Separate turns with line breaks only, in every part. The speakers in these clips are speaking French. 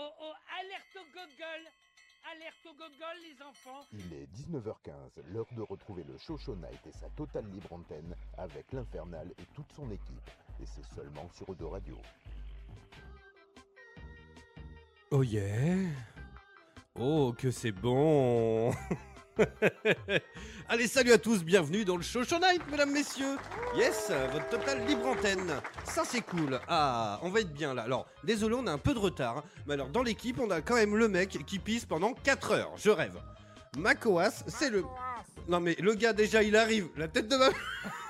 Oh oh, alerte au gogol. Alerte au gogol, les enfants.
Il est 19h15, l'heure de retrouver le Show Night et sa totale libre antenne avec l'Infernal et toute son équipe. Et c'est seulement sur Odo Radio.
Oh yeah. Oh, que c'est bon Allez, salut à tous, bienvenue dans le Show Show Night, mesdames, messieurs Yes, votre totale libre antenne. Ça, c'est cool. Ah, on va être bien là. Alors, désolé, on a un peu de retard. hein. Mais alors, dans l'équipe, on a quand même le mec qui pisse pendant 4 heures. Je rêve. Macoas, c'est le... Non mais le gars, déjà, il arrive. La tête de ma...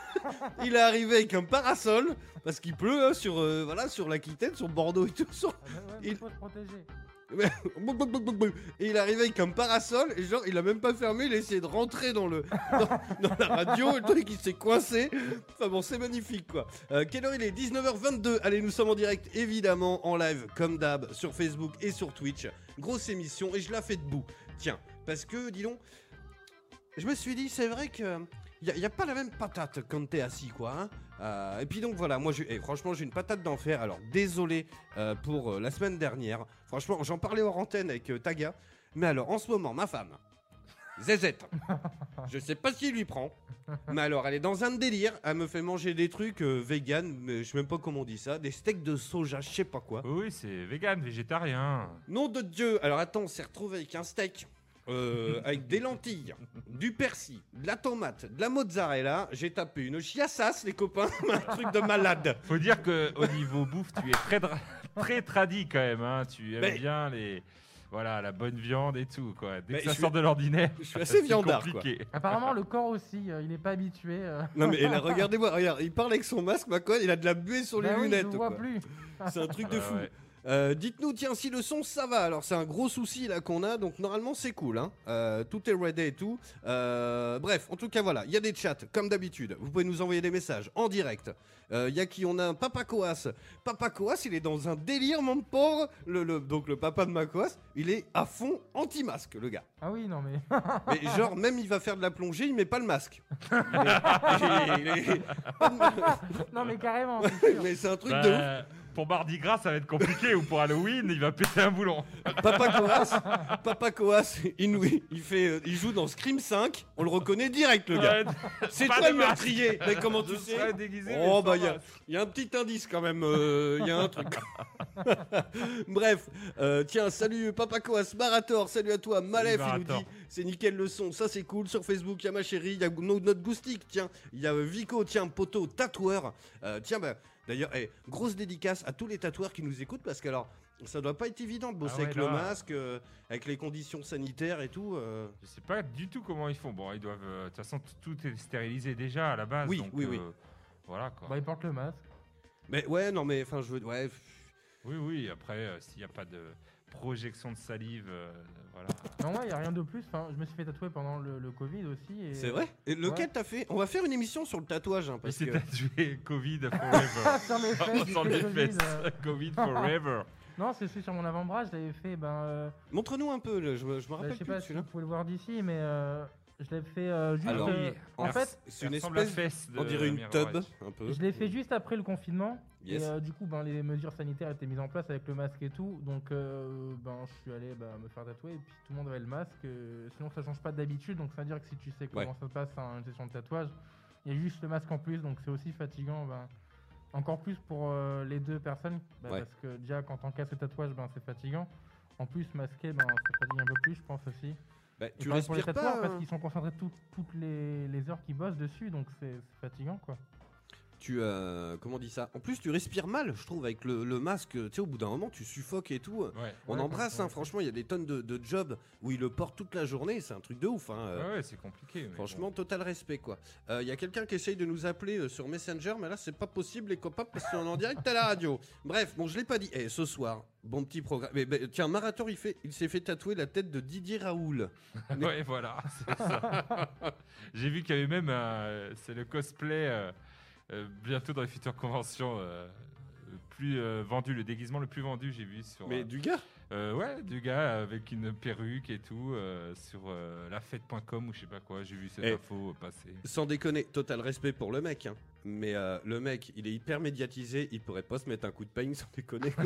il est arrivé avec un parasol, parce qu'il pleut hein, sur, euh, voilà, sur l'Aquitaine, sur Bordeaux et tout. sur- Il-
Il faut se protéger.
Et il arrivé avec un parasol et genre il a même pas fermé, il a essayé de rentrer dans le dans, la radio et le truc il s'est coincé. Enfin bon c'est magnifique quoi. Euh, quelle heure il est 19h22. Allez nous sommes en direct évidemment en live comme d'hab sur Facebook et sur Twitch. Grosse émission et je la fais debout. Tiens parce que dis donc je me suis dit c'est vrai que y a, y a pas la même patate quand t'es assis quoi. hein. Euh, et puis donc voilà moi eh, franchement j'ai une patate d'enfer alors désolé euh, pour euh, la semaine dernière. Franchement, j'en parlais hors antenne avec Taga. Mais alors, en ce moment, ma femme, Zezette, je sais pas qui lui prend, mais alors, elle est dans un délire. Elle me fait manger des trucs vegan, mais je sais même pas comment on dit ça. Des steaks de soja, je sais pas quoi.
Oui, oui, c'est vegan, végétarien.
Nom de Dieu Alors attends, on s'est retrouvé avec un steak. Euh, avec des lentilles, du persil, de la tomate, de la mozzarella, j'ai tapé une chiassasse les copains, un truc de malade.
Faut dire que au niveau bouffe, tu es très dra- très tradi quand même. Hein. Tu aimes
Mais-
bien les voilà la bonne viande et tout quoi. Dès
Mais
que ça
je
sort de l'ordinaire,
Je suis assez
c'est
viandard, quoi.
compliqué.
Apparemment, le corps aussi, euh, il est pas habitué. euh.
Non mais là, regardez-moi, regarde, il parle avec son masque, ma conne, il a de la buée sur les
Bah oui,
lunettes.
je vois
quoi.
plus.
C'est un truc de
Ouais,
fou.
ouais.
Euh, Dites-nous, tiens, si le son ça va. Alors, c'est un gros souci là qu'on a, donc normalement c'est cool. Hein. Euh, tout est ready et tout. Euh, bref, en tout cas, voilà, il y a des chats comme d'habitude. Vous pouvez nous envoyer des messages en direct. Il y a qui On a un Papa Coas. Papa Coas, il est dans un délire, mon pauvre. Le, le- donc, le papa de Macoas, il est à fond anti-masque, le gars.
Ah oui, non mais.
Mais genre, même il va faire de la plongée, il met pas le masque. Il est- il est-
non mais carrément.
Mais c'est un truc
Bah,
de ouf.
Pour Mardi Gras, ça va être compliqué ou pour Halloween, il va péter un boulon.
Papa Coas, Papa Coas, Inouï, il fait, euh, il joue dans Scream 5, on le reconnaît direct le gars. C'est toi le meurtrier. Mais comment tu sais
déguisé,
Oh bah il y, a-
masque.
y a un petit indice quand même, euh, il y a un truc. Bref, euh, tiens, salut Papa Coas, Marator, salut à toi, Malef, il nous dit, c'est nickel le son, ça c'est cool. Sur Facebook, il y a ma chérie, il y a no- notre Goustic, tiens, il y a Vico, tiens, poteau, tatoueur. Euh, tiens, bah, d'ailleurs, eh, grosse dédicace à tous les tatoueurs qui nous écoutent parce que alors, ça doit pas être évident de bosser
Ah ouais,
avec
là.
le masque, euh, avec les conditions sanitaires et tout. euh.
Je sais pas du tout comment ils font. Bon, ils doivent. euh, De toute façon, tout est stérilisé déjà à la base.
Oui,
donc,
oui, oui.
euh, Voilà quoi.
Bah, il porte le masque.
Mais ouais, non, mais enfin, je veux, ouais.
Oui, oui. Après, euh, s'il n'y a pas de projection de salive, euh, voilà.
Non, moi, il y a rien de plus. Enfin, je me suis fait tatouer pendant le, le Covid aussi. et-
C'est vrai? Et lequel
Ouais.
t'as fait? On va faire une émission sur le tatouage, hein,
Il
parce
s'est
que.
tatoué Covid forever.
Sur mes fesses. j'ai fait
les
Covid,
fesses.
euh.
Covid forever.
Non, c'est celui sur mon avant-bras. Je l'avais fait. Ben, euh,
Montre-nous un peu, le- je, me- je me
bah,
rappelle
je sais
plus
pas si
celui-là.
vous pouvez le voir d'ici, mais euh, je l'ai fait euh, juste.
Alors,
euh, en fait,
c'est une espèce.
fesse de
On dirait une tub, un peu.
je l'ai fait juste après le confinement.
Yes.
Et euh, du coup, ben, les mesures sanitaires étaient mises en place avec le masque et tout. Donc, euh, ben, je suis allé ben, me faire tatouer. Et puis, tout le monde avait le masque. euh, sinon, ça change pas d'habitude. Donc, ça veut dire que si tu sais comment
Ouais.
ça se passe à une session de tatouage, il y a juste le masque en plus. Donc, c'est aussi fatigant. Ben, encore plus pour euh, les deux personnes. ben,
Ouais.
Parce que déjà, quand on casse le tatouage, ben, c'est fatigant. En plus, masqué, ben, ça fatigue un peu plus, je pense aussi.
Bah, tu
pareil pour les
respires pas
parce
hein
qu'ils sont concentrés tout- toutes les, les heures qu'ils bossent dessus. Donc, c'est fatigant, quoi.
Tu euh, comment on dit ça? En plus, tu respires mal, je trouve, avec le, le masque. Tu sais, au bout d'un moment, tu suffoques et tout.
Ouais.
On
Ouais,
embrasse,
ouais.
hein, franchement, il y a des tonnes de, de jobs où ils le portent toute la journée. C'est un truc de ouf. Hein. euh.
Ouais, ouais, c'est compliqué.
Franchement, total respect quoi. Il y a quelqu'un qui essaye de nous appeler euh, sur Messenger, mais là c'est pas possible les copains parce qu'on est en direct à la radio. Bref, bon je l'ai pas dit. Et ce soir, bon petit programme. Mais, mais, tiens, Marator il fait, il s'est fait tatouer la tête de Didier Raoul.
ouais, voilà. c'est ça. J'ai vu qu'il y avait même. c'est le cosplay euh, euh, bientôt dans les futures conventions. euh, le plus euh, vendu, le déguisement le plus vendu, j'ai vu sur.
Mais
euh,
du gars
Euh, ouais, du gars avec une perruque et tout euh, sur euh, lafête.com ou je sais pas quoi. J'ai vu cette
Eh.
info passer.
Sans déconner, total respect pour le mec. hein. Mais euh, le mec, il est hyper médiatisé, il pourrait pas se mettre un coup de peigne sans déconner. quoi.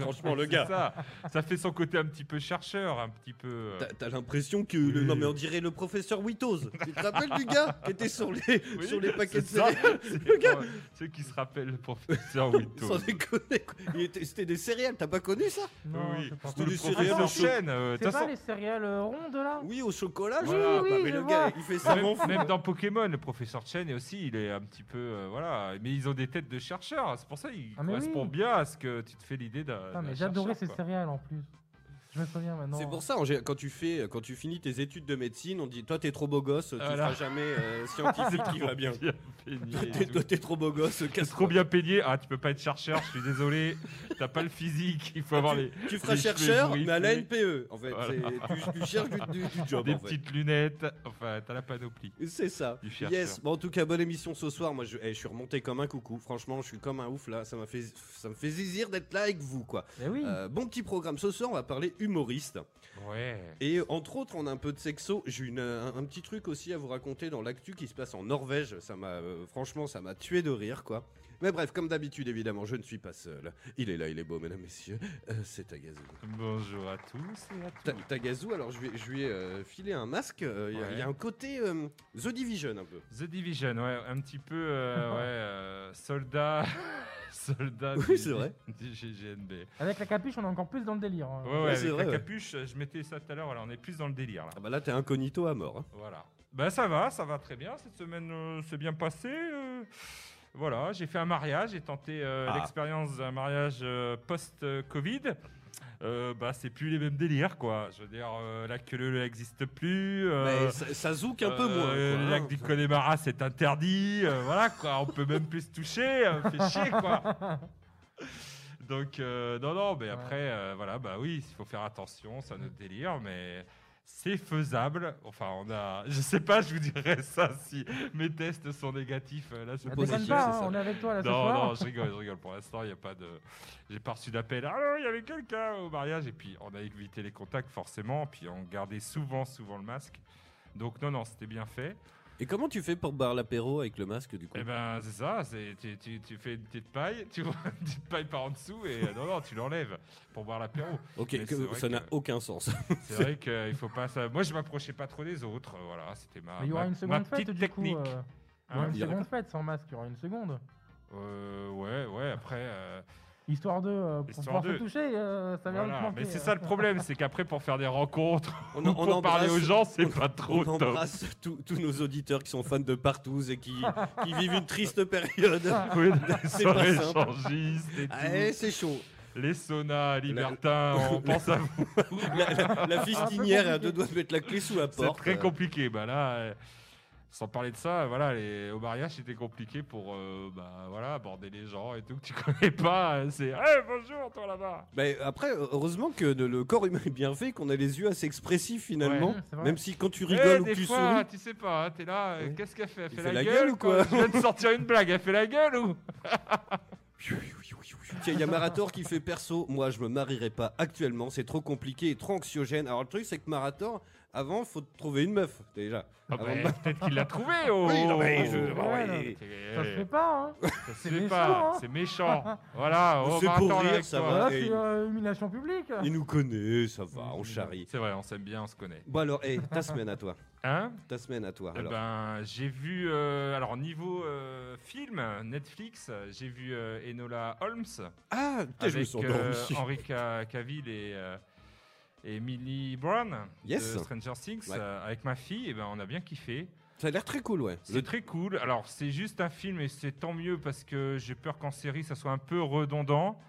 Franchement, le gars.
ça, ça fait son côté un petit peu chercheur, un petit peu. euh,
T'as l'impression que. le-. Non, mais on dirait le professeur Witoz. tu te rappelles du gars qui était sur les,
oui,
sur les paquets de céréales Le gars-
Ceux qui se rappellent le professeur Winto.
Sans déconner. quoi. Il était- C'était des céréales, t'as pas connu ça?
Non,
oui,
C'était
ça.
céréales chaud.
Chen. euh,
C'est pas les céréales rondes là?
Oui, au chocolat,
oui,
bah, mais
je
le
vois.
gars, il fait ça
même, même dans Pokémon, le professeur Chen est aussi, il est un petit peu, euh, voilà, mais ils ont des têtes de chercheurs. C'est pour ça qu'il
Ah, mais
correspond
oui.
bien à ce que tu te fais l'idée d'un.
Mais
d'un
j'adorais ces
quoi.
céréales en plus. Je me souviens maintenant.
C'est pour ça, en gé- quand tu fais, quand tu finis tes études de médecine, on dit toi t'es trop beau gosse, tu
Voilà.
feras jamais euh, scientifique qui va bien. Toi t'es- trop beau gosse, casse
trop bien peigné. Ah, tu peux pas être chercheur, je suis désolé. T'as pas le physique. Il faut avoir les,
Tu feras
les
chercheur, mais à la. NPE. En fait,
Voilà.
tu, tu cherches du, du- du job.
des
en fait.
petites lunettes. Enfin, t'as la panoplie.
C'est ça. Yes. Bon, en tout cas, bonne émission ce soir. Moi, je, eh, je suis remonté comme un coucou. Franchement, je suis comme un ouf là. Ça m'a fait, ça me fait zizir d'être là avec vous, quoi.
Eh oui.
Euh, bon petit programme. Ce soir, on va parler humoriste.
Ouais.
Et entre autres, on a un peu de sexo. J'ai une, un, un petit truc aussi à vous raconter dans l'actu qui se passe en Norvège. Ça m'a, euh, franchement, ça m'a tué de rire, quoi. Mais bref, comme d'habitude, évidemment, je ne suis pas seul. Il est là, il est beau, mesdames, messieurs. Euh, c'est Tagazu.
Bonjour à tous et à
Ta-
toutes.
Tagazu, alors je lui ai, je lui ai, euh, filé un masque. Euh, Il y a- y, un côté euh, The Division un peu.
The Division, ouais, un petit peu, euh, ouais, euh, soldat, soldat
Oui,
du,
c'est vrai.
du GGNB.
Avec la capuche, on est encore plus dans le délire. hein.
Ouais, ouais,
Ouais,
avec la
ouais.
capuche, je mettais ça tout à l'heure, voilà, on est plus dans le délire là.
Ah bah là, t'es incognito à mort. hein.
Voilà. Bah ça va, ça va très bien. Cette semaine euh, s'est bien passée. euh, voilà, j'ai fait un mariage, j'ai tenté euh,
Ah.
l'expérience d'un mariage euh, post-Covid. Euh, bah c'est plus les mêmes délires quoi. Je veux dire, euh, la queue n'existe plus. euh,
Mais ça, ça zouk un peu
euh,
moins.
Le
quoi, hein.
lac du Connemara c'est interdit. euh, voilà quoi, on peut même plus se toucher. euh, fait chier quoi. Donc euh, non non, mais après euh, voilà bah oui, il faut faire attention, c'est un autre délire, mais c'est faisable. Enfin on a, je sais pas, je vous dirais ça si mes tests sont négatifs. euh, Là je
Ah,
pose
déconne
la
pas, hein, on est avec toi là
non,
soir.
non, je rigole, je rigole. Pour l'instant, il n'y a pas de. J'ai pas reçu d'appel. Ah non, il y avait quelqu'un au mariage. Et puis, on a évité les contacts, forcément. Puis, on gardait souvent, souvent le masque. Donc, non, non, c'était bien fait.
Et comment tu fais pour boire l'apéro avec le masque du coup
Eh ben, c'est ça. c'est- Tu, tu- tu fais une petite paille, tu vois, une petite paille par en dessous. Et euh, non, non, tu l'enlèves pour boire l'apéro.
Ok, que- ça n'a aucun sens.
C'est vrai qu'il faut pas ça. Moi, je m'approchais pas trop des autres. euh, Voilà, c'était ma,
Mais il y aura
ma-
une
ma
seconde fête
petite
du
technique.
coup. euh, Il y
Hein
aura une seconde fête sans masque, il y aura une seconde.
Euh, ouais, ouais, après. euh,
Histoire de euh, pour
Histoire
pouvoir se
de-
toucher, euh, ça vient
voilà. Mais c'est ça le problème, c'est qu'après, pour faire des rencontres,
On,
ou pour parler aux gens, c'est pas trop
on embrasse tous nos auditeurs qui sont fans de Partouze et qui, qui vivent une triste période.
Oui,
C'est
des
pas
soirées
simple.
échangistes et tout.
Ah, c'est chaud.
Les saunas libertins, on pense à vous.
La, la- la fistinière à deux doigts de mettre la clé sous la
C'est
porte.
très
Euh,
compliqué. Bah là, euh, sans parler de ça, voilà, les, au mariage, c'était compliqué pour euh, bah, voilà, aborder les gens et tout que tu connais pas. euh, C'est hey, bonjour, toi là-bas.
Mais après, heureusement que le, le corps humain est bien fait, qu'on a les yeux assez expressifs finalement.
Ouais.
Même si quand tu
Eh,
rigoles ou que tu
fois,
souris.
tu sais pas, hein, t'es là, euh, qu'est-ce qu'elle fait? Elle fait,
fait
la,
la
gueule,
gueule
ou quoi?
quoi?
Je viens de sortir une blague, elle fait la gueule ou?
Tiens, il y a Marator qui fait perso. Moi, je me marierai pas actuellement, c'est trop compliqué et trop anxiogène. Alors, le truc, c'est que Marator, avant, faut trouver une meuf déjà.
Ah
Avant
bah,
de-
Peut-être qu'il l'a trouvé. Oh,
Oui, non, mais
oh,
je- bah
ouais,
ouais.
Ça se fait pas, hein.
Ça se
C'est
fait
méchant,
pas,
hein.
c'est méchant. Voilà, on
C'est
va
pour
attendre
rire,
avec
ça
toi.
va.
C'est euh, humiliation publique.
Il nous connaît, ça va, on charrie.
C'est vrai, on s'aime bien, on se connaît.
Bon alors, hey, ta semaine à toi.
Hein?
Ta semaine à toi.
Eh
Alors.
ben, j'ai vu, euh, alors niveau euh, film, Netflix, j'ai vu euh, Enola Holmes
ah, putain, je me
avec
suis
euh,
endormi.
Ca- Cavill et, euh, et Millie Brown
Yes.
de Stranger Things.
Ouais.
euh, avec ma fille, et ben, on a bien kiffé.
Ça a l'air très cool, ouais.
C'est très cool. Alors, c'est juste un film et c'est tant mieux parce que j'ai peur qu'en série, ça soit un peu redondant.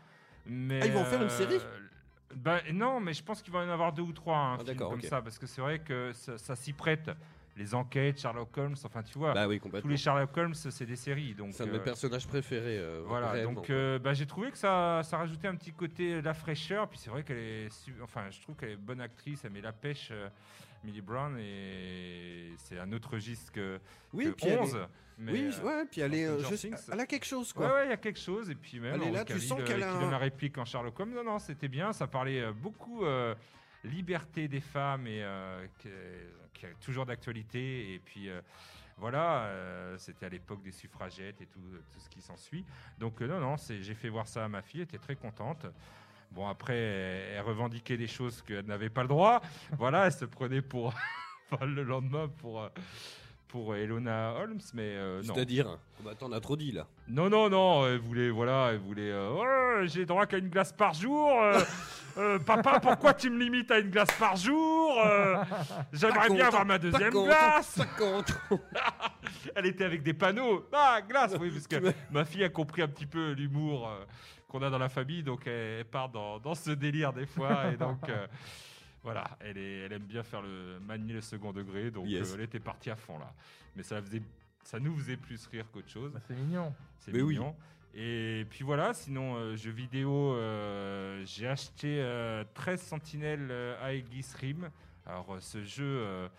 Mais,
Ah, ils vont faire une série?
Ben, Non, mais je pense qu'il va y en avoir deux ou trois, un
Ah,
film comme ça, parce que c'est vrai que ça, ça s'y prête. Les enquêtes, Sherlock Holmes, enfin tu vois,
Bah oui,
tous les Sherlock Holmes, c'est des séries. Donc,
C'est un de mes
euh,
personnages préférés. euh,
voilà,
réellement.
donc euh, bah, j'ai trouvé que ça, ça rajoutait un petit côté de la fraîcheur. Puis c'est vrai qu'elle est, enfin, je trouve qu'elle est bonne actrice. Elle met la pêche, Millie Brown, et c'est un autre registre que,
oui,
que
puis elle est-
11. mais,
oui,
euh,
ouais, puis elle est, je elle a quelque chose quoi.
ouais, il y a quelque chose. Et puis même,
Elle est là, tu sens qu'elle a
la réplique en Sherlock Holmes. Non, non, c'était bien. Ça parlait beaucoup euh, liberté des femmes et euh, est toujours d'actualité. Et puis euh, voilà, euh, c'était à l'époque des suffragettes et tout, tout ce qui s'ensuit. Donc euh, non, non, j'ai fait voir ça à ma fille. Elle était très contente. Bon, après, elle, revendiquait des choses qu'elle n'avait pas le droit. voilà, elle se prenait pour le lendemain pour. Euh, pour Elona Holmes, mais euh, non.
C'est-à-dire, oh, bah, t'en as trop dit là.
Non, non, non, elle voulait, voilà, elle voulait. euh, Ouais, j'ai droit qu'à une glace par jour. euh, papa, pourquoi tu me limites à une glace par jour J'aimerais bien avoir ma deuxième
content,
glace. Elle était avec des panneaux. Ah, glace, oui, parce que ma fille a compris un petit peu l'humour qu'on a dans la famille, donc elle, elle part dans, dans ce délire des fois, et donc. Euh, voilà, elle, est, elle aime bien faire le manier le second degré, donc
Yes.
euh, elle était partie à fond là. Mais ça, faisait, ça nous faisait plus rire qu'autre chose.
Bah, c'est mignon.
C'est
oui.
mignon. Et puis voilà, sinon, euh, jeux vidéo, euh, j'ai acheté euh, 13 Sentinelles euh, Aegis Rim. Alors, euh, ce jeu, euh,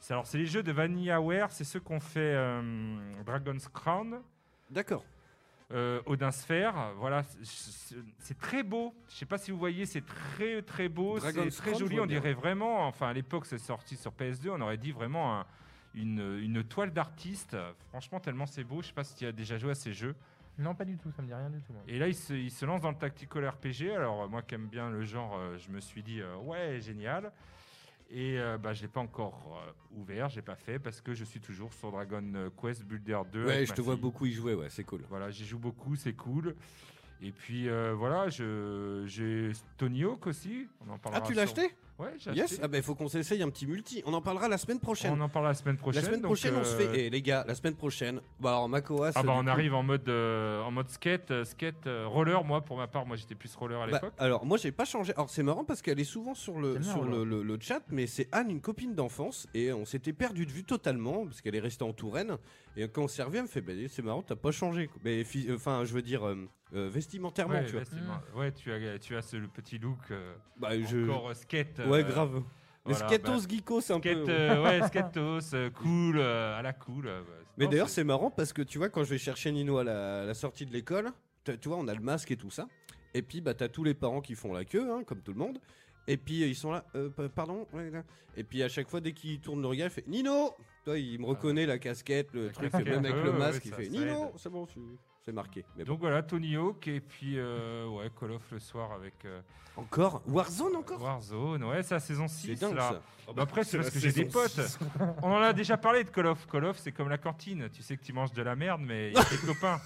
c'est alors, c'est les jeux de VanillaWare, c'est ceux qu'on fait euh, Dragon's Crown,
D'accord.
Euh, Odin Sphere. Voilà, c'est- très beau. Je sais pas si vous voyez, c'est très très beau, c'est très joli. On dirait vraiment, enfin à l'époque c'est sorti sur PS2, on aurait dit vraiment un- une, une toile d'artiste. Franchement, tellement c'est beau. Je sais pas si tu as déjà joué à ces jeux.
Non, pas du tout, ça me dit rien du tout. moi.
Et là, il se, il se lance dans le tactical RPG. Alors, moi qui aime bien le genre, euh, je me suis dit, euh, ouais, génial. Et euh, bah, je ne l'ai pas encore euh, ouvert, je l'ai pas fait parce que je suis toujours sur Dragon Quest Builder 2.
Ouais, je te vois beaucoup y jouer, ouais, c'est cool.
Voilà, j'y joue beaucoup, c'est cool. Et puis euh, voilà, j'ai Tony Hawk aussi. On en parlera
Ah, tu l'as
sur-
acheté?
Ouais, j'ai
Yes.
acheté.
Ah bah il faut qu'on s'essaye un petit multi. On en parlera la semaine prochaine.
On en parlera la semaine prochaine.
la semaine
donc,
prochaine, on se
euh,
fait. Eh les gars, la semaine prochaine. Bah alors Makoas.
Ah bah on
coup-
arrive en mode euh, en mode skate, euh, skate euh, roller. Moi pour ma part, moi j'étais plus roller à
Bah,
l'époque.
alors moi j'ai pas changé. Alors c'est marrant parce qu'elle est souvent sur le sur le, le- le chat, mais c'est Anne, une copine d'enfance, et on s'était perdu de vue totalement parce qu'elle est restée en Touraine. Et quand on s'est revu, elle me fait bah, c'est marrant, t'as pas changé. Mais fi- enfin, je veux dire euh, euh, vestimentairement,
Ouais,
tu vois.
Ouais, tu as, tu as ce le petit look euh,
Bah, je...
encore euh, skate.
Ouais,
euh,
grave. Les
voilà,
skatos
bah,
geekos un
skate,
peu.
euh, ouais, skatos, euh, cool, euh, à la cool. euh, bah,
Mais d'ailleurs, c'est marrant parce que tu vois, quand je vais chercher Nino à la, à la sortie de l'école, tu vois, on a le masque et tout ça. Et puis, bah, t'as tous les parents qui font la queue, hein, comme tout le monde. Et puis, euh, ils sont là, euh, pa- pardon. ouais, là. Et puis, à chaque fois, dès qu'il tourne le regard, il fait Nino Toi, il me reconnaît la casquette, le
La
truc,
casquette,
même avec
ouais,
le
ouais,
masque, il fait Nino. C'est bon, c'est- c'est marqué. Mais bon.
Donc voilà, Tony Hawk et puis euh, ouais, Call of le soir avec euh,
Encore Warzone encore?
Warzone. Ouais, c'est la saison 6
C'est dingue
là.
ça.
Bah après, c'est parce que j'ai des potes.
six.
On en a déjà parlé de Call of. Call of, c'est comme la cantine. Tu sais que tu manges de la merde, mais il y a tes copains.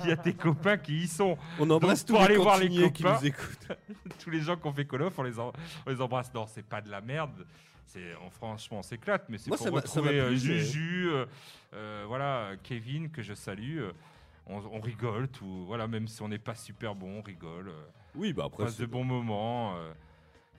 Il y a tes copains qui y sont.
On embrasse
Donc,
tous les
aller voir les
cantiniers qui
copains.
nous écoutent.
Tous les gens qui ont fait Call of, on les, en- on les embrasse. Non, c'est pas de la merde. C'est, on- franchement, on s'éclate, mais c'est
Moi,
pour
ça m'a- ça m'a
retrouver euh,
plu, mais-
Juju, euh, euh, voilà, Kevin que je salue. euh, on, on rigole, tout. Voilà, même si on n'est pas super bon, on rigole. euh,
Oui, bah
on
après,
passe de
c'est-
bons moments. euh,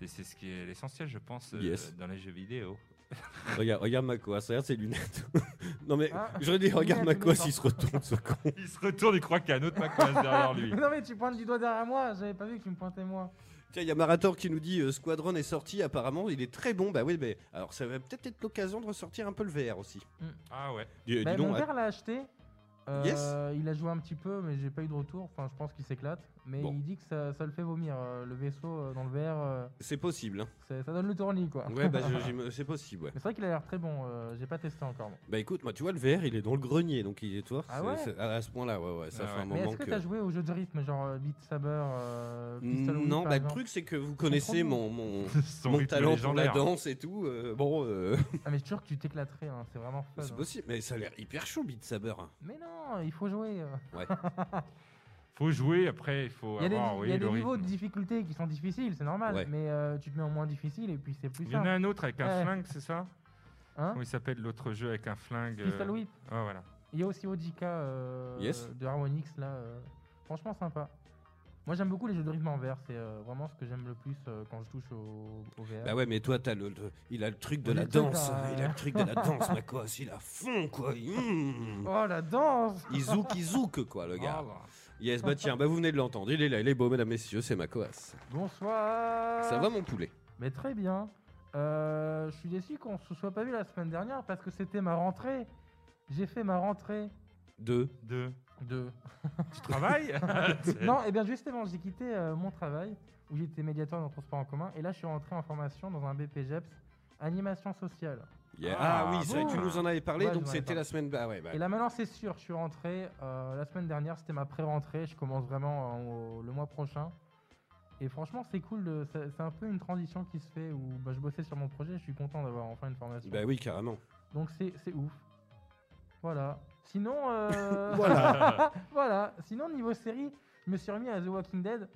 et c'est ce qui est l'essentiel, je pense, euh,
Yes.
dans les jeux vidéo.
regarde, regarde Makoas, regarde ses lunettes. non, mais
Ah,
j'aurais dit, regarde
lunettes,
Makoas,
lunettes,
il se retourne, ce con.
Il se retourne, il croit qu'il y a un autre Macoas derrière lui.
non mais tu pointes du doigt derrière moi, j'avais pas vu que tu me pointais moi.
Tiens, il y a Marator qui nous dit euh, Squadron est sorti, apparemment, il est très bon. Bah oui, mais alors ça va peut-être être l'occasion de ressortir un peu le VR aussi.
Ah ouais.
Dis, dis
Bah,
donc,
mon père l'a acheté. Euh,
Yes.
Il a joué un petit peu, mais j'ai pas eu de retour. Enfin, je pense qu'il s'éclate. Mais
Bon.
il dit que ça, ça le fait vomir. euh, le vaisseau euh, dans le VR, euh,
c'est possible. hein.
c'est- ça donne le tournis quoi.
Ouais, bah je- j'im- c'est possible, ouais.
Mais c'est vrai qu'il a l'air très bon. euh, j'ai pas testé encore. moi.
Bah écoute, moi tu vois, le VR il est dans le grenier, donc il est toi.
Ah ouais
à, à ce point-là, ouais, ouais, ça
Ah
fait
ouais.
un
Mais
moment
est-ce que
que.
t'as joué aux jeux de rythme, genre euh, Beat Saber, euh, Pistol Whip,
Non,
par
bah le
exemple
truc c'est que vous connaissez mon, mon,
Son
mon
rythme
talent pour la
légendaire.
danse et tout. euh, bon, euh,
Ah, mais je suis sûr que tu t'éclaterais. hein, C'est vraiment fun.
c'est
hein.
possible, mais ça a l'air hyper chaud, Beat Saber.
Mais non, il faut jouer. euh.
Faut jouer, après, il faut
Il y a des,
avoir
il
oui,
y a des
le
niveaux de difficulté qui sont difficiles, c'est normal.
Ouais.
Mais euh, tu te mets en moins difficile et puis c'est plus
Il y en a un autre avec un
Ouais.
flingue, c'est ça?
Hein?
Comment il s'appelle l'autre jeu avec un flingue euh,
Pistol Whip.
Ah voilà.
Il y a aussi Ojika euh,
Yes.
de Harmonix là. euh, franchement sympa. Moi j'aime beaucoup les jeux de rythme en VR, c'est euh, vraiment ce que j'aime le plus euh, quand je touche au, au VR.
Bah ouais, mais toi, t'as le, le- il a le truc de la danse. Il a le truc de la danse, mais quoi, il a fond, quoi. Mm.
Oh la danse
Il zouk, il zouk, quoi, le gars.
Bah.
Yes, bah tiens, bah vous venez de l'entendre. Il est là, il est beau, mesdames, messieurs, c'est Makoas.
Bonsoir
Ça va, mon poulet?
Mais très bien. Euh, je suis déçu qu'on se soit pas vu la semaine dernière parce que c'était ma rentrée. J'ai fait ma rentrée
Deux.
Deux.
de...
Tu travailles?
Non, et bien justement, j'ai quitté euh, mon travail où j'étais médiateur dans le transport en commun et là je suis rentré en formation dans un BPGEPS animation sociale.
Yeah.
Ah,
Ah, oui, c'est vrai, tu nous en avais parlé,
Ouais,
donc
je vous en avais
c'était
parlé.
la semaine. Bah ouais, bah.
Et là maintenant c'est sûr, je suis rentré. euh, la semaine dernière c'était ma pré-rentrée, je commence vraiment euh, au- le mois prochain. Et franchement c'est cool, de- c'est c'est un peu une transition qui se fait où bah, je bossais sur mon projet, je suis content d'avoir enfin une formation.
Bah oui, carrément.
Donc c'est c'est ouf. Voilà. Sinon, euh,
Voilà.
voilà. Sinon niveau série, je me suis remis à The Walking Dead.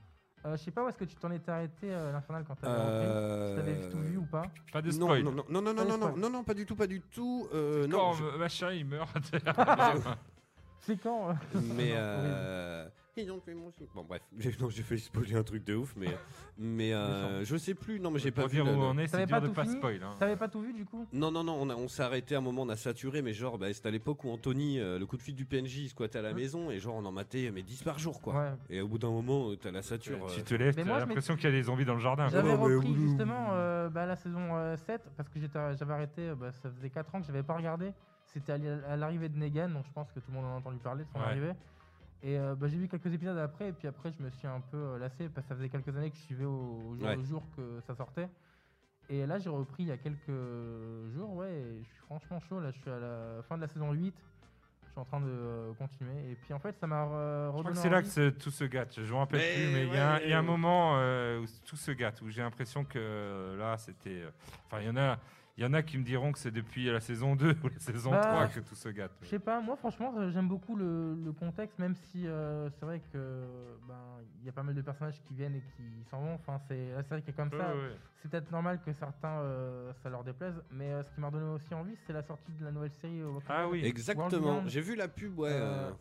Euh, je sais pas où est-ce que tu t'en étais arrêté euh, l'Infernal quand t'avais rentré.
Euh,
Si t'avais tout vu ou pas.
Pas de spoil.
non, non, non, non, non, non, non, non, pas du tout, pas du tout. Euh, non,
Quand
je-
machin il meurt.
C'est quand
mais
Non,
euh... ils ont fait mon film. Bon bref, j'ai non, j'ai fait spoiler un truc de ouf, mais mais euh, je sais plus. Non, mais j'ai pas
Pour
vu.
où on est, c'est
pas
dur de
tout
pas spoil. hein.
T'avais pas tout vu du coup
Non, non, non, on, a- on s'est arrêté à un moment, on a saturé, mais genre, bah, c'était à l'époque où Anthony, euh, le coup de fil du PNJ, il squattait à la
Hein
maison, et genre, on en matait mais 10 par jour, quoi.
Ouais.
Et au bout d'un moment, euh, t'as la sature.
Tu
euh,
te lèves,
Mais
t'as
moi, je
l'impression qu'il y a des zombies dans le jardin.
J'avais
Ouais, mais
repris
oulou.
justement euh, bah, la saison euh, 7 parce que j'étais- j'avais arrêté, euh, bah, ça faisait 4 ans que j'avais pas regardé. C'était à l'arrivée de Negan, donc je pense que tout le monde en a entendu parler de son
Ouais.
arrivée. Et euh, bah, j'ai vu quelques épisodes après, et puis après je me suis un peu euh, lassé parce que ça faisait quelques années que je suivais au, au jour
Ouais.
le jour que ça sortait. Et là j'ai repris il y a quelques jours, ouais, et je suis franchement chaud. Là je suis à la fin de la saison 8, je suis en train de euh, continuer. Et puis en fait ça m'a
Je crois
redonné
que c'est là que tout se gâte. Je me rappelle
Mais
plus, mais il y, a un-
ouais.
il y a un moment euh, où tout se gâte, où j'ai l'impression que là, c'était. euh, Enfin, il y en a. Il y en a qui me diront que c'est depuis la saison 2 ou la saison
Bah,
3 que tout se gâte.
Je sais pas, moi franchement euh, j'aime beaucoup le, le contexte, même si euh, c'est vrai que ben il y a pas mal de personnages qui viennent et qui s'en vont. Enfin c'est la série qui est comme ça.
ouais.
C'est peut-être normal que certains euh, ça leur déplaise, mais euh, ce qui m'a donné aussi envie, c'est la sortie de la nouvelle série.
Ah oui.
Exactement, j'ai vu la pub, ouais.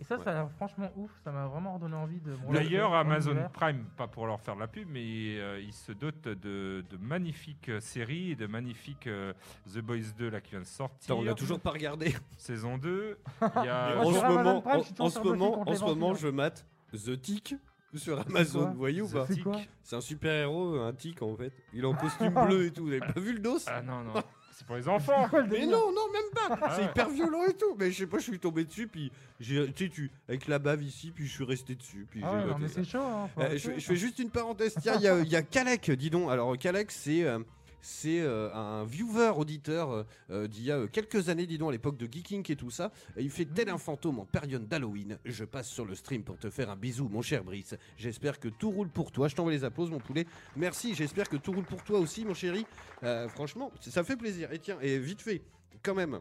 Et ça,
ouais.
ça a l'air franchement ouf. Ça m'a vraiment redonné envie de.
D'ailleurs, Amazon. Prime, pas pour leur faire de la pub, mais euh, ils se dotent de, de magnifiques séries, et de magnifiques euh, The Boys 2 là, qui vient de sortir.
Attends, on l'a toujours pas regardé.
Saison 2. Il y a.
Moi,
en ce moment,
Prime,
en, ce moment, en ce je mate The Tick sur Amazon, vous voyez ou pas
C'est
Tick.
quoi
C'est un super héros, un tic en fait. Il est en costume bleu et tout. Vous avez pas vu le dos
Ah non, non. C'est pour les enfants.
Quoi le
Mais non, non, même pas.
Ah
C'est hyper violent et tout. Mais je sais pas, je suis tombé dessus, puis j'ai, tu sais, tu, avec la bave ici, puis je suis resté dessus, puis
Ah ouais, non, mais c'est chaud. Hein,
Euh, je, je
ça.
fais juste une parenthèse. Tiens, il y a, il y a Kalek, dis donc. Alors, Kalek, c'est euh, c'est euh, un viewer auditeur euh, euh, d'il y a quelques années, dis donc, à l'époque de Geeking et tout ça. Et il fait tel un fantôme en période d'Halloween. Je passe sur le stream pour te faire un bisou, mon cher Brice. J'espère que tout roule pour toi. Je t'envoie les applauses, mon poulet. Merci. J'espère que tout roule pour toi aussi, mon chéri. Euh, franchement, ça fait plaisir. Et tiens, et vite fait, quand même.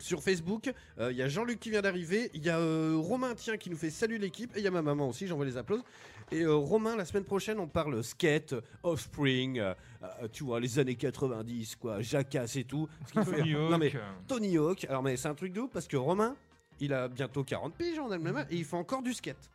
Sur Facebook, euh, il y a Jean-Luc qui vient d'arriver, il y a euh, Romain tiens qui nous fait salut l'équipe, et il y a ma maman aussi, j'envoie les applauses. Et euh, Romain, la semaine prochaine, on parle skate, Offspring, euh, euh, tu vois, les années 90, quoi, Jackass et tout. Ce qui fait-
Tony
Non, mais
Hawk.
Tony Hawk, alors mais c'est un truc de ouf parce que Romain, il a bientôt 40 piges en même et il fait encore du skate.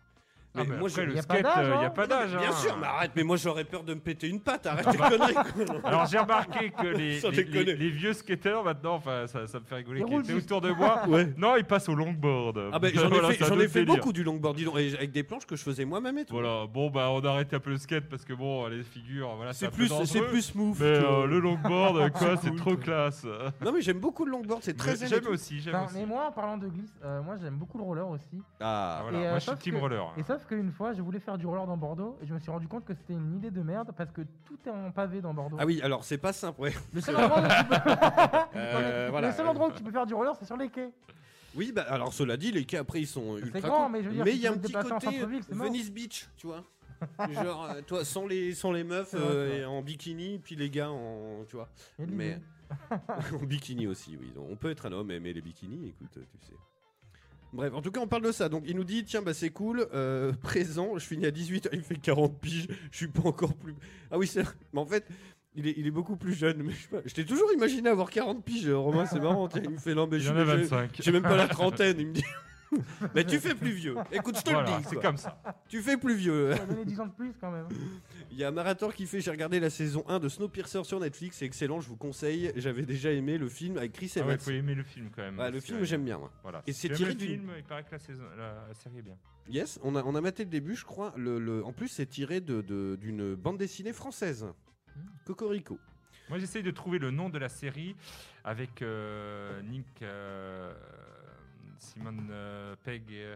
Ah,
Mais moi,
après,
je-
le skate, il n'y a
hein
pas
Non, mais
d'âge.
Bien
hein.
sûr, mais arrête, mais moi j'aurais peur de me péter une patte, arrête tes conneries. quoi.
Alors j'ai remarqué que les, les,
déconner.
les- les vieux skateurs maintenant, enfin ça, ça me fait rigoler, qui étaient autour de moi.
Ouais.
Non, ils passent au longboard.
Ah ben j'en ai fait, ai beaucoup du longboard, dis donc, et avec des planches que je faisais moi-même et tout.
Voilà, bon bah on arrête un peu le skate parce que bon, les figures, voilà, c'est
plus, c'est plus smooth.
Mais euh, le longboard, quoi, c'est trop classe.
Non mais j'aime beaucoup le longboard, c'est très
J'aime aussi, j'aime aussi.
mais moi, en parlant de glisse, euh, moi j'aime beaucoup le roller aussi.
Ah,
Ah, voilà,
euh,
moi je suis team roller.
Et sauf qu'une fois, je voulais faire du roller dans Bordeaux et je me suis rendu compte que c'était une idée de merde parce que tout est en pavé dans Bordeaux.
Ah oui, alors c'est pas simple, ouais.
Le seul endroit où tu peux...
Euh,
Non, mais
voilà.
le seul endroit où tu peux faire du roller, c'est sur les quais.
Oui, bah alors cela dit, les quais après ils sont
C'est
ultra
grand,
cool.
mais je veux dire,
mais
si
il y a un petit côté. Venice Beach, tu vois. Genre, euh, toi, sans les, sans les meufs
vrai,
euh, et en bikini, puis les gars en, tu vois, mais en bikini aussi, oui. On peut être un homme et aimer les bikinis, écoute, tu sais. Bref, en tout cas, on parle de ça. Donc, il nous dit tiens, bah c'est cool, euh, présent, je finis à 18h, il me fait 40 piges, je suis pas encore plus. Ah oui, c'est vrai. Mais en fait, il est, il est beaucoup plus jeune. Mais je, sais pas, je t'ai toujours imaginé avoir 40 piges, Romain, c'est marrant. tiens, il me fait non, mais
Il
je
y en a
j'ai-
25.
j'ai même pas la trentaine. Il me dit Mais tu fais plus vieux. Écoute, je te
Voilà,
le dis.
c'est
quoi.
comme ça.
Tu fais plus vieux.
Ça a donné 10 ans de plus quand même.
Il y a Marator qui fait J'ai regardé la saison 1 de Snowpiercer sur Netflix. C'est excellent, je vous conseille. J'avais déjà aimé le film avec Chris
Ah
Evans.
ouais, faut aimer le film quand même.
Ouais, le
parce
film,
que-
j'aime bien. moi.
Voilà.
Et
Si
c'est
tu aimes
tiré
le
d'une-
film, il paraît que la, saison, la, la série est bien.
Yes, on a, on a maté le début, je crois. Le, le- en plus, c'est tiré de- de- d'une bande dessinée française.
Hmm.
Cocorico.
Moi, j'essaye de trouver le nom de la série avec euh, Nick, euh, Simon euh, Pegg, et, euh,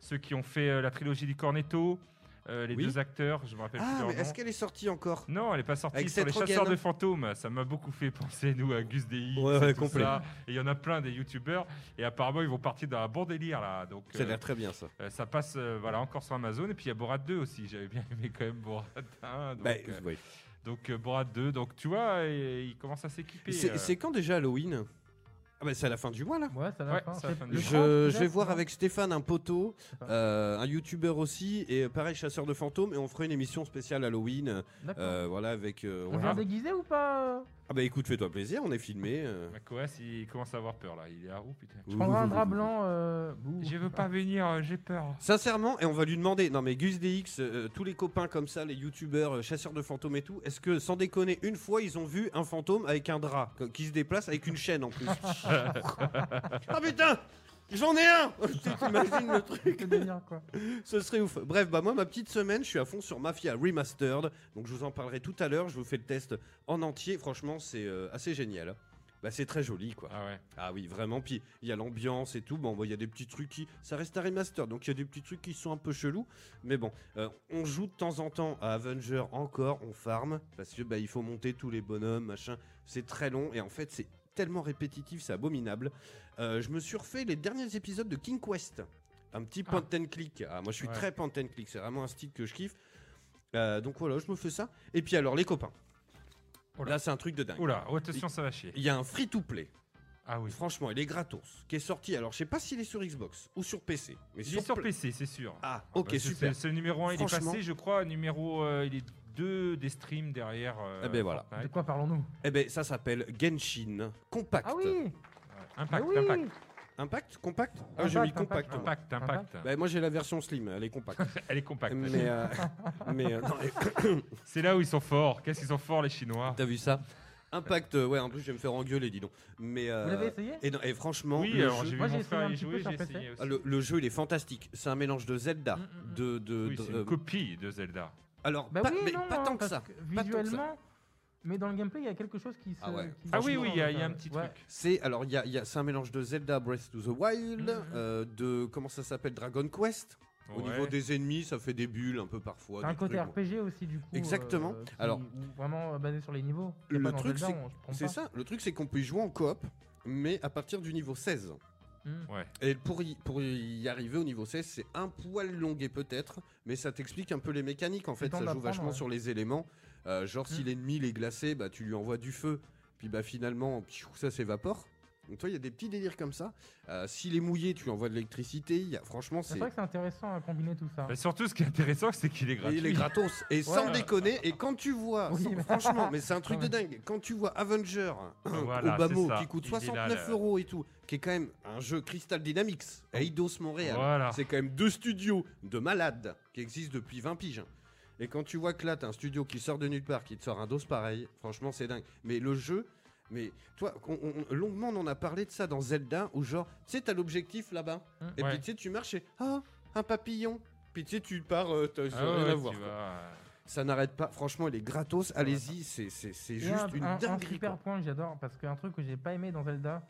ceux qui ont fait euh, la trilogie du Cornetto, euh, les
Oui.
deux acteurs, je me rappelle plus
Ah,
nom.
est-ce qu'elle est sortie encore?
Non, elle n'est pas sortie
Avec
sur les chasseurs de fantômes. Ça m'a beaucoup fait penser, nous, à Gus.
Ouais, ouais,
tout ça. Et il y en a plein des youtubeurs. Et apparemment, ils vont partir dans un bon délire, là. Donc,
Ça a
euh,
l'air très bien, ça.
euh, ça passe voilà, encore sur Amazon. Et puis, il y a Borat 2 aussi. J'avais bien aimé quand même Borat 1. Donc,
Bah,
donc Borat 2. Donc, tu vois, il commence à s'équiper.
C'est c'est quand déjà Halloween? Ah, bah, c'est à la fin du mois, là.
Ouais, ça
Ouais,
va fin. C'est
du
Je,
30,
je vais voir avec Stéphane, un poteau, euh, un youtubeur aussi, et euh, pareil, chasseur de fantômes, et on fera une émission spéciale Halloween.
D'accord.
euh, voilà, avec. euh,
On
on-
vient déguisé ou pas?
Ah, bah écoute, fais-toi plaisir, on est filmé. euh.
Macoas, il commence à avoir peur là. Il est à où putain
Je prendrai un drap blanc. euh, bouh.
Je veux pas venir, euh, j'ai peur.
Sincèrement, et on va lui demander, non mais Gus DX, euh, tous les copains comme ça, les youtubeurs, euh, chasseurs de fantômes et tout, est-ce que sans déconner, une fois ils ont vu un fantôme avec un drap co- qui se déplace avec une chaîne en plus? Ah putain J'en ai un T'imagines le truc
délire, quoi.
Ce serait ouf. Bref, bah moi ma petite semaine, je suis à fond sur Mafia Remastered, donc je vous en parlerai tout à l'heure. Je vous fais le test en entier. Franchement, c'est euh, assez génial. Bah c'est très joli quoi.
Ah ouais.
Ah oui, vraiment. Puis il y a l'ambiance et tout. Bon, bah, il y a des petits trucs qui. Ça reste un remaster, donc il y a des petits trucs qui sont un peu chelous. Mais bon, euh, on joue de temps en temps à Avenger encore, on farm. Parce que bah, il faut monter tous les bonhommes, machin. C'est très long et en fait, c'est tellement répétitif, c'est abominable. Euh, je me suis refait les derniers épisodes de King Quest. Un petit
Ah.
point and click. Ah, moi, je suis
Ouais.
très point and click. C'est vraiment un style que je kiffe. Euh, donc voilà, je me fais ça. Et puis alors, les copains.
Oula.
Là, c'est un truc de dingue.
Oula, oh, attention, ça va chier.
Il y a un free-to-play.
Ah oui.
Franchement, il est gratos, qui est sorti. Alors, je sais pas s'il est sur Xbox ou sur PC, mais
Il est sur PC, c'est sûr.
Ah,
Ah,
ok,
bah, c'est-
super.
C'est le numéro 1, il est passé, je crois. Numéro, euh, il est 2 des streams derrière. euh,
Eh ben voilà.
De quoi parlons-nous?
Eh ben, ça s'appelle Genshin Compact.
Ah oui.
Impact,
Ah oui
impact,
Impact, compact? Ah,
Impact,
j'ai mis
Impact,
compact. moi.
impact, impact.
Bah, moi, j'ai la version slim, elle est compacte.
Elle est compacte.
mais, euh, mais euh, non,
C'est là où ils sont forts. Qu'est-ce qu'ils sont forts, les Chinois?
T'as vu ça? Impact, euh, ouais. En plus, je vais me faire engueuler, dis donc. Mais euh,
Vous l'avez essayé?
et, non, et franchement,
Oui,
le,
alors
jeu,
j'ai vu
Moi, j'ai
mon
essayé
frère
un
y
petit peu
jouer,
sur
j'ai
PC.
essayé aussi.
ah, le, le jeu, il est fantastique. C'est un mélange de Zelda,
Mm, mm, mm.
de, de,
Oui,
de-
c'est
euh,
une copie de Zelda.
Alors
Bah
pas,
oui,
mais
non,
pas tant que ça.
que
Pas tant que ça.
Visuellement, mais dans le gameplay, il y a quelque chose qui se.
Ah ouais.
qui
Ah oui, oui, il y a,
en
il y a
fait.
un petit
Ouais.
truc.
C'est alors il y a, il y a- c'est un mélange de Zelda Breath to the Wild,
Mhm.
euh, de comment ça s'appelle Dragon Quest. Au
Ouais.
niveau des ennemis, ça fait des bulles un peu parfois.
C'est un
des
côté
trucs, bon.
RPG aussi, du coup.
Exactement.
euh, qui-
Alors-
vraiment euh, basé sur les niveaux.
Le truc, c'est- ça. Le truc c'est qu'on peut y jouer en coop, mais à partir du niveau 16.
Ouais.
Et pour y, pour y arriver au niveau 16, c'est un poil longué peut-être, mais ça t'explique un peu les mécaniques. En fait, ça joue vachement
ouais.
sur les éléments. Euh, genre si
Mm.
l'ennemi il est glacé, bah tu lui envoies du feu, puis bah finalement ça s'évapore. Donc toi il y a des petits délires comme ça. Euh, S'il est mouillé, tu lui envoies de l'électricité. Il y a- Franchement
C'est
c'est
vrai que c'est intéressant à combiner tout ça.
Bah, surtout, ce qui est intéressant, c'est qu'il est
Et
gratuit.
il est gratos. Et sans déconner, et quand tu vois,
Oui,
sans-
mais-
franchement, mais c'est un truc de dingue. Quand tu vois Avenger
Voilà,
au bas
c'est
mot
ça.
qui coûte
Il est là,
69
le-
euros et tout, qui est quand même un jeu Crystal Dynamics, Eidos Montréal.
Voilà.
C'est quand même deux studios de malades qui existent depuis 20 piges. hein. Et quand tu vois que là, t'as un studio qui sort de nulle part, qui te sort un dos pareil, franchement, c'est dingue. Mais le jeu, mais toi, on- on- longuement, on en a parlé de ça dans Zelda, où genre, tu sais, t'as l'objectif là-bas,
Mm.
et
Ouais.
puis tu sais, tu marches et, ah, un papillon. Puis tu sais, tu pars, euh, t'as
Ah
rien
ouais,
à voir.
tu euh,
Ça n'arrête pas. Franchement, il est gratos. Allez-y, c'est c'est- c'est
Et
juste
un,
une
un- un
dinguerie.
super
quoi.
point que j'adore, parce qu'un truc que j'ai pas aimé dans Zelda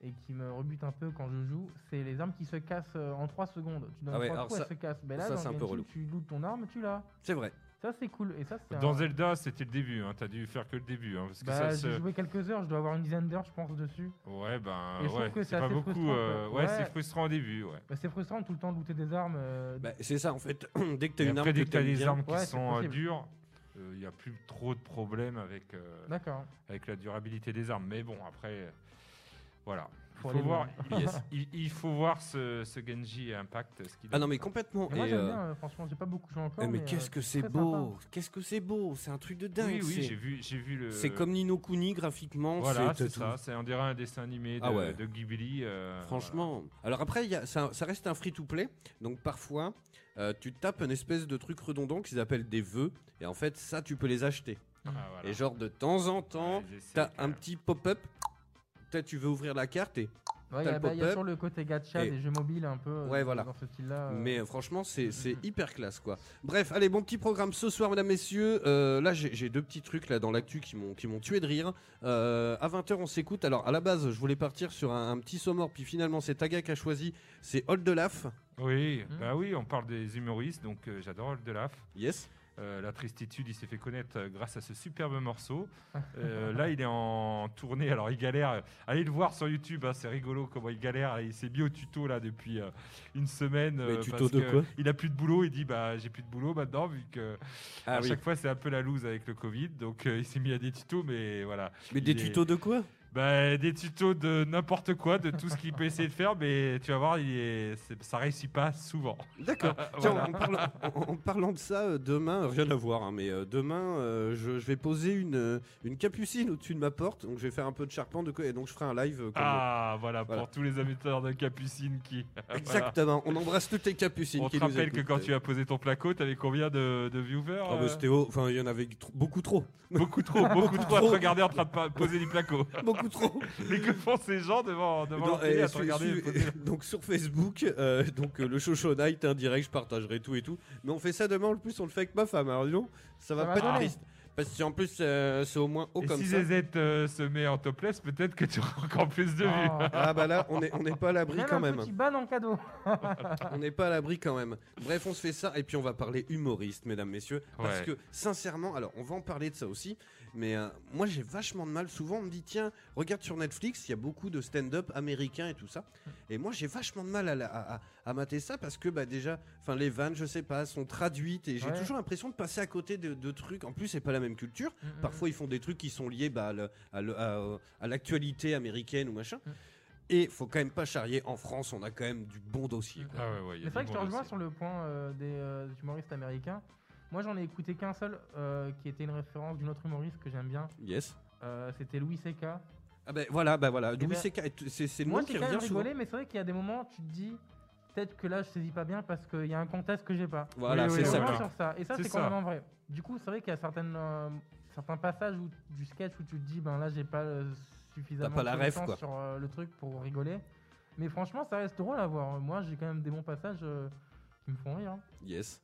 et qui me rebute un peu quand je joue, c'est les armes qui se cassent euh, en 3 secondes. Tu donnes
Ah ouais,
3
alors
coups,
ça-
elle se casse. Mais là,
ça,
dans
un peu
tu lootes ton arme, tu l'as.
C'est vrai.
Ça, c'est cool. Et ça, c'est
Dans
un-
Zelda, c'était le début. Hein. T'as dû faire que le début. Hein, parce que
Bah,
ça
j'ai joué quelques heures, je dois avoir une dizaine d'heures, je pense, dessus.
Ouais, ben,
trouve
ouais.
que c'est
pas beaucoup. euh. Ouais,
Ouais.
c'est frustrant au début. Ouais.
Bah, c'est frustrant tout le temps de looter des armes. euh,
Bah, c'est ça, en fait. dès que t'as une arme
après, dès
que
t'as des armes qui sont euh, dures, il n'y a plus trop de problèmes avec, euh,
D'accord.
avec la durabilité des armes. Mais bon, après, euh, voilà.
Faut
Il faut voir,
loin.
Yes.
il, il faut voir ce, ce Genji Impact. Ce qu'il
Ah non mais complètement.
Et moi
Et, euh,
bien, euh, franchement, j'ai pas beaucoup joué encore.
eh, mais
mais,
qu'est-ce
euh,
que c'est beau Qu'est-ce que c'est beau C'est un truc de dingue.
Oui, oui,
c'est-
j'ai vu, j'ai vu le.
C'est comme Nino Kuni graphiquement.
Voilà, c'est ça. C'est on dirait un dessin animé de,
Ah ouais.
de Ghibli. euh,
Franchement. Alors après, il y a- ça, ça reste un free-to-play. Donc parfois, euh, tu tapes une espèce de truc redondant qu'ils appellent des vœux. Et en fait, ça, tu peux les acheter.
Ah, voilà.
Et genre, de temps en temps,
Ouais,
t'as un petit pop-up. Peut-être tu veux ouvrir la carte et
Ouais, il y
t'as
a,
le
bah, il y a sur le côté gacha
Et-
des jeux mobiles un peu euh,
Ouais,
dans-
voilà.
dans ce style-là. euh.
Mais euh, franchement, c'est c'est
Mhm.
hyper classe quoi. Bref, allez, bon petit programme ce soir, mesdames, messieurs. Euh, là, j'ai j'ai deux petits trucs là dans l'actu qui m'ont qui m'ont tué de rire. Euh, à 20h, on s'écoute. Alors, à la base, je voulais partir sur un, un petit sommaire, puis finalement, c'est Taga qui a choisi. C'est Old Laf.
Oui,
Hmm.
bah oui, on parle des humoristes, donc euh, j'adore Oldelaf.
Yes.
Euh, la tristitude, il s'est fait connaître euh, grâce à ce superbe morceau. Euh, là, il est en tournée, alors il galère. Allez le voir sur YouTube, hein, c'est rigolo comment il galère. Il s'est mis au tuto là depuis euh, une semaine.
Mais
euh,
tuto
parce
de
que
quoi?
Il a plus de boulot, il dit bah j'ai plus de boulot maintenant vu que
Ah
à
oui.
chaque fois c'est un peu la loose avec le Covid, donc euh, il s'est mis à des tutos, mais voilà.
Mais des
est-
tutos de quoi?
Bah, des tutos de n'importe quoi, de tout ce qu'il peut essayer de faire, mais tu vas voir, il est, ça réussit pas souvent.
D'accord.
Voilà.
en, parlant, en- en parlant de ça, euh, demain, rien à voir, hein, mais euh, demain, euh, je, je vais poser une, euh, une capucine au-dessus de ma porte. Donc, je vais faire un peu de quoi, et donc je ferai un live. euh, comme-
Ah, voilà,
Voilà.
pour tous les amateurs de Capucine qui. voilà.
Exactement. On embrasse toutes les capucines
On
qui
te rappelle que quand tu as posé ton placo, t'avais combien de, de viewers
Ah, bah,
euh
c'était haut. Enfin, il y en avait beaucoup trop.
Beaucoup trop, beaucoup trop à te regarder en train de poser du placo.
beaucoup trop.
Mais que font ces gens devant, devant
Non,
leur télé
et
à te
su-
regarder
su-
poser-
donc sur Facebook, euh, donc euh, le show show night, un direct, je partagerai tout et tout. Mais on fait ça demain, en plus on le fait avec ma femme. Alors disons, ça va
Ça va
pas être triste. Parce qu'en plus, euh, c'est au moins haut
Et
comme
si
ça.
ZZ euh, se met en topless, peut-être que tu auras encore plus de vues.
Oh.
Ah bah là, on n'est on est pas à l'abri
Même
quand
un
même.
petit ban en cadeau.
On n'est pas à l'abri quand même. Bref, on se fait ça et puis on va parler humoriste, mesdames, messieurs. Parce
Ouais.
que sincèrement, alors on va en parler de ça aussi. Mais euh, moi j'ai vachement de mal. Souvent on me dit tiens, regarde sur Netflix, il y a beaucoup de stand-up américains et tout ça. Et moi j'ai vachement de mal à, la- à, à- à mater ça parce que bah déjà, enfin les vannes, je sais pas, sont traduites et j'ai
Ouais.
toujours l'impression de passer à côté de, de trucs. En plus c'est pas la même culture.
Mm,
Parfois, ils font des trucs qui sont liés bah, à le- à le- à- à l'actualité américaine ou machin.
Mm.
Et faut quand même pas charrier. En France, on a quand même du bon dossier. quoi.
Ah ouais, ouais, il y a
Mais c'est vrai que je te
bon
rejoins
dossier.
sur le point euh, des euh, humoristes américains. Moi, j'en ai écouté qu'un seul euh, qui était une référence d'une autre humoriste que j'aime bien.
Yes.
Euh, C'était Louis C.K.
Ah ben voilà, bah voilà. Louis
ben,
t- C'est le
Moi,
nom qui
quand même
revient souvent.
rigolé, mais c'est vrai qu'il y a des moments, tu te dis, peut-être que là, je saisis pas bien parce qu'il y a un contexte que j'ai pas.
Voilà, c'est ça.
Voilà.
sur ça. Et ça,
C'est
complètement vrai. Du coup, c'est vrai qu'il y a certaines, euh, certains passages où, du sketch où tu te dis, ben là, j'ai pas euh, suffisamment
pas la
de
ref, quoi.
sur euh, le truc pour rigoler. Mais franchement, ça reste drôle à voir. Moi, j'ai quand même des bons passages euh, qui me font rire.
Yes.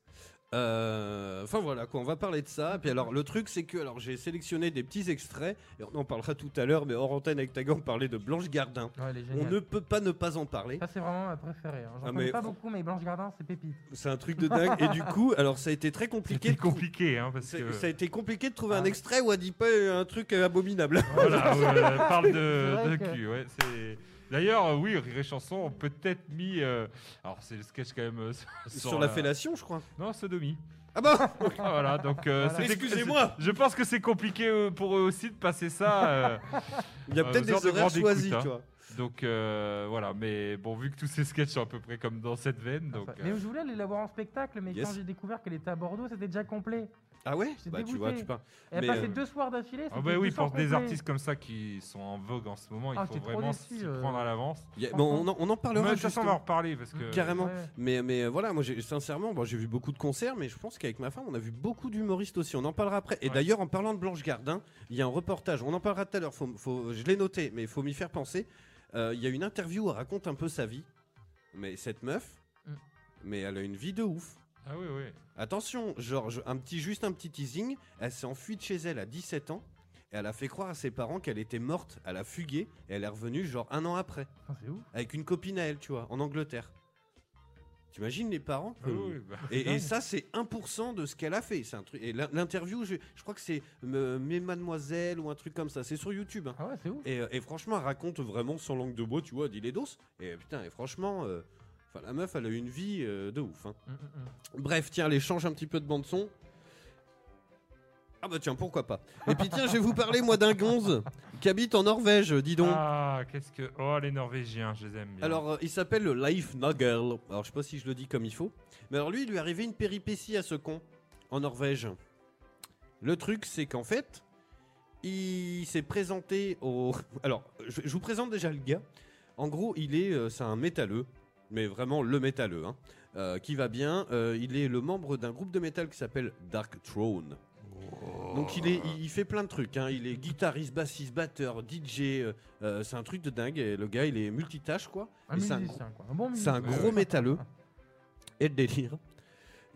Euh, Enfin voilà, quoi, on va parler de ça. Et puis alors, le truc, c'est que alors j'ai sélectionné des petits extraits. Et on en parlera tout à l'heure, mais hors antenne avec Tagan, on parlait de Blanche Gardin.
Ouais, elle est
On
géniale.
ne peut pas ne pas en parler.
Ça, c'est vraiment ma préférée. hein. J'en
Ah,
connais
mais
pas beaucoup, mais Blanche Gardin, c'est pépite.
C'est un truc de dingue. Et du coup, alors ça a été très compliqué.
C'était
de trou-
compliqué, hein, parce
c'est-
que.
Ça a été compliqué de trouver
Ah.
un extrait où elle dit pas un truc euh, abominable.
Voilà, ouais, parle
C'est
de,
vrai
de
que-
cul, ouais. c'est- D'ailleurs, euh, oui, Rire et Chanson ont peut-être mis. euh, Alors, c'est le sketch quand même. euh,
Sur la
la-
fellation, je crois.
Non, sodomie.
Ah bah
Ah, voilà, donc. euh,
Voilà.
c'était-
Excusez-moi.
Je pense que c'est compliqué euh, pour eux aussi de passer ça. euh,
Il y a
Euh,
peut-être
aux heures
des
de
horaires
grande
choisis,
écoute, hein.
tu vois.
Donc, euh, voilà, mais bon, vu que tous ces sketchs sont à peu près comme dans cette veine, donc.
mais
euh,
je voulais aller la voir en spectacle, mais
Yes.
quand j'ai découvert qu'elle était à Bordeaux, c'était déjà complet.
Ah ouais Bah tu vois, tu parles.
Elle
Mais,
a passé
euh,
deux soirs d'affilée.
Ah bah oui, pour des artistes comme ça qui sont en vogue en ce moment,
Ah,
il faut
j'étais trop
vraiment s'y
euh.
prendre à l'avance.
bon, on en, on en
Mais
parlera
de toute façon, on va en reparler parce que.
Carrément.
Ouais.
Mais, mais voilà, moi sincèrement, bon, j'ai vu beaucoup de concerts, mais je pense qu'avec ma femme, on a vu beaucoup d'humoristes aussi. On en parlera après. Et
Ouais.
d'ailleurs, en parlant de Blanche Gardin, il y a un reportage. On en parlera tout à l'heure. Faut, faut- je l'ai noté, mais il faut m'y faire penser. Euh, Il y a une interview où elle raconte un peu sa vie. Mais cette meuf,
Mm.
mais elle a une vie de ouf.
Ah oui, oui.
Attention, genre, je- un petit, juste un petit teasing. Elle s'est enfuie de chez elle à 17 ans. Et elle a fait croire à ses parents qu'elle était morte. Elle a fugué. Et elle est revenue, genre, un an après.
Ah, c'est ouf.
Avec une copine à elle, tu vois, en Angleterre. T'imagines les parents
Ah oui, bah,
et, ça, c'est 1% de ce qu'elle a fait. C'est un truc. Et l'in- l'interview, je, je crois que c'est euh, Mes Mademoiselles ou un truc comme ça. C'est sur YouTube. hein.
Ah ouais, c'est ouf.
Et, euh, et franchement, elle raconte vraiment sans langue de bois, tu vois, dit les doses. Et putain, et franchement, euh, enfin, la meuf, elle a eu une vie euh, de ouf. hein.
Mm, mm, mm.
Bref, tiens, allez, change un petit peu de bande son. Ah bah tiens, pourquoi pas. Et puis tiens, je vais vous parler moi d'un gonze qui habite en Norvège, dis donc.
Ah, qu'est-ce que. Oh, les Norvégiens, je les aime bien.
Alors, euh, il s'appelle le Life Nuggle. Alors, je sais pas si je le dis comme il faut. Mais alors, lui, il lui est arrivé une péripétie à ce con en Norvège. Le truc, c'est qu'en fait, il s'est présenté au. Alors, je, je vous présente déjà le gars. En gros, il est, euh, c'est un métalleux, mais vraiment le métalleux, hein, euh, qui va bien. Euh, il est le membre d'un groupe de métal qui s'appelle Dark Throne. Donc il, est, il, fait plein de trucs. hein. Il est guitariste, bassiste, batteur, DJ. euh, euh, c'est un truc de dingue. Et le gars, il est multitâche, quoi.
Un
Et c'est un
musicien, quoi. Un bon
c'est un
musicien.
gros métalleux. Et le délire,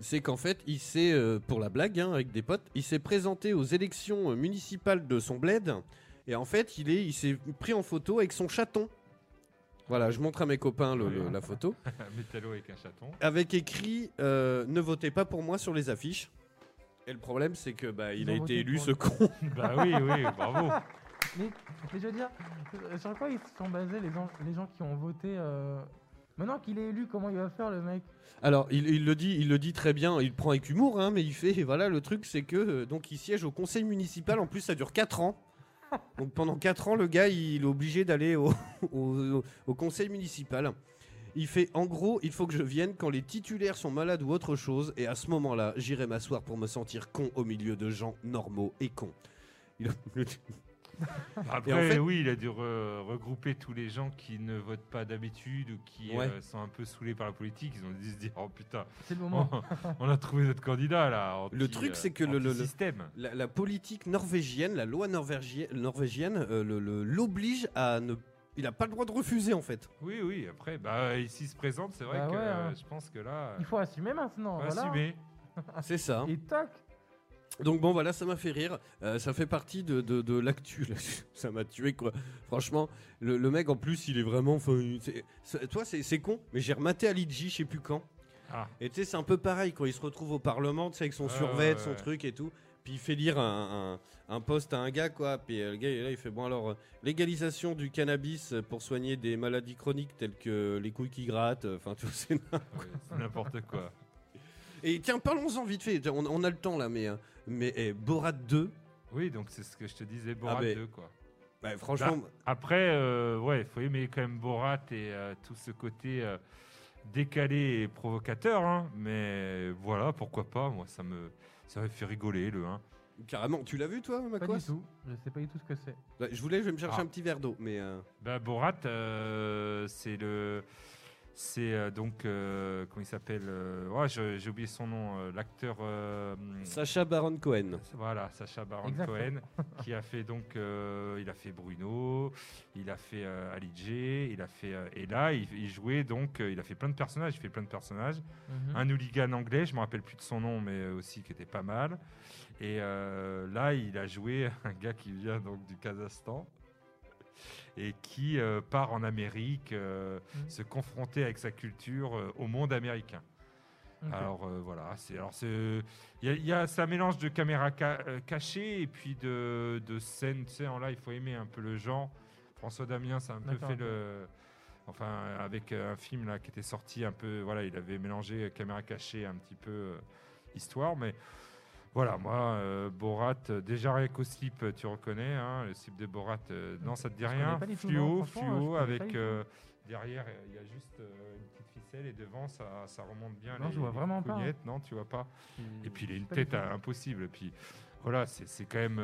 c'est qu'en fait, il s'est, euh, pour la blague, hein, avec des potes, il s'est présenté aux élections euh, municipales de son bled. Et en fait, il est, il s'est pris en photo avec son chaton. Voilà, je montre à mes copains le- le- la photo.
Métallo avec un chaton.
Avec écrit euh, Ne votez pas pour moi sur les affiches. Et le problème, c'est que bah, il
Ils
a
ont
été
voté
élu
pour
ce
lui.
con.
bah oui, oui, bravo.
Mais, mais je veux dire, euh, sur quoi ils se sont basés les gens, les gens qui ont voté euh, Maintenant qu'il est élu, comment il va faire le mec?
Alors, il, il le dit, il le dit très bien, il le prend avec humour, hein, mais il fait, voilà, le truc, c'est que euh, donc il siège au conseil municipal. En plus, ça dure 4 ans. Donc pendant 4 ans, le gars, il est obligé d'aller au, au- au conseil municipal. Il fait, en gros, il faut que je vienne quand les titulaires sont malades ou autre chose, et à ce moment-là, j'irai m'asseoir pour me sentir con au milieu de gens normaux et cons. Il-
Après,
Et en fait-
oui, il a dû re- regrouper tous les gens qui ne votent pas d'habitude ou qui
Ouais.
euh, sont un peu saoulés par la politique. Ils ont dû se dire Oh putain,
C'est le
on,
moment.
on a trouvé notre candidat là. anti-
Le truc,
euh,
c'est que le- le- le-
système.
la, la politique norvégienne, la loi norvégienne, euh, le- le- l'oblige à ne. Il n'a pas le droit de refuser en fait.
Oui, oui, après, bah, ici se présente, c'est vrai
Bah
que
ouais,
euh,
hein.
je pense que là,
Il faut assumer maintenant.
faut
voilà.
assumer.
C'est ça.
Et tac
Donc bon voilà, ça m'a fait rire. Euh, ça fait partie de, de, de l'actu. là. ça m'a tué quoi. Franchement, le, le mec en plus, il est vraiment. enfin, il- c'est- c'est- Toi, c'est c'est con, mais j'ai rematé Alidji, je sais plus quand.
Ah.
Et tu sais, c'est un peu pareil quand il se retrouve au Parlement, tu sais, avec son
Ouais,
survêt,
ouais,
son
ouais.
truc et tout. Puis il fait lire un, un, un poste à un gars, quoi. Puis euh, le gars, là, il fait bon alors, euh, légalisation du cannabis pour soigner des maladies chroniques telles que les couilles qui grattent. euh, Enfin, vois, c'est
n'importe quoi.
Et tiens, parlons-en vite fait. On, on a le temps là, mais, mais eh, Borat 2,
Oui, donc c'est ce que je te disais, Borat
mais-
2, quoi.
bah, franchement,
Après, euh, ouais, il faut aimer quand même Borat et euh, tout ce côté euh, décalé et provocateur, hein, mais voilà, pourquoi pas, moi ça me ça m'a fait rigoler le 1.
carrément. Tu l'as vu toi,
Pas du tout. Je sais pas du tout ce que c'est.
Bah, Je voulais, je vais me chercher
Ah.
un petit verre d'eau, mais euh,
Bah, Borat, euh, c'est le. C'est euh, donc. euh, comment il s'appelle euh, ouais, je- J'ai oublié son nom. euh, L'acteur. euh,
Sacha Baron Cohen.
Voilà, Sacha Baron
Exactement.
Cohen, qui a fait donc. euh, il a fait Bruno, il a fait euh, Ali G, il a fait. euh, et là, il, il jouait donc. euh, il a fait plein de personnages. Il fait plein de personnages.
Mhm.
Un hooligan anglais, je me rappelle plus de son nom, mais aussi qui était pas mal. Et euh, là, il a joué un gars qui vient donc du Kazakhstan et qui euh, part en Amérique euh,
Mhm.
se confronter avec sa culture euh, au monde américain. Alors euh, voilà, c'est alors c'est il y a, y a c'est un mélange de caméra ca- euh, cachée et puis de, de scènes, tu sais, en là il faut aimer un peu le genre. François Damien, ça a un peu fait le enfin avec un film là qui était sorti un peu voilà, il avait mélangé caméra cachée un petit peu euh, histoire mais voilà, moi, euh, Borat, euh, déjà rien qu'au slip, euh, tu reconnais, hein, le slip de Borat, euh, non, ça te dit rien.
pas
Fluo,
non,
fluo, avec euh, derrière, il y a juste une petite ficelle et devant, ça, ça remonte bien.
Non,
les,
je vois
les
vraiment pas, hein.
Non, tu vois pas.
Je-
Et puis il a
je
une
sais pas du
tête
tout.
euh, impossible. Et puis voilà, c'est c'est quand même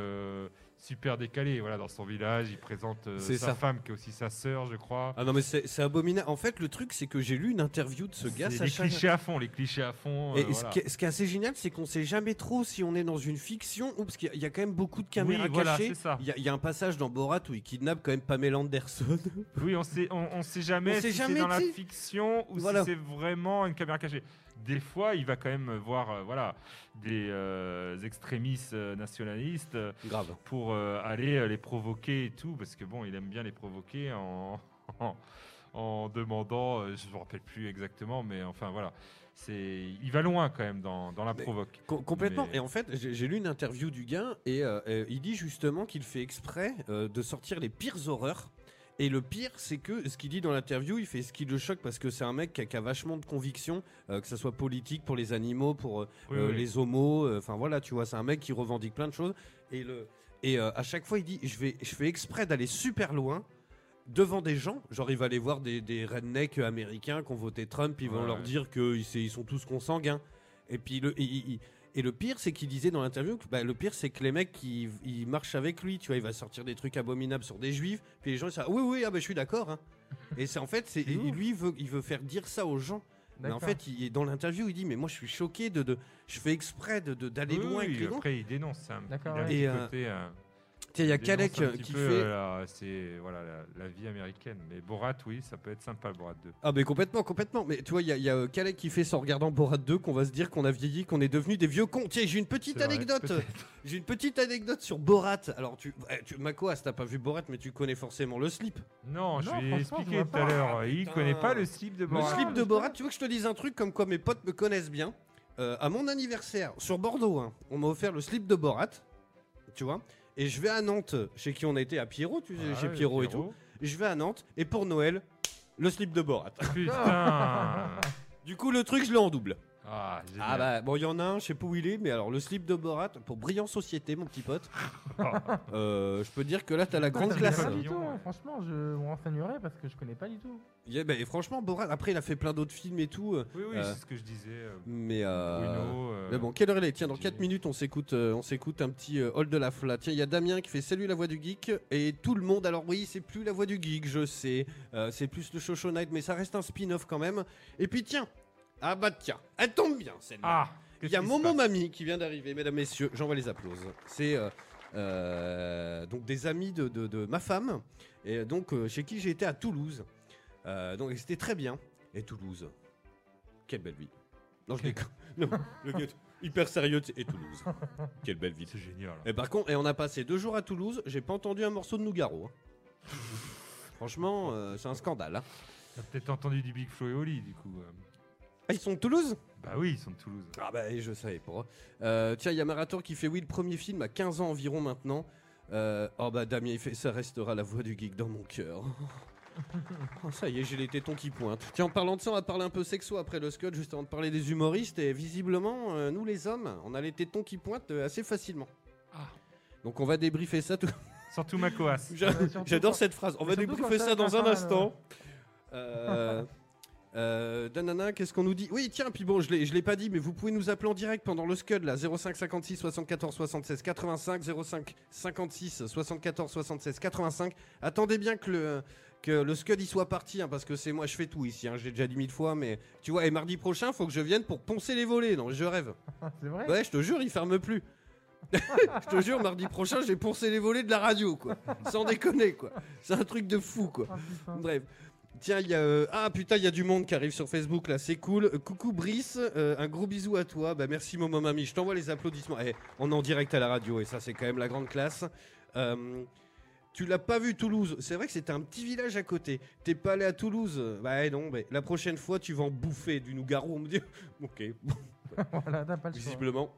super décalé. Voilà, dans son village, il présente euh, sa
ça.
femme qui est aussi sa sœur, je crois.
Ah non, mais c'est abominable. En fait, le truc, c'est que j'ai lu une interview de ce gars,
les clichés à fond, les clichés à fond.
Et
euh,
ce, qui est, ce qui est assez génial, c'est qu'on sait jamais trop si on est dans une fiction ou parce qu'il y a- il y, a quand même beaucoup de caméras
Oui, voilà,
cachées. Il y, a- il y a un passage dans Borat où il kidnappe quand même Pamela Anderson.
Oui, on sait, on, on sait jamais
On
si c'est dans la fiction ou
Voilà.
si c'est vraiment une caméra cachée. Des fois, il va quand même voir euh, voilà, des euh, extrémistes euh, nationalistes
Grave.
pour aller les provoquer et tout, parce que bon, il aime bien les provoquer en, en, en demandant, je ne me rappelle plus exactement, mais enfin voilà. C'est, il va loin quand même dans, dans la
Mais-
provoque.
Com- complètement.
Mais-
Et en fait, j'ai j'ai lu une interview du gars et il dit justement qu'il fait exprès de sortir les pires horreurs Et le pire, c'est que ce qu'il dit dans l'interview, il fait ce qui le choque parce que c'est un mec qui a, qui a vachement de convictions, euh, que ce soit politique pour les animaux, pour euh,
Oui,
euh,
oui.
les homos. euh, Enfin voilà, tu vois, c'est un mec qui revendique plein de choses. Et, le, et à chaque fois, il dit je, vais, je fais exprès d'aller super loin devant des gens. Genre, il va aller voir des, des rednecks américains qui ont voté Trump, ils vont
Ouais.
leur dire qu'ils ils sont tous consanguins. Et puis le. il- il- et le pire, c'est qu'il disait dans l'interview que bah, le pire, c'est que les mecs qui ils marchent avec lui, tu vois, il va sortir des trucs abominables sur des juifs, puis les gens ils disent ah, oui, oui, ah, bah, je suis d'accord. hein. Et c'est en fait, c'est lui, il veut, il veut faire dire ça aux gens. Mais en fait, il, dans l'interview, il dit mais moi, je suis choqué de, de je fais exprès de de- d'aller
Oui,
loin
oui,
avec les gens.
après, il dénonce ça.
D'accord,
Il a un
ouais.
petit
Et, euh,
côté, euh,
Tiens, il y a euh,
petit
qui
peu,
fait.
euh, c'est voilà la, la vie américaine. Mais Borat, oui, ça peut être sympa, Borat 2.
Ah mais complètement, complètement. Mais tu vois, il y a, il y a euh, Kalek qui fait ça en regardant Borat 2 qu'on va se dire qu'on a vieilli, qu'on est devenu des vieux cons. Tiens, j'ai une petite anecdote. J'ai une petite anecdote sur Borat. Alors tu, ouais, tu Makoas, t'as pas vu Borat, mais tu connais forcément le slip.
Non, je lui ai expliqué tout à l'heure. Il
putain.
connaît pas le slip de
Le
Borat.
slip
Ah,
de Borat, tu veux que je te dise un truc comme quoi mes potes me connaissent bien. Euh, à mon anniversaire, sur Bordeaux, hein, on m'a offert le slip de Borat. Tu vois Et je vais à Nantes, chez qui on a été à Pierrot, tu sais,
Ah
chez
ouais,
Pierrot et tout. Je vais à Nantes, et pour Noël, le slip de Borat.
Putain.
Du coup, le truc, je l'ai en double.
Ah, génial.
Ah bah bon il y en a un, je sais pas où il est, mais alors le slip de Borat pour Brillant Société mon petit pote. Euh, je peux dire que là t'as la grande classe.
Pas du tout, hein. Franchement, je me renseignerai parce que je connais pas du tout.
Bah, et franchement Borat après il a fait plein d'autres films et tout,
Oui, oui,
Euh,
c'est ce que je disais. euh,
mais euh,
Bruno. euh,
mais bon quelle heure il est? Tiens dans
Jay.
4 minutes on s'écoute euh, on s'écoute un petit euh, Hall de la Fla. Tiens il y a Damien qui fait salut la voix du geek et tout le monde alors oui c'est plus la voix du geek je sais Euh, c'est plus le Show Night mais ça reste un spin-off quand même. Et puis tiens ah bah tiens elle tombe bien celle-là.
Ah,
Il y a Momo Mamie qui vient d'arriver, mesdames, messieurs. J'envoie les applaudissements. C'est euh, euh, donc des amis de, de- de ma femme, et donc euh, chez qui j'ai été à Toulouse. Donc c'était très bien. Et Toulouse, quelle belle vie. Non, je déconne. Non, le gars hyper sérieux. Et Toulouse, quelle belle ville.
C'est génial.
Et par contre, et on a passé deux jours à Toulouse. J'ai pas entendu un morceau de Nougaro. hein. Franchement, c'est un scandale. hein.
T'as peut-être entendu du Big Flo et Oli, du coup. Euh.
Ah, ils sont de Toulouse?
Bah oui, ils sont de Toulouse.
Ah bah je savais pas. Euh, tiens, il y a Marator qui fait oui, le premier film à 15 ans environ maintenant. Euh, oh bah Damien il fait ça restera la voix du geek dans mon cœur. Oh, ça y est, j'ai les tétons qui pointent. Tiens, en parlant de ça, on va parler un peu sexo après le scotch, juste avant de parler des humoristes. Et visiblement, euh, nous les hommes, on a les tétons qui pointent euh, assez facilement.
Ah.
Donc on va débriefer ça tout.
Surtout Makoas.
J'a-
surtout
J'adore cette phrase. On va débriefer ça
ça
dans un instant. Euh, euh, Danana, qu'est-ce qu'on nous dit? Oui, tiens, puis bon, je l'ai, je l'ai pas dit, mais vous pouvez nous appeler en direct pendant le Scud, là, 05 56 74 76 85, 05 56 74 76 85. Attendez bien que le, que le Scud y soit parti, hein, parce que c'est moi, je fais tout ici, hein, j'ai déjà dit mille fois, mais tu vois, et mardi prochain, faut que je vienne pour poncer les volets, non, je rêve.
C'est vrai?
Ouais, je te jure, il ferme plus. je te jure, mardi prochain, j'ai poncé les volets de la radio, quoi. Sans déconner, quoi. C'est un truc de fou, quoi.
Ah.
Bref. Tiens, il y a. euh, Ah putain, il y a du monde qui arrive sur Facebook là, c'est cool. Euh, coucou Brice, euh, un gros bisou à toi. Bah merci Momo Mamie, je t'envoie les applaudissements. Eh, on est en direct à la radio et ça c'est quand même la grande classe. Euh, tu l'as pas vu Toulouse C'est vrai que c'était un petit village à côté. T'es pas allé à Toulouse? Bah eh non, mais la prochaine fois tu vas en bouffer du Nougaro. On me dit. ok,
voilà, t'as pas le choix.
visiblement.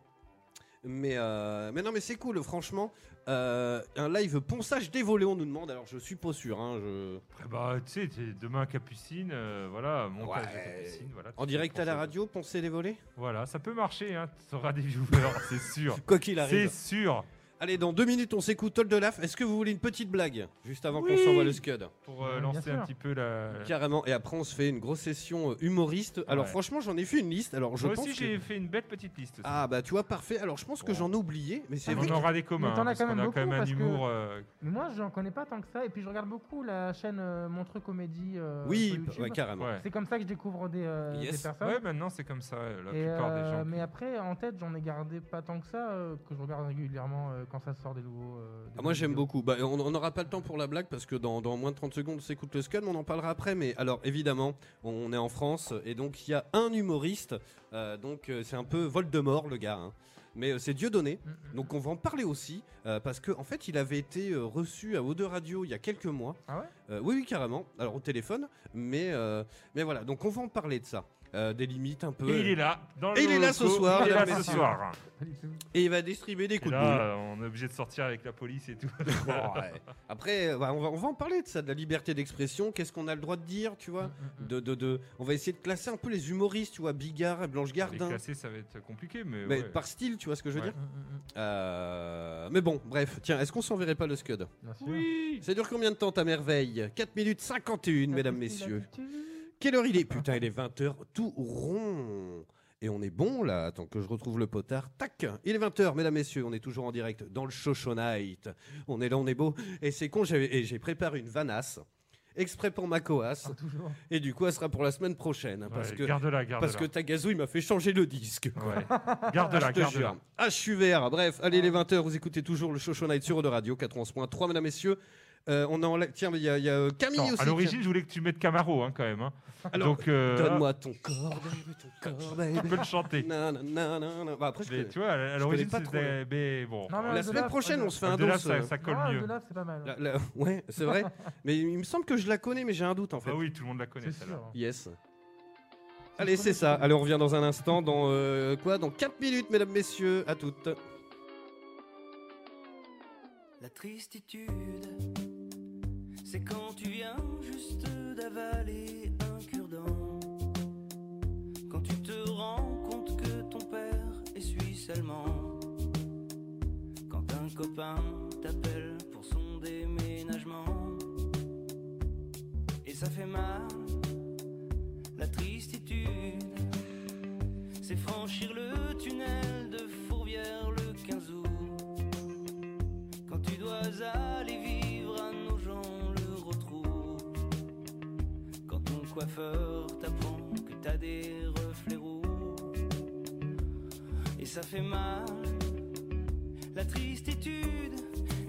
Mais, euh, mais non, mais c'est cool, franchement. Euh, un live ponçage des volets, on nous demande. Alors je suis pas sûr. Hein, je...
Bah, tu sais, demain à Capucine, euh, voilà, montage
Ouais.
de Capucine. Voilà,
En direct à la radio, poncer les volets?
Voilà, ça peut marcher, hein. tu auras des viewers, c'est sûr.
Quoi qu'il
C'est
arrive.
sûr.
Allez, dans deux minutes, on s'écoute Tol de Laf. Est-ce que vous voulez une petite blague Juste avant qu'on s'envoie le Scud
Pour euh, lancer un petit peu la.
Carrément. Et après, on se fait une grosse session euh, humoriste. Alors,
Ouais.
franchement, j'en ai fait une liste. Alors, je
Moi
pense
aussi,
que-
j'ai fait une belle petite liste. aussi.
Ah, bah, tu vois, parfait. Alors, je pense que
Bon.
j'en ai oublié. Mais c'est
on
vrai. que-
aura des communs.
Mais t'en as
parce
quand
qu'on
même
a quand même
beaucoup,
un
parce que-
humour. euh,
Mais moi, j'en connais pas tant que ça. Et puis, je regarde beaucoup la chaîne euh, Montreux Comédie. euh,
Oui,
YouTube.
ouais, carrément.
ouais.
C'est comme ça que je découvre des, euh,
Yes.
des personnes.
Ouais, maintenant c'est comme ça. La
Et,
plupart
euh,
des gens.
Mais après, en tête, j'en ai gardé pas tant que ça, euh, que je regarde régulièrement euh, quand ça sort des nouveaux. euh, des
Ah, moi, j'aime beaucoup. Bah, on n'aura pas le temps pour la blague parce que dans, dans moins de 30 secondes, on s'écoute le mais on en parlera après. Mais alors, évidemment, on est en France et donc il y a un humoriste. euh, donc, euh, c'est un peu Voldemort, le gars. hein. mais c'est Dieudonné.
Mm, mm.
Donc on va en parler aussi, parce qu'en en fait il avait été reçu à O2 Radio il y a quelques mois.
Ah ouais?
Oui, oui, carrément. Alors au téléphone, mais, mais voilà, donc on va en parler de ça. Euh, des limites un peu.
Et il est là. Dans
Et
le
il est là ce soir,
Il est là ce
messieurs.
soir.
Et il va distribuer des
Et
coups de boule.
on est obligé de sortir avec la police et tout.
Bon, ouais. Après, euh, bah, on, va, on va en parler de ça, de la liberté d'expression. Qu'est-ce qu'on a le droit de dire, tu vois
Mm, mm, mm.
de, de, de- On va essayer de classer un peu les humoristes, tu vois, Bigard et Blanche
Les
Gardin.
classer, ça va être compliqué, mais.
Mais
ouais.
par style, tu vois ce que je veux
Ouais.
dire. Euh, Mais bon, bref, tiens, est-ce qu'on s'enverrait pas le Scud?
Oui
Ça dure combien de temps ta merveille? 4 minutes 51, mesdames, messieurs. Quelle heure il est? Putain, il est 20h, tout rond. Et on est bon là, attends que je retrouve le potard. Tac Il est 20h, mesdames, messieurs, on est toujours en direct dans le Night. On est là, on est beau. Et c'est con, j'ai préparé une vanasse, exprès pour ma coasse.
Ah.
Et du coup, elle sera pour la semaine prochaine. Parce
Ouais,
que,
Garde-la, garde-la.
parce que Tagazu, il m'a fait changer le disque.
Ouais. Garde-la, garde-la.
Ah, je suis vert. Bref, allez, les 20h, vous écoutez toujours le Show Show Night sur de Radio 91.3, mesdames, messieurs. Euh, on est en... la- Tiens, mais il y a, y a, euh, Camille aussi.
à l'origine, je voulais que tu mettes Camaro, hein, quand même. hein.
Alors,
Donc, euh,
Donne-moi ton corps, baby, ton corps, baby.
tu peux le chanter.
Non, non, non, non. Bah, après, je
Mais
connais.
tu vois, à l'origine,
pas trop,
c'était. Mais bon.
Non, mais
La semaine prochaine, on se fait un
de là,
dos.
ça, ça colle
Ah,
mieux.
de là, c'est pas mal.
la- la- Ouais, c'est vrai. mais il me semble que je la connais, mais j'ai un doute en fait.
Ah oui, tout le monde la connaît, celle-là.
Yes. Allez, c'est ça. Allez, on revient dans un instant. Dans euh, quoi? Dans 4 minutes, mesdames, messieurs. À toutes.
La tristitude, c'est quand tu viens juste d'avaler un cure-dent. Quand tu te rends compte que ton père est suisse allemand. Quand un copain t'appelle pour son déménagement. Et ça fait mal, la tristitude. C'est franchir le tunnel de Fourvière le 15 août. Quand tu dois aller vivre coiffeur t'apprend que t'as des reflets roux Et ça fait mal La tristitude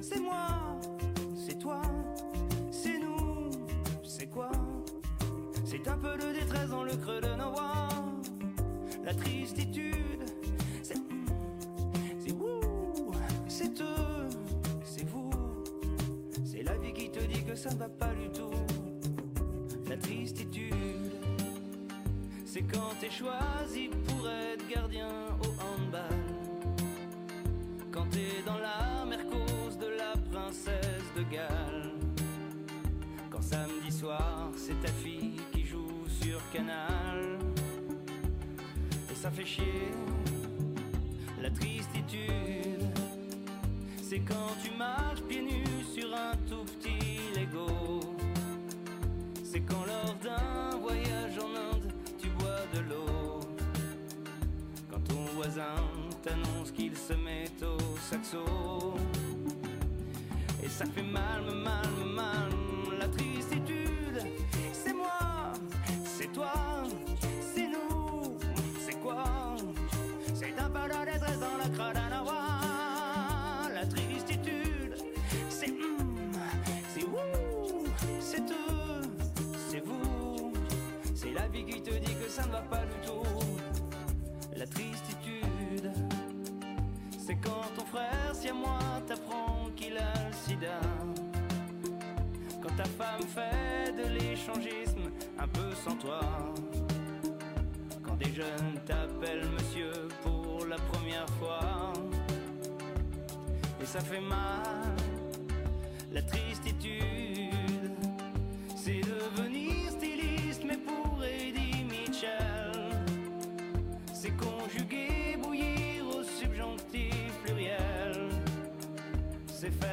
C'est moi C'est toi C'est nous C'est quoi? C'est un peu de détresse dans le creux de nos voix La tristitude C'est c'est vous, c'est eux, c'est vous. C'est la vie qui te dit que ça ne va pas du tout. Tristitude, c'est quand t'es choisi pour être gardien au handball. Quand t'es dans la mercose de la princesse de Galles. Quand samedi soir, c'est ta fille qui joue sur Canal. Et ça fait chier. La tristitude, c'est quand tu marches pieds nus sur un tout petit Lego. C'est quand lors d'un voyage en Inde, tu bois de l'eau. Quand ton voisin t'annonce qu'il se met au saxo. Et ça fait mal, mal, me mal, toi. Quand des jeunes t'appellent monsieur pour la première fois. Et ça fait mal, la tristitude. C'est devenir styliste, mais pour Eddie Mitchell. C'est conjuguer, bouillir au subjonctif pluriel. C'est faire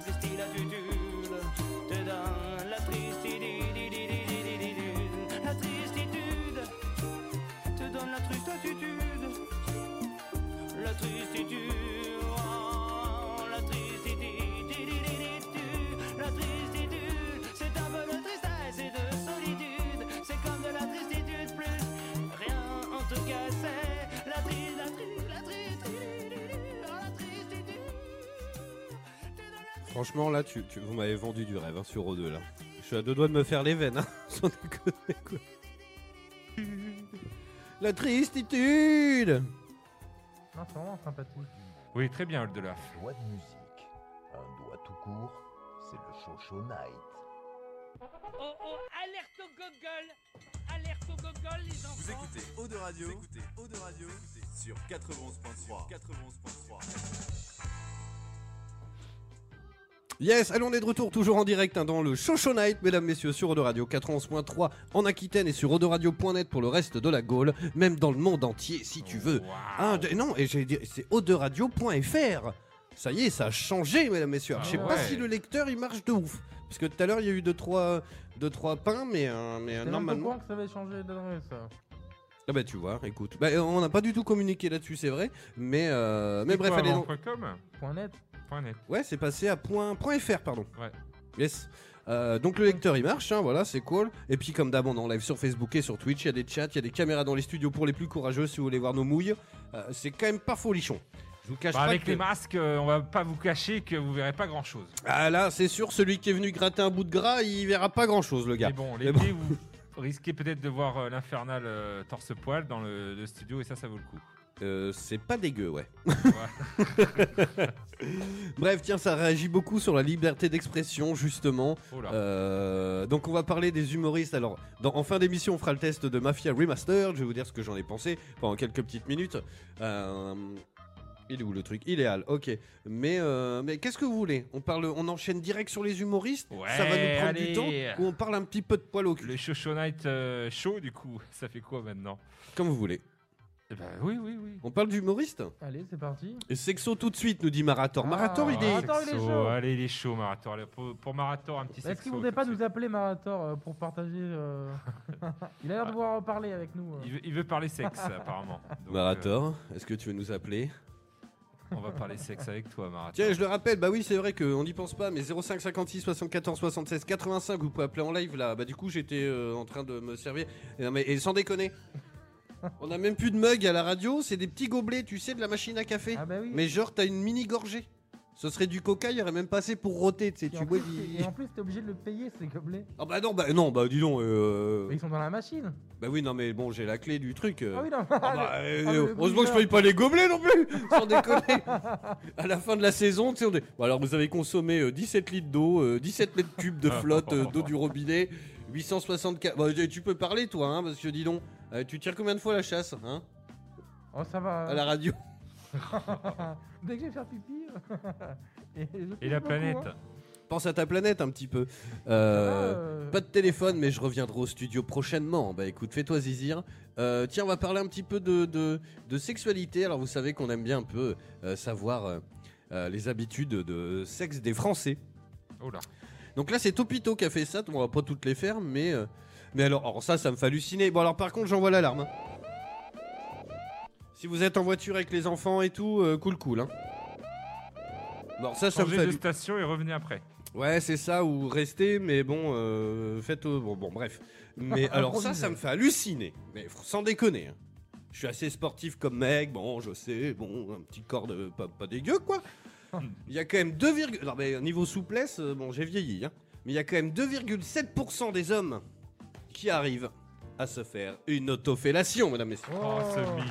La tristitude te
Franchement, là, tu, tu- vous m'avez vendu du rêve hein, sur O2 là. Je suis à deux doigts de me faire les veines. Hein. Sans déconner, quoi. La tristitude
Non, c'est vraiment sympathique.
Oui, très bien, Oldelaf.
Doigt de musique. Un doigt tout court, c'est le Chocho Night.
Oh oh, alerte au gogol Alerte au gogol, les enfants
Vous écoutez Eau de Radio, vous écoutez Eau de Radio sur 91.3. 91.3.
Yes, allons, on est de retour toujours en direct hein, dans le Chocho Night, mesdames, messieurs, sur Eau Radio 91.3 en Aquitaine et sur Radio.net pour le reste de la Gaule, même dans le monde entier si tu veux. Ah, non, et j'ai dit, c'est Radio.fr. Ça y est, ça a changé, mesdames, messieurs.
Ah
je sais pas si le lecteur il marche de ouf. Parce que tout à l'heure, il y a eu 2-3 deux, trois, deux, trois pains, mais, euh, mais euh, normalement.
que ça avait changé d'adresse. ça.
Ah bah tu vois, écoute. Bah, on n'a pas du tout communiqué là-dessus, c'est vrai. Mais, euh, mais bref,
quoi,
allez. donc-
.com?
Net.
.net.
Ouais, c'est passé à point, point .fr, pardon.
Ouais.
Yes. Euh, donc le lecteur il marche, hein, voilà, c'est cool. Et puis comme d'hab, on est en live sur Facebook et sur Twitch, il y a des chats, il y a des caméras dans les studios pour les plus courageux si vous voulez voir nos mouilles. Euh, c'est quand même pas folichon. Je vous cache
Bah,
pas
avec
que...
les masques, euh, on va pas vous cacher que vous verrez pas grand chose.
Ah là, c'est sûr, celui qui est venu gratter un bout de gras, il verra pas grand chose, le gars.
Mais bon,
Mais
l'été, vous risquez peut-être de voir l'infernal euh, torse-poil dans le, le studio et ça, ça vaut le coup.
Euh, c'est pas dégueu, ouais. Bref, tiens, ça réagit beaucoup sur la liberté d'expression, justement.
Oh là.
Euh, donc on va parler des humoristes. Alors, dans- en fin d'émission, on fera le test de Mafia Remastered. Je vais vous dire ce que j'en ai pensé pendant quelques petites minutes. Euh, il est où le truc? Il est Al, ok. Mais, euh, mais qu'est-ce que vous voulez? On parle, on enchaîne direct sur les humoristes?
Ouais,
Ça va nous prendre du temps Ou on parle un petit peu de poil au cul?
Le Show Night euh, show, du coup, ça fait quoi maintenant?
Comme vous voulez.
Eh ben, Oui, oui, oui.
On parle d'humoriste
Allez, c'est parti.
Et Sexo tout de suite, nous dit Marator.
Ah,
Marator, il est...
Marator, il est
Sexo,
chaud.
Allez, il est chaud, Marator. Allez, Pour, pour Marator, un petit
Est-ce
sexo.
qu'il voudrait
tout
pas
de
nous
suite.
appeler Marator euh, pour partager euh, Il a l'air de vouloir en parler avec nous. euh.
il veut, il veut parler sexe, apparemment. Donc,
Marator, est-ce que tu veux nous appeler
euh, on va parler sexe avec toi, Marator.
Tiens, je le rappelle, bah oui, c'est vrai qu'on n'y pense pas, mais 05 56 74 76 85, vous pouvez appeler en live là. Bah du coup, j'étais euh, en train de me servir. Et, non, mais, et sans déconner, on a même plus de mug à la radio, c'est des petits gobelets, tu sais, de la machine à café.
Ah bah oui.
Mais genre, t'as une mini gorgée. Ce serait du coca, il y aurait même pas assez pour roter, tu sais,
Et
tu bois.
et en plus, t'es obligé de le payer, ces gobelets.
Ah bah non, bah non, bah dis donc. euh,
Mais ils sont dans la machine.
Bah oui, non, mais bon, j'ai la clé du truc. euh.
Ah oui, non.
Ah bah, euh,
Ah, le
heureusement que je paye pas les gobelets non plus, sans déconner. À la fin de la saison, tu sais, on est... Bon, alors vous avez consommé euh, 17 litres d'eau, euh, 17 mètres cubes de flotte euh, d'eau du robinet, 864. Bon, tu- tu peux parler toi, hein, parce que dis donc, euh, tu tires combien de fois la chasse, hein,
Oh, ça va.
à la radio
Dès que je vais faire pipi. et, je
Et la
beaucoup,
planète
hein.
Pense à ta planète un petit peu. Euh,
euh,
Pas de téléphone, mais je reviendrai au studio prochainement. Bah écoute, fais-toi zizir. Euh, tiens, on va parler un petit peu de, de, de sexualité. Alors vous savez qu'on aime bien un peu euh, savoir euh, euh, les habitudes de sexe des Français.
Oh là.
Donc là, c'est Topito qui a fait ça. On va pas toutes les faire, mais, euh, mais alors, alors ça, ça me fait halluciner. Bon alors par contre, j'envoie l'alarme. hein. Si vous êtes en voiture avec les enfants et tout, euh, cool cool. Hein. Bon, ça, ça me fait
de
hallu-
station et revenez après.
Ouais, c'est ça, ou rester, mais bon, euh, faites. euh, bon, bon, bref. Mais alors, ça, ça me fait halluciner. Mais sans déconner. hein. Je suis assez sportif comme mec, bon, je sais, bon, un petit corps de. pas, pas dégueu, quoi. Il y a quand même 2, virg- non, mais niveau souplesse, euh, bon, j'ai vieilli, hein. Mais il y a quand même 2,7% des hommes qui arrivent à se faire une autofellation, mesdames, messieurs.
Oh, ce
Oh.
mythe.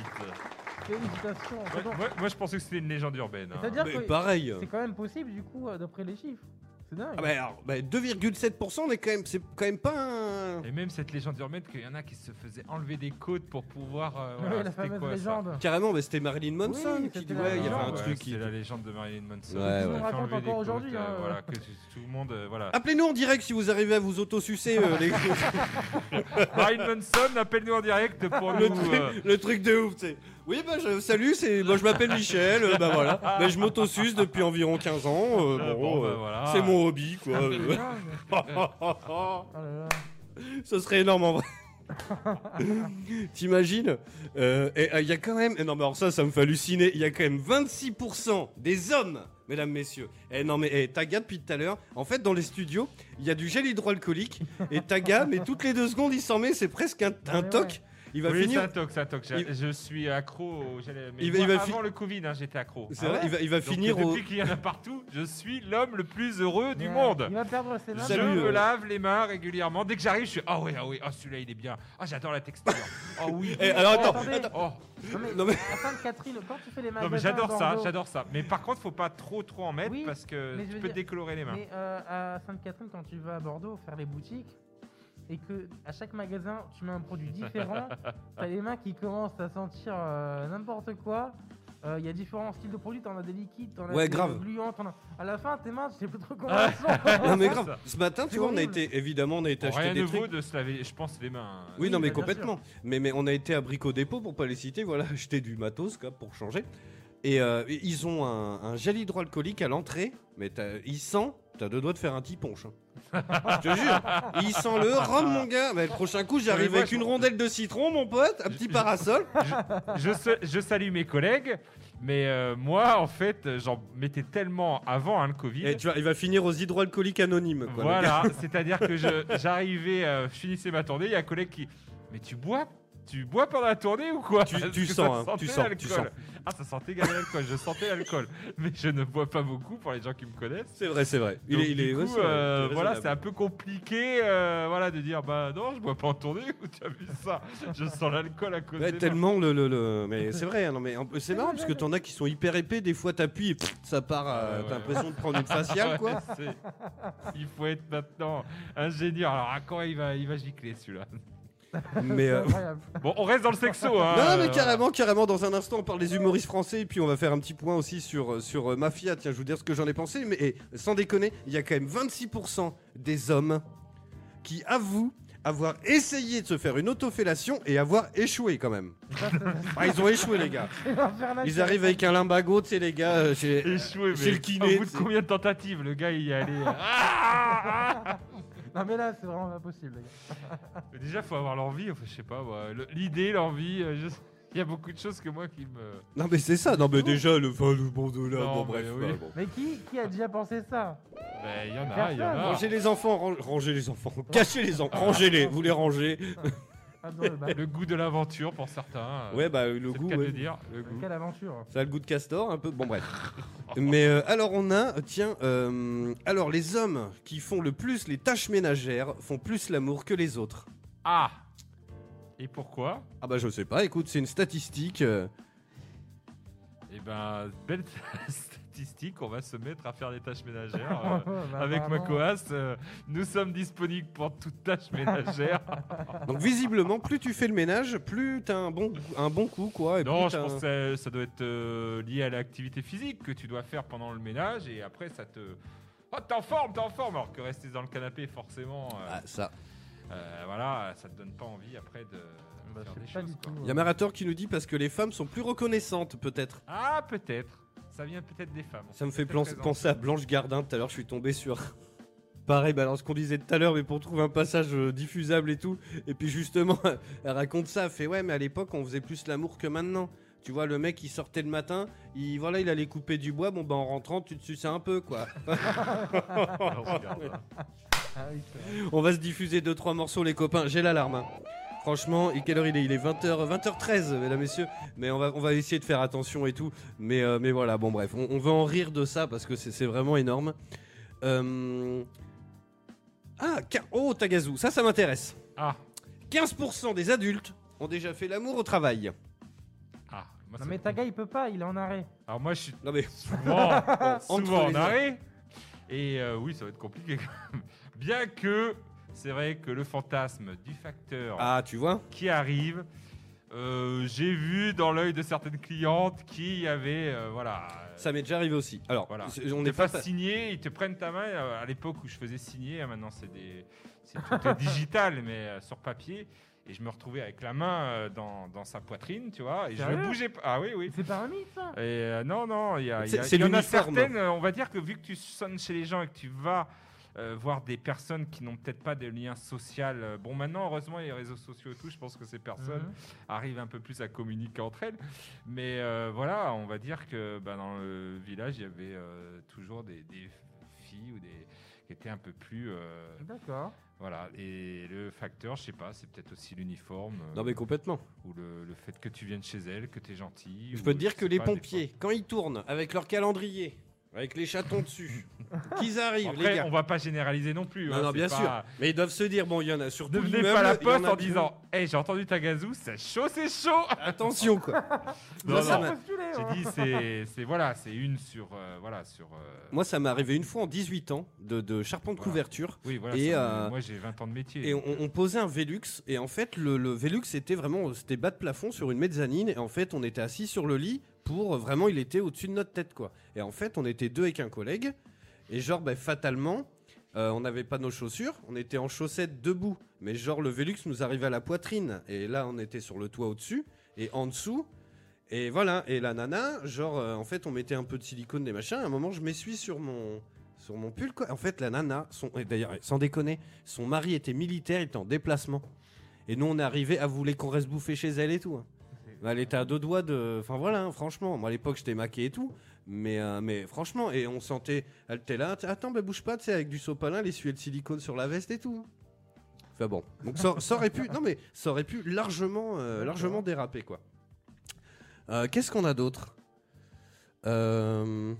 Félicitations.
Moi, moi, je pensais que c'était une légende urbaine. hein.
C'est-à-dire
Mais
que
pareil.
c'est quand même possible, du coup, euh, d'après les chiffres. C'est dingue.
Ah bah, alors, bah, 2,7%, on est quand même, c'est quand même pas un.
Et même cette légende urbaine qu'il y en a qui se faisaient enlever des côtes pour pouvoir. euh,
Ouais,
voilà,
la
c'était
fameuse
quoi, ça
légende.
Carrément, bah, c'était Marilyn Manson
Oui,
qui
c'était
ouais, il y avait un
légende.
truc qui.
C'est la légende de Marilyn Manson.
Ouais, ouais. On
fait
raconte
enlever
encore
des côtes,
aujourd'hui,
euh,
hein.
Voilà, que tout le monde. euh, voilà.
Appelez-nous en direct si vous arrivez à vous autosucer euh, les...
Marilyn Manson, appelle-nous en direct pour
le,
nous.
truc,
euh,
le truc de ouf, tu sais. Oui, bah, je, salut, c'est, bah, je m'appelle Michel, euh, bah voilà. Bah, je m'autosuce depuis environ 15 ans. euh,
Ah,
bon,
bon, bah,
euh,
voilà.
C'est mon hobby, quoi.
Ah,
euh.
là.
Ce serait énorme en vrai. T'imagines Euh, et, euh, Il y a quand même. et non, mais alors ça, ça me fait halluciner. Il y a quand même 26% des hommes, mesdames, messieurs. Et non, mais eh, Taga, depuis tout à l'heure, en fait, dans les studios, il y a du gel hydroalcoolique. Et Taga, mais toutes les deux secondes, il s'en met. C'est presque un, un
Ouais,
toc.
Ouais.
il va
oui,
finir.
toc, toc. Je,
Il-
je suis accro. au- Mais
Il va-
moi,
il va fi-
avant le Covid, hein, j'étais accro.
C'est vrai, il va, il va
Donc,
finir au.
depuis qu'il y en a partout, je suis l'homme le plus heureux du
Ouais,
monde.
Il va perdre ses mains.
Je
Salut,
me
euh.
lave les mains régulièrement. Dès que j'arrive, je suis ah oui, ah oui, ah celui-là il est bien. Ah j'adore la texture. Oh oui.
Eh, alors attends,
Attendez.
attends.
Oh.
Non mais,
Non, mais-
à Sainte-Catherine, quand tu fais les magasins
Non mais j'adore ça, j'adore ça. Mais par contre, faut pas trop trop en mettre
Oui,
parce que tu peux
dire-
te décolorer les mains.
Mais euh, à Sainte-Catherine, quand tu vas à Bordeaux faire les boutiques et que à chaque magasin tu mets un produit différent, t'as les mains qui commencent à sentir euh, n'importe quoi. Euh, Il y a différents styles de produits, t'en as des liquides, t'en as
Ouais,
des
grave.
gluants, t'en as... À la fin, tes mains, tu sais plus trop comment elles sont.
Non mais grave. Ce matin, tu vois, on a été évidemment, on a été
Bon,
acheter
rien
des
ne
trucs.
vaut de se laver, je pense, les mains.
Oui,
Oui,
non, mais
bah,
complètement. Mais, mais on a été à Brico Dépôt, pour pas les citer, voilà, acheter du matos, quoi, pour changer. Et euh, ils ont un, un gel hydroalcoolique à l'entrée, mais t'as- il sent, t'as deux doigts de faire un petit ponche. hein. Je te jure, il sent le rhum, mon gars. Mais le prochain coup, j'arrive avec une rondelle de citron, mon pote, un petit parasol.
je, sa- je salue mes collègues, mais euh, moi, en fait, j'en mettais tellement avant hein, le Covid.
Et tu vois, il va finir aux hydroalcooliques anonymes. Quoi.
Voilà, c'est-à-dire que je- j'arrivais, euh, je finissais ma tournée, il y a un collègue qui. Mais tu bois Tu bois pendant la tournée ou quoi
Tu- tu sens, hein, tu sens, tu
l'alcool.
sens.
Ah, ça sentait également l'alcool, je sentais l'alcool. Mais je ne bois pas beaucoup pour les gens qui me connaissent.
C'est vrai, c'est vrai. Il
Donc,
est, il est,
coup,
ouais,
euh, voilà, c'est un peu compliqué euh, voilà, de dire bah non, je bois pas en tournée ou tu as vu ça Je sens l'alcool à cause
Ouais, tellement le, le, le- mais c'est vrai hein, non mais c'est marrant parce que t'en as qui sont hyper épais des fois t'appuies et pff, ça part euh,
ouais,
t'as l'impression de prendre une faciale quoi
Il faut être maintenant ingénieur. Alors, à quand il va, il va gicler celui-là?
mais euh.
Bon, on reste dans le sexo. Hein,
non mais
euh,
carrément carrément dans un instant on parle des humoristes français et puis on va faire un petit point aussi sur sur euh, Mafia. Tiens je vais vous dire ce que j'en ai pensé mais eh, sans déconner il y a quand même 26% des hommes qui avouent avoir essayé de se faire une autofellation et avoir échoué quand même. Ah, ils ont échoué les gars. Ils arrivent avec un limbago tu sais les gars euh, chez-
Échoué,
Chez
mais
le kiné,
Au bout de combien de tentatives le gars il y est allé Ah, ah
Non mais là, c'est vraiment pas possible. les gars.
Mais Déjà, faut avoir l'envie. Enfin, je sais pas, moi, le- l'idée, l'envie. euh, je- Il y a beaucoup de choses que moi qui me.
non mais c'est ça non mais déjà le fin le bon de là
Non,
bon
mais
bref
oui.
bah, bon.
Mais qui, qui a déjà pensé ça?
Ben, il y en a,
Personne.
il y en a.
Rangez les enfants, ran- rangez les enfants, cachez les enfants, rangez-les, vous les rangez.
Le
goût de l'aventure pour certains. euh,
Ouais, bah le goût, ouais.
dire. Le goût.
Quelle aventure
ça a le goût de castor un peu. Bon bref. Mais euh, alors on a, tiens, euh, alors les hommes qui font le plus les tâches ménagères font plus l'amour que les autres.
Ah Et pourquoi?
Ah bah je sais pas, écoute, c'est une statistique. euh,
Eh ben, belle on va se mettre à faire des tâches ménagères. euh,
Bah,
Avec
apparemment.
Macoas, euh, nous sommes disponibles pour toute tâche ménagère.
Donc visiblement, plus tu fais le ménage, plus t'as un bon, un bon coup quoi. Et
non, je pense que ça, ça doit être euh, lié à l'activité physique que tu dois faire pendant le ménage et après ça te. Oh, t'es en forme, t'es en forme Alors que rester dans le canapé, forcément, euh,
Ah, ça.
euh, voilà, ça te donne pas envie après de
Bah.
Il y a Marator qui nous dit parce que les femmes sont plus reconnaissantes peut-être.
Ah, peut-être. Ça vient peut-être des femmes.
Ça me fait penser à Blanche Gardin. Tout à l'heure, je suis tombé sur. Pareil, bah alors ce qu'on disait tout à l'heure, mais pour trouver un passage euh, diffusable et tout. Et puis justement, elle raconte ça. Elle fait ouais, mais à l'époque, on faisait plus l'amour que maintenant. Tu vois, le mec, il sortait le matin, il voilà, il allait couper du bois. Bon, bah en rentrant, tu te suçais un peu, quoi.
Hein.
Ah vrai.
on va se diffuser deux trois morceaux, les copains. J'ai l'alarme. hein. Franchement, et quelle heure il est Il est 20h, 20h13, mesdames, messieurs. Mais on va, on va essayer de faire attention et tout. Mais, euh, mais voilà, bon, bref, on, on va en rire de ça parce que c'est c'est vraiment énorme. Euh, Ah, oh, Tagazu, ça, ça m'intéresse.
Ah,
15% des adultes ont déjà fait l'amour au travail.
ah. moi,
Non
ça-
mais Taga il peut pas, il est en arrêt.
Alors moi, je suis
Non mais
souvent, souvent en arrêt. Et euh, oui, ça va être compliqué quand même. Bien que c'est vrai que le fantasme du facteur
ah, tu vois
qui arrive, euh, j'ai vu dans l'œil de certaines clientes qui avaient, euh, voilà,
Ça m'est déjà arrivé aussi. Alors,
Voilà.
c'est- on n'est pas.
pas signé, ils te prennent ta main. euh, À l'époque où je faisais signer, hein, maintenant c'est des, c'est tout est digital, mais euh, sur papier. Et je me retrouvais avec la main euh, dans, dans sa poitrine, tu vois, et je
Sérieux
ne bougeais pas. Ah oui, oui.
C'est pas un mythe ça
Et euh, non, non, il y, a, il y, a-
C'est- c'est
il y en a
l'uniforme.
certaines, euh, on va dire que vu que tu sonnes chez les gens et que tu vas euh, voir des personnes qui n'ont peut-être pas de lien social, euh, bon maintenant heureusement les réseaux sociaux et tout, je pense que ces personnes
Mhm.
arrivent un peu plus à communiquer entre elles. Mais euh, voilà, on va dire que bah, dans le village, il y avait euh, toujours des, des filles ou des qui étaient un peu plus, euh,
D'accord.
Voilà. Et le facteur, je sais pas, c'est peut-être aussi l'uniforme.
Non mais complètement.
Ou le, le fait que tu viennes chez elle, que tu es gentil.
Je
ou
peux te dire que les pompiers, quand ils tournent avec leur calendrier, avec les chatons dessus, qu'ils arrivent,
Après,
les gars.
on va pas généraliser non plus.
Non,
hein,
non, bien
pas-
sûr. Mais ils doivent se dire, bon, il y en a surtout
Ne venez pas à la
en
poste en disant Hey, j'ai entendu ta gazou, c'est chaud, c'est chaud
Attention, quoi.
Non, non,
m'a-
Postulé,
J'ai
hein.
dit, c'est, c'est voilà, c'est une sur. euh, voilà, sur euh,
Moi, ça m'est arrivé une fois en 18 ans de, de charpente
Voilà.
couverture.
oui, voilà.
et,
ça,
euh,
moi, j'ai 20 ans de métier.
Et on, on posait un Velux, et en fait, le, le Velux était vraiment, c'était bas de plafond sur une mezzanine, et en fait, on était assis sur le lit pour vraiment, il était au-dessus de notre tête, quoi. Et en fait, on était deux avec un collègue, et genre, bah, fatalement, euh, on n'avait pas nos chaussures, on était en chaussettes debout, mais genre, le Velux nous arrivait à la poitrine, et là, on était sur le toit au-dessus, et en dessous. Et voilà, et la nana, genre, euh, en fait, on mettait un peu de silicone, des machins. À un moment, je m'essuie sur mon, sur mon pull, quoi. En fait, la nana, son, d'ailleurs, sans déconner, son mari était militaire, il était en déplacement. Et nous, on est arrivé à vouloir qu'on reste bouffer chez elle et tout. hein. Elle était à deux doigts de. Enfin voilà, hein, franchement. Moi, à l'époque, j'étais maqué et tout. Mais, euh, mais franchement, et on sentait. Elle était là, attends, bah, bouge pas, tu sais, avec du sopalin, l'essuyer de silicone sur la veste et tout. Enfin bon. Donc ça, ça aurait pu. Non, mais ça aurait pu largement, euh, largement déraper, quoi. Euh, Qu'est-ce qu'on a d'autre? Euh,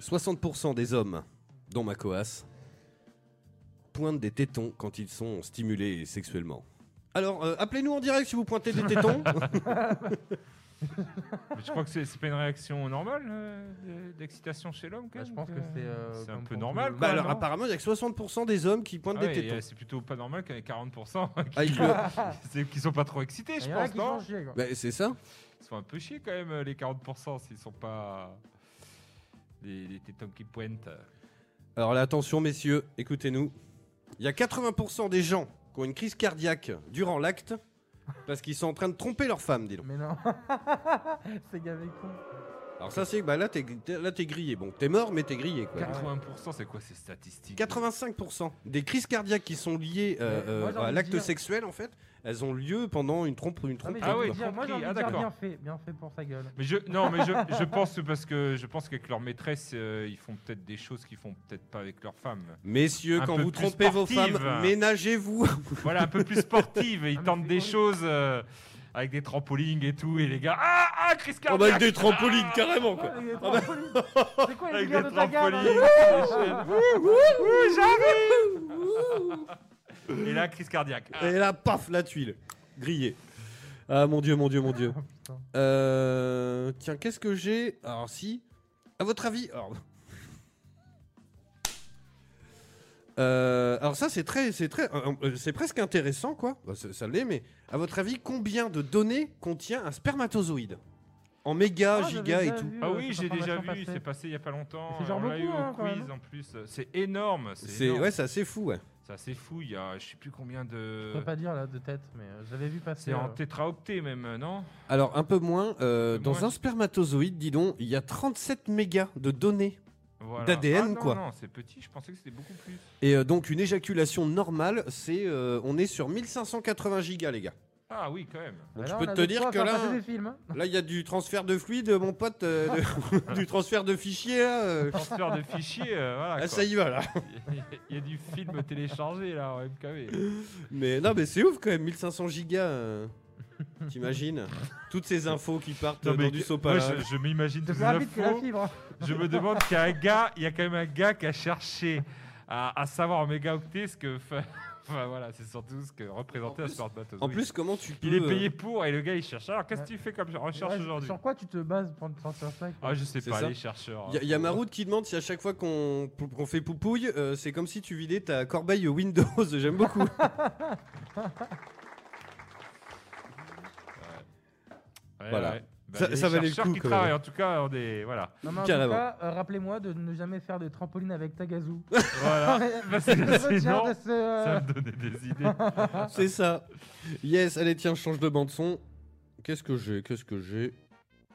60% des hommes, dont ma pointent des tétons quand ils sont stimulés sexuellement. Alors, euh, appelez-nous en direct si vous pointez des tétons.
Mais je crois que c'est, c'est pas une réaction normale euh, de- d'excitation chez l'homme, quand
Bah,
même.
je pense que c'est. euh,
c'est un
comme
peu
pour
normal,
tout-
bah alors,
non
apparemment, il y a que 60% des hommes qui pointent
Ah
des
ouais,
tétons.
euh, c'est plutôt pas normal qu'il y ait 40%
Ah,
qui,
le-
c'est, qui sont pas trop excités,
Il
je
y en a
pense,
qui
non
quoi.
Bah, c'est ça.
Ils se font un peu chier quand même, euh, les 40%, s'ils sont pas. Les, les tétons qui pointent.
Alors là, attention, messieurs, écoutez-nous. Il y a 80% des gens qui ont une crise cardiaque durant l'acte parce qu'ils sont en train de tromper leur femme, dis donc.
Mais non. c'est gavé con.
Alors ça, c'est bah là, t'es là, t'es grillé. Bon, t'es mort, mais t'es grillé. Quoi.
80%, c'est quoi ces statistiques?
85% des crises cardiaques qui sont liées euh, euh, à l'acte
dire-
sexuel, en fait, elles ont lieu pendant une trompe, une
Non,
trompe.
Ah
de dire- moi j'ai
compris.
envie de
Ah,
dire
d'accord.
bien fait, bien fait pour sa gueule.
Mais je, non, mais je, je pense parce que je pense qu'avec leur maîtresse, euh, ils font peut-être des choses qu'ils font peut-être pas avec leur femme.
Messieurs,
Un
quand vous trompez vos femmes, ménagez-vous.
Voilà, un peu plus sportive. Ils
Ah, mais
tentent des choses euh, avec des trampolines et tout, et les gars, ah, ah, Chris
Oh, bah, avec des trampolines, carrément, quoi.
Ouais, avec des
Ah bah-
trampolines. C'est quoi les
Avec des
de ta gamme
trampolines.
hein
Et là, crise cardiaque. Ah.
Et là, paf, la tuile. Grillée. Ah, mon Dieu, mon Dieu, mon Dieu.
Oh.
Euh, tiens, qu'est-ce que j'ai? Alors, si. À votre avis. Alors, Euh, alors ça c'est très c'est très euh, c'est presque intéressant quoi Bah, ça, ça l'est mais à votre avis combien de données contient un spermatozoïde? En méga
Ah, j'avais
giga et
déjà
tout
vu,
Ah
euh,
oui,
cette
j'ai déjà
information
vu,
passer.
c'est passé il y a pas longtemps.
C'est genre
On l'a eu au
hein, quand
quiz
même.
en plus. C'est énorme. C'est
c'est
énorme.
ouais c'est assez fou ouais
C'est assez fou. Il y a, je sais plus combien
Je
de.
peux pas dire là de tête, mais euh, j'avais vu passer.
C'est en
euh,
tétraoctets même, non?
Alors un peu moins euh, dans
moins.
un spermatozoïde dis donc il y a 37 mégas de données
Voilà.
D'ADN,
Ah non,
quoi.
Non, c'est petit. Je pensais que c'était beaucoup plus.
et euh, donc une éjaculation normale c'est euh, on est sur 1580 gigas les gars
Ah oui, quand même.
donc je
là,
peux te dire que là
hein.
là il y a du transfert de fluide mon pote euh, de- du transfert de fichiers là euh.
Transfert de fichiers, euh, voilà.
ah,
quoi.
ça y va là
Il y a du film téléchargé là en MKV.
Mais non, mais c'est ouf quand même, 1500 gigas. euh, T'imagines Toutes ces infos qui partent euh, dans du sopalin.
moi, je, je m'imagine
C'est
toutes
plus
ces
rapide que la
infos.
fibre. hein.
Je me demande qu'il y a un gars, il y a quand même un gars qui a cherché à, à savoir en mégaoctets ce que. fa- Enfin voilà, c'est surtout ce que représentait un spermatozoïde.
En plus, comment tu peux.
il est
euh,
payé pour et le gars il cherche. Alors qu'est-ce que
Ouais.
tu fais comme recherche
Ouais,
aujourd'hui
Sur quoi tu te bases pour ça quoi
Ah, je sais pas,
ça.
les chercheurs.
Il y, a- y a Maroud qui demande si à chaque fois qu'on qu'on fait poupouille, euh, c'est comme si tu vidais ta corbeille Windows. J'aime beaucoup.
Ouais,
Voilà.
Bah,
Ça-
les
ça valait le coup,
qui
même.
en tout cas, on est. Voilà.
Non, mais en tout cas, euh, rappelez-moi de ne jamais faire de trampoline avec ta gazou.
voilà.
Retiens
sinon,
de ce, euh,
ça me donnait des idées.
c'est ça. Yes, allez, tiens, je change de bande-son. Qu'est-ce que j'ai Qu'est-ce que j'ai?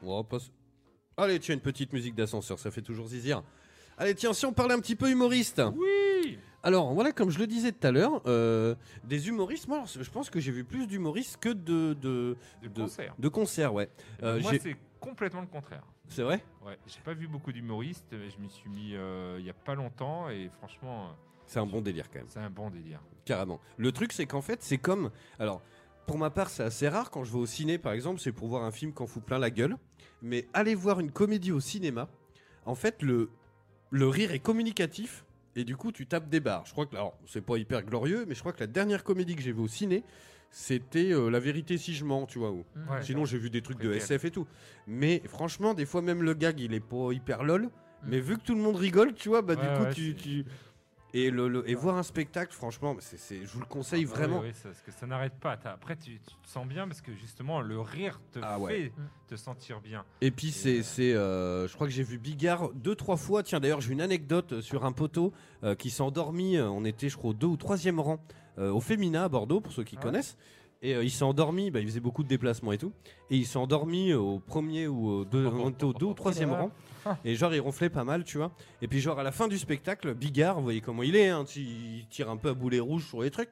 On va pas Allez, tiens, une petite musique d'ascenseur, ça fait toujours zizir. Allez, tiens, si on parlait un petit peu humoriste.
Oui
Alors voilà, comme je le disais tout à l'heure, euh, des humoristes, moi alors, je pense que j'ai vu plus d'humoristes que de, de,
De
de-
concert.
de concerts, ouais. Euh,
Moi, c'est complètement le contraire.
C'est vrai?
Ouais, j'ai pas vu beaucoup d'humoristes, mais je m'y suis mis euh, il y a pas longtemps et franchement,
C'est un bon délire quand même.
C'est un bon délire.
Carrément. Le truc, c'est qu'en fait, c'est comme. Alors, pour ma part, c'est assez rare quand je vais au ciné, par exemple, c'est pour voir un film qu'on fout plein la gueule. Mais aller voir une comédie au cinéma, en fait, le, le rire est communicatif. Et du coup, tu tapes des barres. Je crois que, alors, c'est pas hyper glorieux, mais je crois que la dernière comédie que j'ai vue au ciné, c'était euh, La vérité si je mens, tu vois. où-
Mm.
Ouais.
Sinon, j'ai vu des trucs de. SF et tout. Mais franchement, des fois, même le gag, il est pas hyper lol. Mais vu que tout le monde rigole, tu vois, bah, du coup,
ouais,
tu.
c'est-
tu- Et, le, le- et voir un spectacle, franchement, c'est, c'est- je vous le conseille
Ah bah
vraiment.
Oui, parce que ça n'arrête pas. T'as- Après, tu, tu te sens bien parce que justement, le rire te
Ah ouais.
fait te sentir bien.
Et puis c'est,
euh,
c'est, euh, je crois que j'ai vu Bigard deux trois fois. Tiens d'ailleurs j'ai une anecdote sur un poteau euh, qui s'est endormi. euh, On était je crois au deux ou troisième rang euh, au Femina à Bordeaux pour ceux qui
Ah ouais.
connaissent. Et euh, il s'est endormi. Bah, il faisait beaucoup de déplacements et tout. Et il s'est endormi au premier ou au deux, on était au deux ou troisième rang. Et genre il ronflait pas mal, tu vois. Et puis genre à la fin du spectacle, Bigard, vous voyez comment il est, hein, il tire un peu à boulet rouge sur les trucs.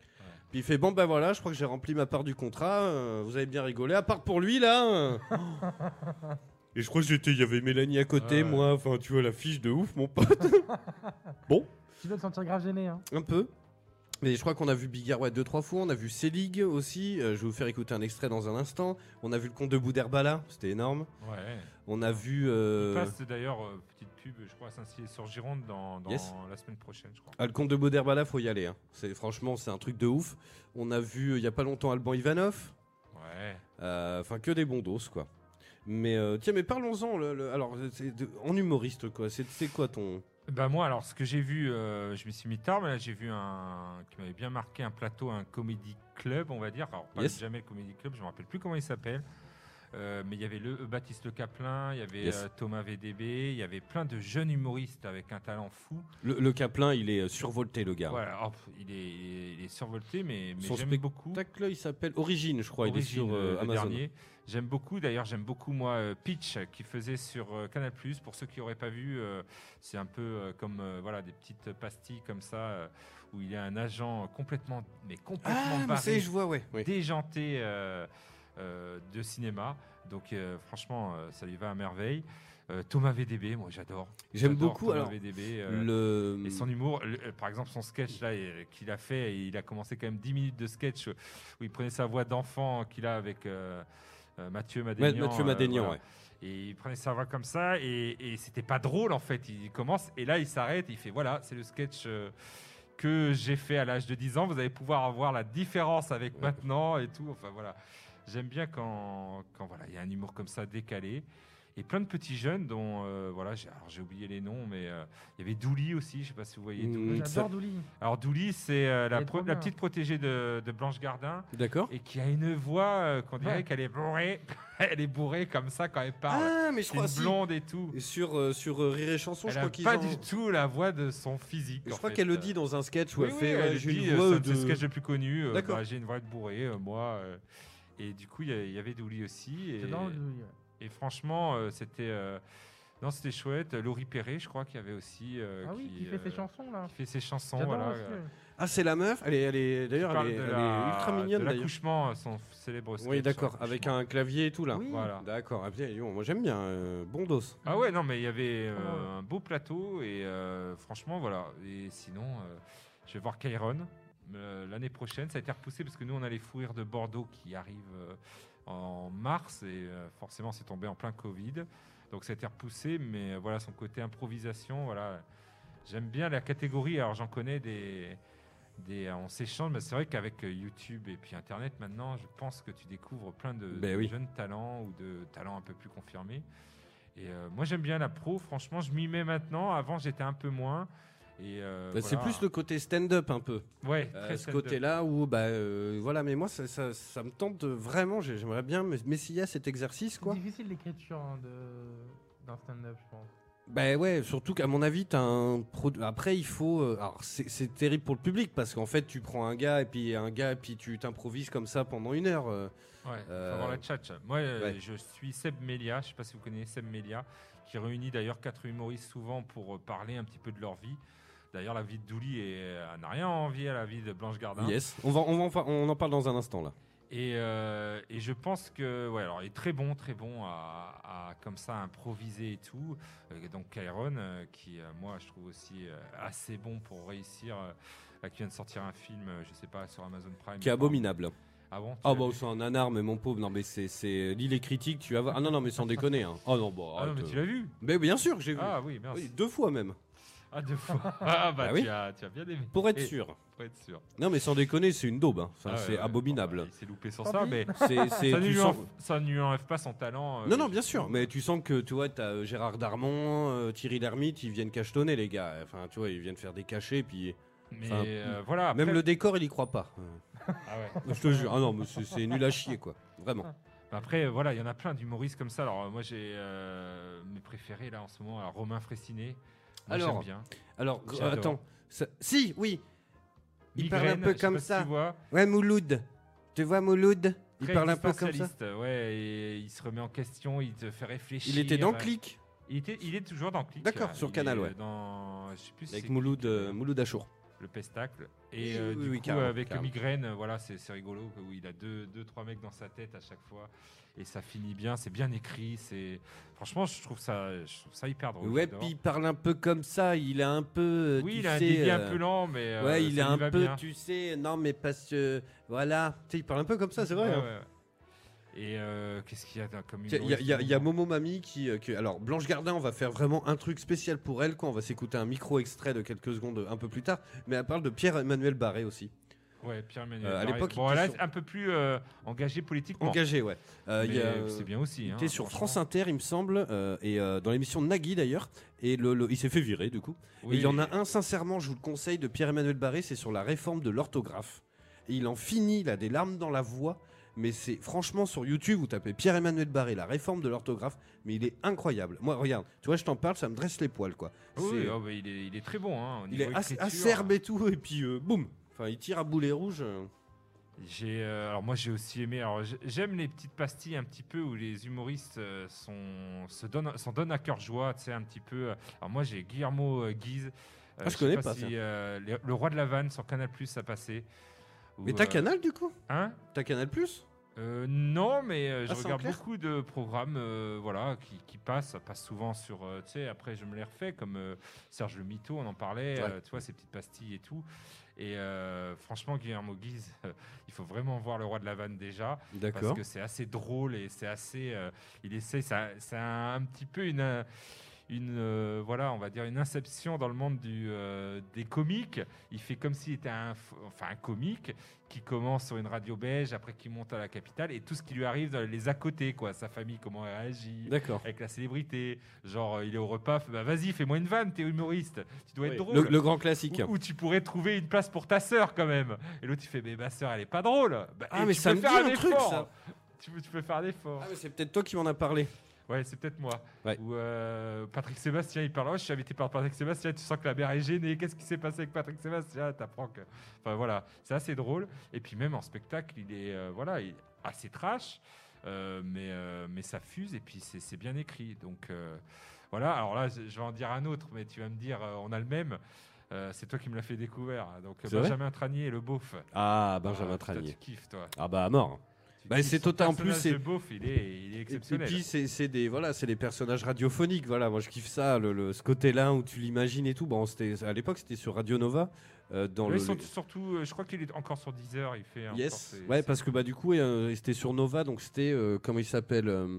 Puis il fait bon bah voilà, je crois que j'ai rempli ma part du contrat. euh, vous avez bien rigolé, à part pour lui là. euh. Et je crois que j'étais, il y avait Mélanie à côté,
Ouais.
moi. Enfin tu vois la fiche de ouf, mon pote.
Tu dois te sentir grave gêné. Hein.
un peu. Mais je crois qu'on a vu Bigard ouais, deux trois fois. On a vu Selig aussi. euh, je vais vous faire écouter un extrait dans un instant. On a vu le conte de Boudherbala, c'était énorme.
Ouais.
On a vu. euh,
Il passe d'ailleurs, euh, petite pub, je crois, à Saint-Cyr-sur-Gironde dans, dans
Yes.
la semaine prochaine, je crois.
Ah, le comte de Boderbala, faut y aller. hein. C'est franchement, c'est un truc de ouf. On a vu euh, il y a pas longtemps Alban Ivanov.
Ouais.
Euh, Enfin, que des bons dos, quoi. Mais tiens, mais parlons-en. le- le- alors, c'est de- en humoriste, quoi. C'est c'est quoi ton
Bah moi, alors ce que j'ai vu, euh, je me suis mis tard, mais là j'ai vu un qui m'avait bien marqué un plateau, un comédie club, on va dire. Alors pas
Yes.
jamais le comédie club, je me rappelle plus comment il s'appelle. Euh, mais il y avait le Baptiste Le Caplin, il y avait
Yes.
euh, Thomas VDB, il y avait plein de jeunes humoristes avec un talent fou.
le, le Caplin, il est euh, survolté, le gars.
Voilà, oh, il, est, il survolté, mais, mais
Son
j'aime
spectacle,
beaucoup.
là, il s'appelle Origine, je crois. il est sur euh, Amazon.
dernier. J'aime beaucoup, d'ailleurs, j'aime beaucoup, moi, euh, Pitch, qui faisait sur euh, Canal+. Pour ceux qui n'auraient pas vu, euh, c'est un peu euh, comme euh, voilà, des petites pastilles comme ça, euh, où il y a un agent complètement, mais complètement
Ah, mais
barré,
est, je vois, ouais.
déjanté euh, euh, de cinéma. Donc, euh, franchement, euh, ça lui va à merveille. Euh, Thomas VDB, moi, j'adore.
J'aime beaucoup.
Thomas
Alors,
VDB. euh,
le.
et son humour, le- euh, par exemple son sketch là euh, qu'il a fait, il a commencé quand même 10 minutes de sketch euh, où il prenait sa voix d'enfant qu'il a avec euh, euh, Mathieu
Ma-
Madénian.
Mathieu
euh,
Madénian,
voilà.
ouais.
Et il prenait sa voix comme ça et, et c'était pas drôle en fait. Il commence et là il s'arrête, il fait voilà, c'est le sketch euh, que j'ai fait à l'âge de 10 ans. Vous allez pouvoir avoir la différence avec maintenant et tout. Enfin voilà, j'aime bien quand, quand voilà, il y a un humour comme ça décalé. Et plein de petits jeunes dont euh, voilà, j'ai alors, j'ai oublié les noms, mais euh, il y avait Douli aussi. Je sais pas si vous voyez
Mm,
Douli.
J'adore Douli.
Alors Douli, c'est euh, la, pro- petite protégée de, de Blanche Gardin
D'accord.
et qui a une voix euh, qu'on dirait
Ouais.
qu'elle est bourrée. elle est bourrée comme ça quand elle parle.
Ah, mais je
c'est
crois
une
si.
blonde et tout.
Et Sur, euh, sur euh, Rire et Chanson,
Elle
je
a
crois qu'ils
pas
ont-
du tout la voix de son physique.
Je crois
fait.
qu'elle le dit dans un sketch où
Oui,
elle
oui,
fait ouais,
elle
j'ai
dit,
une voix de.
sketchs le plus connu.
D'accord.
bah, j'ai une voix de bourrée, euh, moi. Et du coup, il y avait Douli aussi. Et,
J'adore Douli. ouais.
et franchement, euh, c'était. euh, non, c'était chouette. Laurie Perret, je crois qu'il y avait aussi. euh,
Ah oui, qui fait
euh,
ses chansons là.
qui fait ses chansons. Voilà,
aussi. ouais.
Ah, c'est la meuf Elle est, elle est
qui
d'ailleurs, elle, elle est ultra mignonne
l'accouchement, son célèbre sketch.
Oui, d'accord,
sur
avec un clavier et tout là.
Oui.
Voilà.
D'accord, ah, moi j'aime bien, euh, bon dos.
Ah ouais, non, mais il y avait euh,
Oh.
un beau plateau et euh, franchement, voilà. Et sinon, euh, je vais voir Kairon euh, l'année prochaine. Ça a été repoussé parce que nous, on a les de Bordeaux qui arrivent euh, en mars et euh, forcément, c'est tombé en plein Covid. Donc, ça a été repoussé, mais euh, voilà, son côté improvisation, voilà. J'aime bien la catégorie. Alors, j'en connais des. Des, on s'échange, mais c'est vrai qu'avec euh, YouTube et puis Internet maintenant, je pense que tu découvres plein de,
Ben
de
oui.
jeunes talents ou de talents un peu plus confirmés. Et euh, moi j'aime bien la pro, franchement je m'y mets maintenant. Avant j'étais un peu moins. Et euh,
Bah, C'est plus le côté stand-up un peu.
ouais,
Euh, ce côté-là où, bah euh, voilà, mais moi ça, ça, ça me tente de- vraiment, j'ai- j'aimerais bien m'essayer à cet exercice quoi.
C'est difficile l'écriture hein, de- d'un stand-up, je pense.
Bah ouais, surtout qu'à mon avis, t'as un pro- après il faut. euh, alors c'est terrible pour le public parce qu'en fait tu prends un gars et puis un gars et puis tu t'improvises comme ça pendant une heure. euh.
Ouais, faut
Euh,
avoir la tchatch. Moi
ouais.
je suis Seb Melia, je sais pas si vous connaissez Seb Melia, qui réunit d'ailleurs quatre humoristes souvent pour parler un petit peu de leur vie. D'ailleurs la vie de Douli est- euh, n'a rien à envier à la vie de Blanche Gardin.
Yes, on va, on va on en parle dans un instant là.
Et, euh, et je pense que, ouais, alors il est très bon, très bon à, à comme ça improviser et tout. Euh, donc Kyron, euh, qui moi je trouve aussi assez bon pour réussir, qui vient de sortir un film, je sais pas, sur Amazon Prime.
Qui est abominable.
Ah bon
Ah bah c'est un nanar mais mon pauvre non mais c'est c'est lis les critiques tu vas voir ah non non mais sans déconner hein. oh non bon
Ah non, mais tu l'as vu
mais bien sûr que j'ai vu
Ah oui, merci.
Oui, deux fois même
Ah deux fois. Ah bah,
Bah oui.
tu, as, tu as bien aimé.
pour être
Et-
sûr
Pour être sûr.
non mais sans déconner c'est une daube hein. Enfin,
Ah ouais,
c'est
ouais,
abominable
bon, bah, il s'est loupé sur ça, mais
c'est c'est
ça ne
tu
lui
sens
enlève- ça ne lui enlève pas son talent. euh,
non non bien sûr mais tu sens que tu vois t'as euh, Gérard Darmon euh, Thierry Lhermitte ils viennent cachetonner les gars enfin tu vois ils viennent faire des cachets puis
Mais
Enfin,
euh, voilà.
même
après-
le décor il y croit pas
Ah ouais.
je te jure ah non mais c'est- c'est nul à chier quoi vraiment
Après, euh, voilà, il y en a plein d'humoristes comme ça. Alors, euh, moi, j'ai euh, mes préférés là en ce moment. Alors, Romain Fressinet. Moi,
Alors,
bien.
alors attends ça- si oui il parle un peu comme
si
ça.
Tu vois,
ouais Mouloud tu vois Mouloud? Il
très
parle un peu comme ça
Ouais, et il se remet en question, il te fait réfléchir.
il était dans Click?
Il, était, il est toujours dans Click.
D'accord, sur
il
Canal, ouais.
Dans, je sais plus si
avec Mouloud euh, Mouloud Achour
le pestacle. Et euh,
oui,
du
oui,
coup,
carrément,
avec
carrément.
migraine, euh, voilà, c'est rigolo où il a deux, deux, trois mecs dans sa tête à chaque fois. Et ça finit bien, c'est bien écrit. C'est Franchement, je trouve ça, je trouve ça hyper drôle.
Ouais, puis il parle un peu comme ça, il a un peu. euh,
Oui,
tu
il a un
euh,
peu lent, mais. euh,
ouais, il
lui
un peu,
bien.
tu sais, non, mais parce que. Voilà, tu sais, il parle un peu comme ça, c'est vrai.
Ouais,
hein.
ouais, ouais. Et euh, qu'est-ce qu'il y a comme
Il y, a- il y a- il y a
humoriste
Momo Mami qui, euh, qui- Alors, Blanche Gardin, on va faire vraiment un truc spécial pour elle, quoi. On va s'écouter un micro-extrait de quelques secondes un peu plus tard. Mais elle parle de Pierre-Emmanuel Barré aussi.
Ouais, Pierre-Emmanuel.
Euh, à l'époque, il
bon, là,
sur-
un peu plus euh, engagé politiquement.
Engagé, ouais. Euh, il
c'est bien aussi.
Il
hein,
était sur. France Inter, il me semble, et dans l'émission de Nagui d'ailleurs. Et le, le- il s'est fait virer, du coup.
Oui,
Et il y en a un, sincèrement, je vous le conseille, de Pierre-Emmanuel Barré, c'est sur la réforme de l'orthographe. Et il en finit, il a des larmes dans la voix. Mais c'est franchement sur YouTube, vous tapez Pierre-Emmanuel Barré, la réforme de l'orthographe, mais il est incroyable. Moi, regarde, tu vois, je t'en parle, ça me dresse les poils, quoi.
Oui, oh, bah, il, est, il est très bon. Hein,
il est assez
écriture.
acerbe et tout, et puis euh, boum Enfin, il tire à boulet rouge. euh.
J'ai, euh, alors moi j'ai aussi aimé. Alors j'ai- j'aime les petites pastilles un petit peu où les humoristes euh, sont, se donnent, s'en donnent à cœur joie, tu sais un petit peu. Alors moi j'ai Guillermo euh, Guise.
Ah, je connais pas,
si, le, le roi de la vanne sur Canal Plus a passé.
Mais t'as Canal, du coup?
Hein?
T'as Canal Plus?
Euh, Non, mais euh, je
Ah,
regarde beaucoup de programmes, euh, voilà, qui, qui passent. Ça passe souvent sur, tu sais. Après je me les refais comme Serge le Mito, on en parlait.
Ouais.
tu vois ces petites pastilles et tout. Et franchement Guillermo Guise, il faut vraiment voir le roi de la vanne déjà. Parce que c'est assez drôle et c'est assez. il essaie, ça- c'est un, un petit peu une. Euh, Une, euh, voilà, on va dire une inception dans le monde du, euh, des comiques. Il fait comme s'il était un, enfin, un comique qui commence sur une radio belge, après qui monte à la capitale, et tout ce qui lui arrive dans les à côté, quoi. Sa famille, comment elle réagit,
D'accord.
avec la célébrité. Genre, euh, il est au repas, bah vas-y, fais-moi une vanne, t'es humoriste, tu dois être drôle.
Le, le grand classique.
Où, où tu pourrais trouver une place pour ta sœur quand même. Et l'autre il fait mais ma sœur elle est pas drôle. Bah,
Ah, mais
tu
ça
peux
me
faire
dit un truc,
effort.
ça.
Tu peux, tu peux faire un effort.
Ah, mais c'est peut-être toi qui m'en as parlé.
Ouais, c'est peut-être moi.
Ouais.
Ou euh, Patrick Sébastien, il parle. Oh, je suis invité par Patrick Sébastien. Tu sens que la mère est gênée. Qu'est-ce qui s'est passé avec Patrick Sébastien T'apprends que. Enfin voilà, c'est assez drôle. Et puis même en spectacle, il est euh, voilà, il est assez trash, euh, mais mais ça fuse et puis c'est bien écrit. Donc voilà. Alors là, je vais en dire un autre, mais tu vas me dire, on a le même. Euh, c'est toi qui me l'as fait découvrir. Donc Benjamin Tranier le beauf.
Ah, Benjamin
Ah,
Tranier.
Tu kiffes toi.
Ah bah à mort. Bah, c'est
son
total- en plus, c'est-
beauf, il est, il est
Et, et
exceptionnel.
puis c'est c'est des voilà, c'est des personnages radiophoniques. Voilà, moi je kiffe ça, le, le- ce côté-là où tu l'imagines et tout. Bon, c'était à l'époque c'était sur Radio Nova euh, dans
Ouais,
le.
sont surtout, euh, je crois qu'il est encore sur Deezer. Il fait.
Yes.
ses-
Ouais, parce que bah du coup euh, c'était sur Nova, donc c'était euh, comment il s'appelle euh,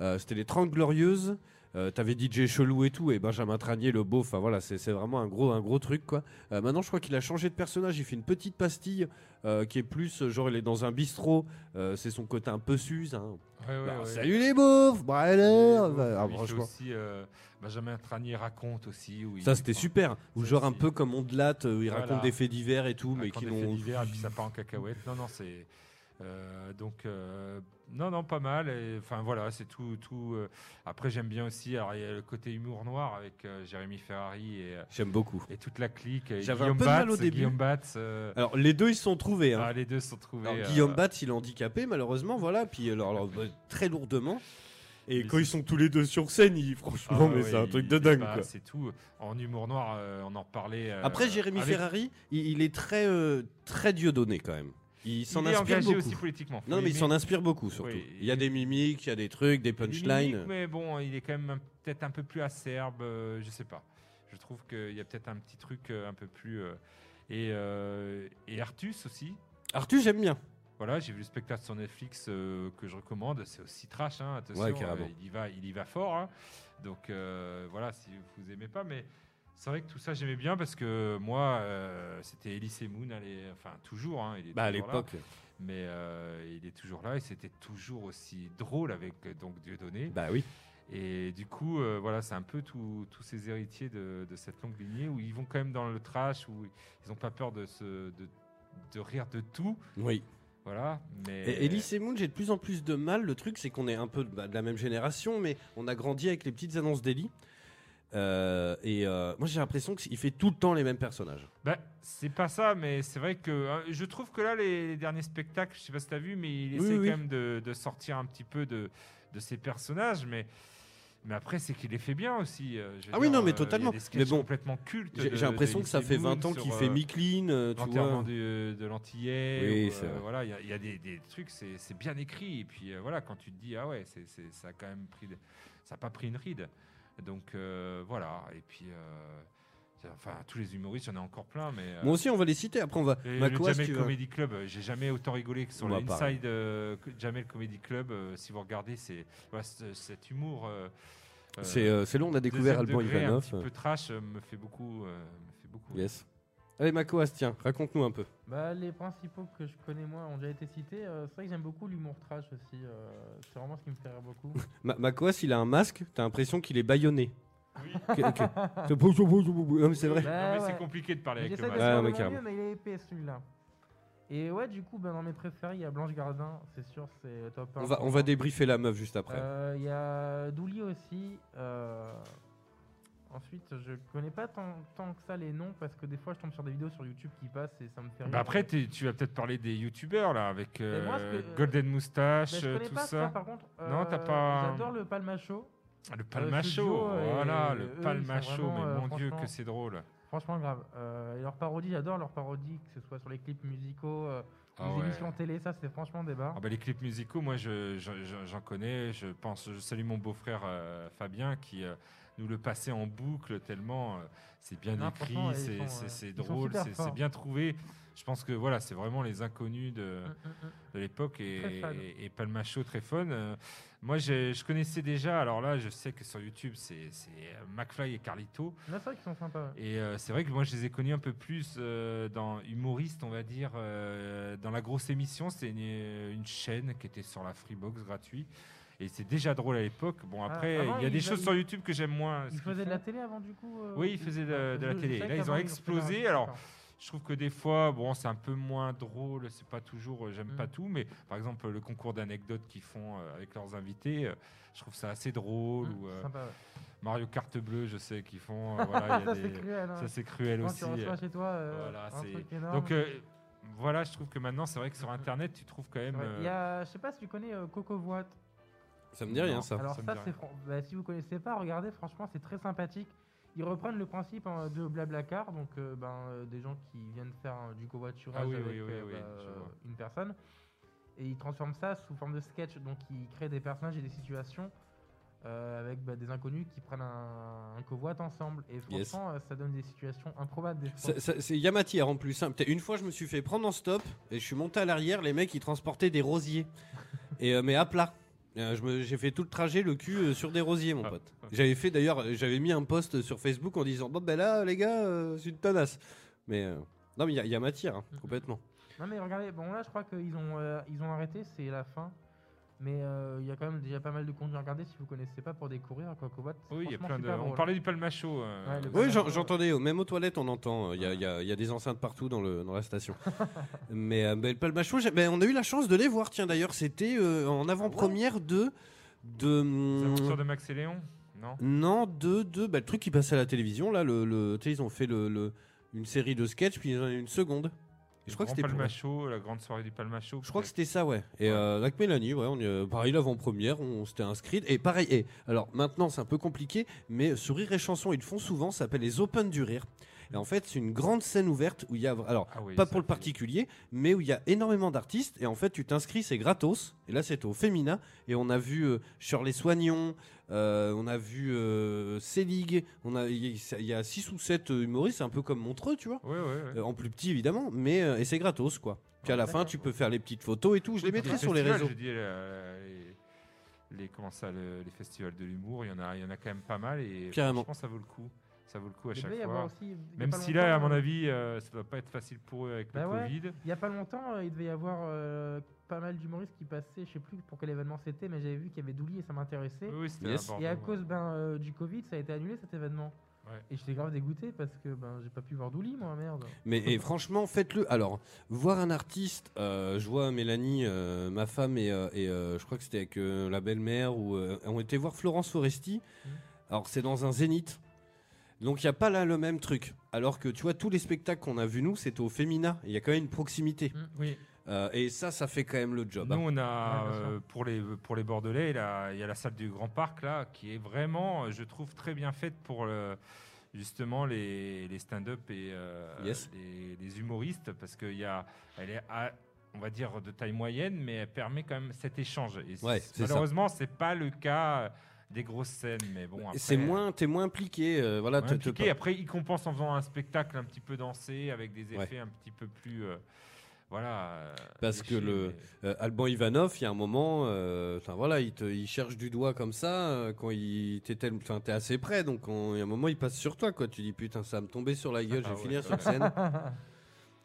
euh, C'était les 30 glorieuses. Euh, T'avais DJ Chelou et tout, et Benjamin Tranier, le beau. Enfin voilà, c'est vraiment un gros, un gros truc quoi. Euh, maintenant, je crois qu'il a changé de personnage. Il fait une petite pastille euh, qui est plus euh, genre il est dans un bistrot. c'est son côté un peu suze. hein.
Ouais, ouais,
Bah,
ouais.
Salut les beaufs,
Il
bah, ah, franchement.
aussi, Benjamin Tranier raconte aussi. Où il-
Ça c'était super. Ou genre un peu comme Ondelat, euh, il
Voilà.
raconte des faits divers et tout, mais qui
des faits
n'ont.
divers et puis ça part en cacahuète. Non, non, c'est. donc, non, non, pas mal. et, Enfin, voilà, c'est tout. tout euh, Après, j'aime bien aussi. Alors, il y a le côté humour noir avec euh, Jérémy Ferrari et, euh,
J'aime beaucoup.
et toute la clique. et
J'avais un
Guillaume
peu de mal
Batz,
au début.
Guillaume Batz, euh,
Alors les deux ils se sont trouvés. Hein.
ah, les deux sont trouvés.
Alors,
euh,
Guillaume Batz, il est handicapé malheureusement, voilà. Puis alors, alors, bah, très lourdement. Et
Mais
quand
c'est-
ils sont tous les deux sur scène, il,
ah,
franchement, mais
ouais,
c'est un truc de
il-
dingue.
bah,
quoi.
C'est tout. En humour noir, euh, on en parlait. euh,
Après, Jérémy
avec-
Ferrari, il, il est très, euh, très Dieu donné quand même. Il s'en
il est
inspire
engagé
beaucoup.
aussi politiquement. Faut
Non, mais il
aimer.
s'en inspire beaucoup surtout.
Oui,
il y a des mimiques, il y a des trucs, des
Il est
punchlines.
mais bon, il est quand même un- peut-être un peu plus acerbe, euh, je sais pas. Je trouve qu'il y a peut-être un petit truc euh, un peu plus. euh, et, euh, et Artus aussi.
Arthur, j'aime bien.
Voilà, j'ai vu le spectacle sur Netflix euh, que je recommande. C'est aussi trash, hein, attention.
Ouais, carrément.
euh, il y va, il y va fort. hein. Donc euh, voilà, si vous aimez pas, mais c'est vrai que tout ça j'aimais bien parce que moi, euh, c'était Elise Moon, enfin toujours. hein, il est
Bah, à l'époque.
mais euh, il est toujours là et c'était toujours aussi drôle avec donc Dieudonné.
Bah oui.
Et du coup, euh, voilà, c'est un peu tous ces héritiers de, de cette longue lignée où ils vont quand même dans le trash, où ils n'ont pas peur de, se, de, de rire de tout.
Oui.
Voilà. Mais
Et Elise et Moon, j'ai de plus en plus de mal. Le truc, c'est qu'on est un peu de, bah, de la même génération, mais on a grandi avec les petites annonces d'Eli. Euh, et euh, moi, j'ai l'impression qu'il fait tout le temps les mêmes personnages.
Ben, c'est pas ça, mais c'est vrai que euh, je trouve que là, les, les derniers spectacles, je sais pas si tu as vu, mais il essaie
oui.
quand même de, de sortir un petit peu de, de ses personnages. Mais, mais après, c'est qu'il les fait bien aussi. euh,
Ah oui,
dire,
non, mais totalement. Mais bon,
complètement cultes.
J'ai l'impression que ça fait
Moon
20 ans qu'il fait Micheline, euh, tu vois.
de, de l'antillais. Voilà, il y a- il y, a des, des trucs, c'est bien écrit. Et puis voilà, quand tu te dis, ah ouais, c'est c'est- ça a quand même pris, ça a pas pris une ride. Donc euh, voilà. Et puis, euh, enfin, tous les humoristes, il y en a encore plein, mais. euh,
Moi aussi, on va les citer. Après, on va.
et
Makoas,
le Jamel
vas-
Comedy Club, j'ai jamais autant rigolé que sur
On
le
va parler.
Inside que- Jamel Comedy Club. si vous regardez, c'est voilà, ce- cet humour.
C'est où on a découvert Alban Ivanov.
Un petit peu trash me fait beaucoup. me fait beaucoup.
Yes. Allez, Makoas, tiens, raconte-nous un peu.
Bah, les principaux que je connais moi ont déjà été cités. Euh, c'est vrai que j'aime beaucoup l'humour trash aussi. euh, c'est vraiment ce qui me fait rire beaucoup.
Ma Makoas, il a un masque, t'as l'impression qu'il est baïonné. Ok, ok. Non, mais c'est vrai.
Non,
Bah,
mais c'est
ouais.
compliqué de parler
Mais
avec
J'essaie
le masque.
Ouais,
faire
mais
de mon
carrément.
mieux, mais il est épais celui-là. Et ouais, du coup, bah, dans mes préférés, il y a Blanche Gardin, c'est sûr, c'est top 1.
On va, on va débriefer la meuf juste après.
Euh, Il y a Douli aussi. euh, Ensuite, je connais pas tant, tant que ça les noms parce que des fois je tombe sur des vidéos sur YouTube qui passent et ça me fait rire.
Bah après, t'es- tu vas peut-être parler des youtubeurs là, avec euh,
moi, ce que-
Golden Moustache, euh, tout
pas
ça.
par contre.
Non, t'as
Euh,
pas-
J'adore le palmacho.
Le palmacho,
studio, et
voilà, le palmacho, mais
euh,
mon dieu, que c'est drôle.
Franchement grave. Euh, et leurs parodies, j'adore leurs parodies, que ce soit sur les clips musicaux, euh,
Ah
les
ouais.
émissions télé, ça c'est franchement des.
Ah bah, les clips musicaux, moi je- je- je- j'en connais, je pense, je salue mon beau-frère euh, Fabien qui euh, nous le passait en boucle tellement euh, c'est bien
Non,
écrit, c'est- c'est
euh,
c'est drôle, c'est c'est bien trouvé. Je pense que voilà, c'est vraiment les inconnus de,
Mm, mm, mm.
de l'époque et, et, et Palmacho très fun. Euh, moi je connaissais déjà, alors là je sais que sur YouTube c'est c'est, McFly et Carlito.
C'est vrai qu'ils sont sympas.
Et euh, c'est vrai que moi, je les ai connus un peu plus dans humoriste, on va dire, dans la grosse émission. C'était une, une chaîne qui était sur la Freebox gratuit. Et c'est déjà drôle à l'époque. Bon, après,
avant,
il y a des choses sur YouTube que j'aime moins.
Ils faisaient de la télé avant du coup euh,
Oui, ils faisaient de- la télé. Là, ils ont explosé. Alors. Je trouve que des fois, bon, c'est un peu moins drôle. C'est pas toujours, euh, j'aime
Mm.
pas tout, mais par exemple, le concours d'anecdotes qu'ils font euh, avec leurs invités, je trouve ça assez drôle.
Mm,
Ou euh,
sympa, ouais.
Mario Carte Bleue, je sais qu'ils font. voilà,
ça c'est cruel. hein.
ça c'est cruel aussi.
tu chez toi euh,
voilà,
un truc
donc euh, voilà, je trouve que maintenant, c'est vrai que sur Internet, tu trouves quand même.
Il y a, je sais pas si tu connais Coco Voit.
Ça me dit rien, ça.
Alors
ça
c'est fran- bah, si vous connaissez pas, regardez, franchement, c'est très sympathique. Ils reprennent le principe hein, de Blablacar, donc euh, ben, euh, des gens qui viennent faire hein, du covoiturage
Ah oui,
avec
oui, oui,
euh,
oui,
bah, euh, une personne. Et ils transforment ça sous forme de sketch, donc ils créent des personnages et des situations euh, avec bah, des inconnus qui prennent un, un covoit ensemble. Et franchement, euh, ça donne des situations improbables.
Ça- ça- C'est Yamatière en plus. hein. Putain, Une fois, je me suis fait prendre en stop et je suis monté à l'arrière. Les mecs, ils transportaient des rosiers. et, euh, mais à plat. Je me- J'ai fait tout le trajet, le cul euh, sur des rosiers, mon
Ah.
pote. J'avais fait d'ailleurs, euh, j'avais mis un post sur Facebook en disant Bon, ben là, les gars, euh, c'est une tonnasse. Mais euh, non, mais il y a- il y, a matière, hein,
Mhm.
complètement.
Non mais regardez, bon là je crois qu'ils ont, euh, ils ont arrêté, c'est la fin. Mais euh, il y a quand même déjà pas mal de contenu à regarder si vous connaissez pas pour découvrir Coco Voit. c'est
Oui, il y a plein de. On parlait du palmacho. euh.
Oui, j'entendais, euh, même aux toilettes, on entend. Il y, a, il y a- il y a des enceintes partout dans, le, dans la station. mais euh, ben, le Palmacho, ben, on a eu la chance de les voir. Tiens, d'ailleurs, c'était euh, en avant-première de. de hum,
aventures de Max et Léon Non?
Non, de, de bah, le truc qui passait à la télévision, là, le, ils ont fait le, le- une série de sketchs, puis ils en ont eu une seconde. Je crois que c'était pour-
Palmacho, la grande soirée du Palmacho.
Je crois que c'était ça, ouais. Et euh, avec Mélanie, ouais, on y a- pareil, l'avant-première, on s'était inscrite. Et pareil, et alors maintenant c'est un peu compliqué, mais sur Rire et Chanson, ils le font souvent, ça s'appelle les Open du Rire. Et en fait, c'est une grande scène ouverte où il y a. Alors,
Ah oui,
pas pour le particulier, mais où il y a énormément d'artistes. Et en fait, tu t'inscris, c'est gratos. Et là, c'était au Femina. Et on a vu euh, Shirley Soignon, euh, on a vu euh, Selig, on a- il y, a- il y a 6 ou 7 humoristes, un peu comme Montreux, tu vois.
Ouais, ouais, ouais.
Euh, en plus petit, évidemment, mais euh, et c'est gratos, quoi. Puis à la fin, tu peux faire les petites photos et tout. Je les mettrai sur les réseaux.
Je dis, euh, les, les- comment ça, le- les festivals de l'humour, il y en a, il y en a quand même pas mal et
Carrément.
franchement, ça vaut le coup. Ça vaut le coup à chaque fois.
aussi.
Même si là, à mon
euh,
avis, euh, ça doit pas être facile pour eux avec
Bah
le
ouais.
Covid.
Il n'y a pas longtemps, euh, il devait y avoir euh, pas mal d'humoristes qui passaient, je sais plus pour quel événement c'était, mais j'avais vu qu'il y avait Douli et ça m'intéressait.
Oui, oui, c'était
Yes.
à
Et à cause ben, euh, du Covid, ça a été annulé cet événement.
Ouais.
Et j'étais grave dégoûté parce que ben, j'ai pas pu voir Douli, moi, merde.
Mais et franchement, faites-le. Alors, voir un artiste, euh, je vois Mélanie, euh, ma femme, et, euh, et, euh, je crois que c'était avec euh, la belle-mère, ou euh, on était voir Florence Foresti.
Mhm.
Alors, c'est dans un zénith. Donc, il n'y a pas là le même truc. Alors que, tu vois, tous les spectacles qu'on a vus, nous, c'était au Femina. Il y a quand même une proximité.
Oui.
Euh, et ça, ça fait quand même le job.
Nous,
hein.
on a
Ouais,
euh, pour les pour les Bordelais, là, il y a la salle du Grand Parc là, qui est vraiment, euh, je trouve, très bien faite pour le- justement les, les stand-up et euh,
Yes.
les, les humoristes, parce qu'il y a, elle est, à- on va dire de taille moyenne, mais elle permet quand même cet échange. Et
Ouais,
malheureusement, c'est pas le cas des grosses scènes, mais bon. après,
c'est moins, t'es moins impliqué. euh, voilà,
moins impliqué. Après, il compense en faisant un spectacle un petit peu dansé avec des
Ouais.
effets un petit peu plus, euh, voilà. euh,
Parce que le- Euh, Alban Ivanov, il y a un moment, euh, voilà, il, te, il cherche du doigt comme ça euh, quand il t'es assez près, donc on- il y a un moment il passe sur toi quoi. Tu dis putain ça va me tomber sur la gueule, je
Ah
vais
ouais,
finir sur scène.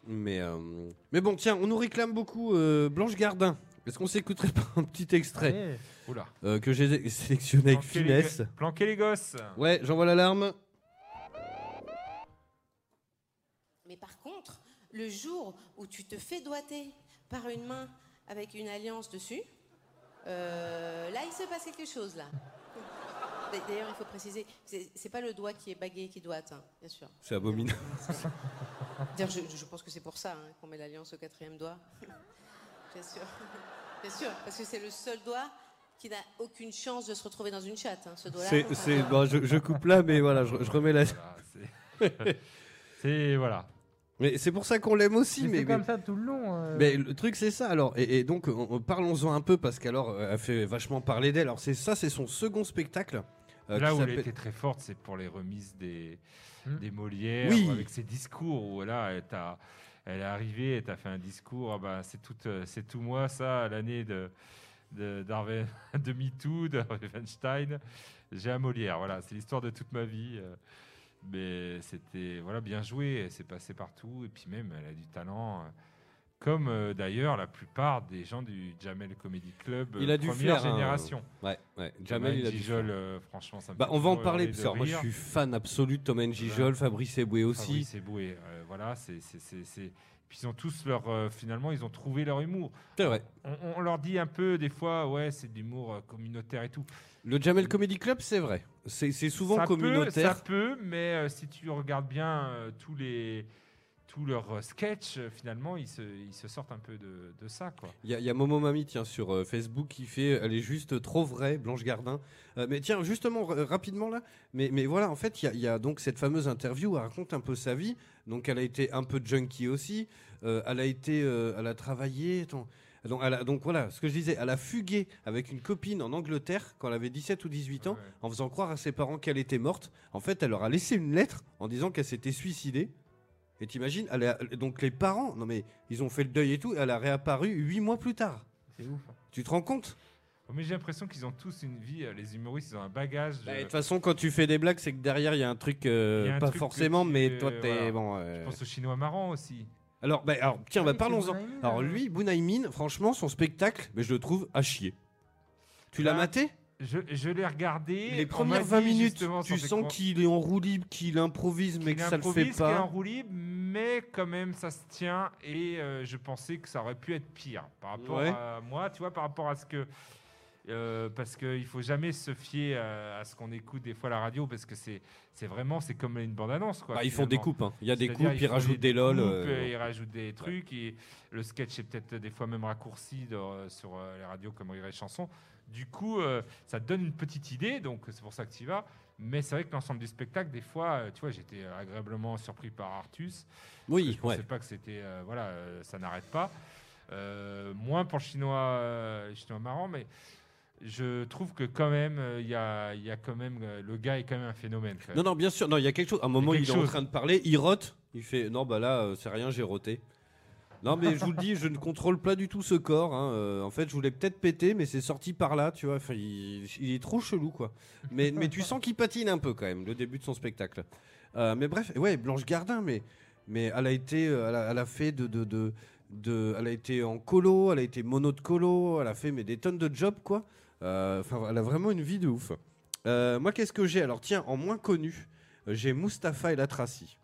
mais mais bon tiens, on nous réclame beaucoup Blanche Gardin. Est-ce qu'on s'écouterait pas un petit extrait.
Oula.
que j'ai sélectionné avec
Planquer
finesse
Planquer les gosses.
Ouais, j'envoie l'alarme.
Le jour où tu te fais doigter par une main avec une alliance dessus, euh, là, il se passe quelque chose, là. D'ailleurs, il faut préciser, c'est pas le doigt qui est bagué qui doite, hein, bien sûr.
C'est abominable.
D'ailleurs, je, je pense que c'est pour ça hein, qu'on met l'alliance au quatrième doigt. bien sûr. Bien sûr, parce que c'est le seul doigt qui n'a aucune chance de se retrouver dans une chatte, hein, ce doigt-là.
Bon, je, je coupe là, mais voilà, je, je remets la.
Voilà, c'est voilà.
Mais c'est pour ça qu'on l'aime aussi.
Mais
Mais,
c'est
mais-
comme ça tout le long. euh.
Mais le truc c'est ça alors et, et donc on- on- parlons-en un peu parce qu'alors euh, elle fait vachement parler d'elle. Alors c'est ça c'est son second spectacle. euh,
Là où elle était très forte, c'est pour les remises des,
Hmm.
des Molières,
Oui.
avec ses discours où là, elle, elle est arrivée, elle t'a fait un discours, ah bah, c'est tout, c'est tout moi ça, l'année de, de, d'Harvey- de MeToo, de Harvey Weinstein. J'ai un Molière, voilà, c'est l'histoire de toute ma vie. Mais c'était voilà, bien joué, elle s'est passée partout, et puis même, elle a du talent. euh, Comme euh, d'ailleurs la plupart des gens du Jamel Comedy Club,
Il a
euh,
du
première
flair, hein.
génération.
Ouais ouais. Jamel il a du
Gijol, euh, franchement, ça me
Bah on va en parler parce que moi je suis fan absolu de Tom and Gijol, Fabrice Eboué aussi.
Fabrice Eboué, euh, voilà, c'est- Puis ils ont tous leur, euh, finalement, ils ont trouvé leur humour.
C'est vrai.
On, on leur dit un peu des fois, ouais, c'est de l'humour euh, communautaire et tout.
Le Jamel Comedy Club c'est vrai. C'est, souvent
ça
communautaire.
Peut, ça peut, mais euh, si tu regardes bien euh, tous les tous leurs euh, sketchs, finalement, ils se, ils se sortent un peu de, de ça.
Il y, a- il y a Momo Mami tiens sur euh, Facebook qui fait elle est juste trop vraie Blanche Gardin. Euh, mais tiens justement rapidement là. Mais, mais voilà en fait il y a- il y, a donc cette fameuse interview où elle raconte un peu sa vie. Donc elle a été un peu junkie aussi. Euh, elle a été elle a travaillé. attends. Donc, elle a- donc voilà ce que je disais. Elle a fugué avec une copine en Angleterre quand elle avait 17 ou 18 ans
Ouais.
en faisant croire à ses parents qu'elle était morte. En fait elle leur a laissé une lettre en disant qu'elle s'était suicidée. Et t'imagines, elle a- donc les parents, non mais ils ont fait le deuil et tout, elle a réapparu huit mois plus tard.
C'est ouf.
Tu te rends compte?
Oh, Mais j'ai l'impression qu'ils ont tous une vie, euh, les humoristes, ils ont un bagage.
Bah, De
euh,
toute façon, quand tu fais des blagues, c'est que derrière il y a un truc, euh,
a un
pas
truc
forcément, mais toi t'es
voilà.
bon.
Je pense aux Chinois marrants aussi.
Alors, bah, alors tiens,
Ah
bah,
c'est
parlons-en. Alors lui, Bounaïmin, franchement, son spectacle, mais je le trouve à chier. Tu l'as
Bah,
maté?
Je, je l'ai regardé.
Les premières
m'a
20
dit
minutes, tu sens qu'il est en roue libre, qu'il improvise, mais que ça le fait
improvise, qu'il est en
pas.
roue libre, mais quand même ça se tient et euh, je pensais que ça aurait pu être pire par rapport
Ouais.
à moi, tu vois, par rapport à ce que euh, parce qu'il faut jamais se fier à, à ce qu'on écoute des fois à la radio, parce que c'est c'est vraiment c'est comme une bande-annonce. quoi,
Bah, ils font des coupes. hein. Il y a des coupes, ils rajoutent des LOL.
coupes,
euh,
Ils rajoutent des trucs. Et le sketch est peut-être des fois même raccourci dans- sur euh, les radios comme Rire et Chanson. Du coup, euh, ça te donne une petite idée, donc c'est pour ça que tu y vas. Mais c'est vrai que l'ensemble du spectacle, des fois, euh, tu vois, j'étais agréablement surpris par Artus.
Oui,
Je ne pensais
ouais.
pas que c'était. euh, voilà, euh, ça n'arrête pas. Euh, moins pour le chinois, euh, chinois marrant, mais je trouve que quand même, euh, il y, a, y a quand même. euh, le gars est quand même un phénomène. quand même.
Non, non, bien sûr. Non, il y a quelque chose. À un moment, il est en train de parler, il rote. Il fait Non, bah là, euh, c'est rien, j'ai roté. Non, mais je vous le dis, je ne contrôle pas du tout ce corps. hein. Euh, en fait, je voulais peut-être péter, mais c'est sorti par là, tu vois. Enfin, il, il est trop chelou, quoi. Mais, mais tu sens qu'il patine un peu, quand même, le début de son spectacle. Euh, mais bref, ouais, Blanche Gardin, mais, mais elle a été. Elle a, elle a fait de, de, de, de- Elle a été en colo, elle a été mono de colo, elle a fait mais, des tonnes de jobs, quoi. Euh, Enfin, elle a vraiment une vie de ouf. Euh, moi, qu'est-ce que j'ai? Alors, tiens, en moins connu, euh, j'ai Mustapha et la Tracy.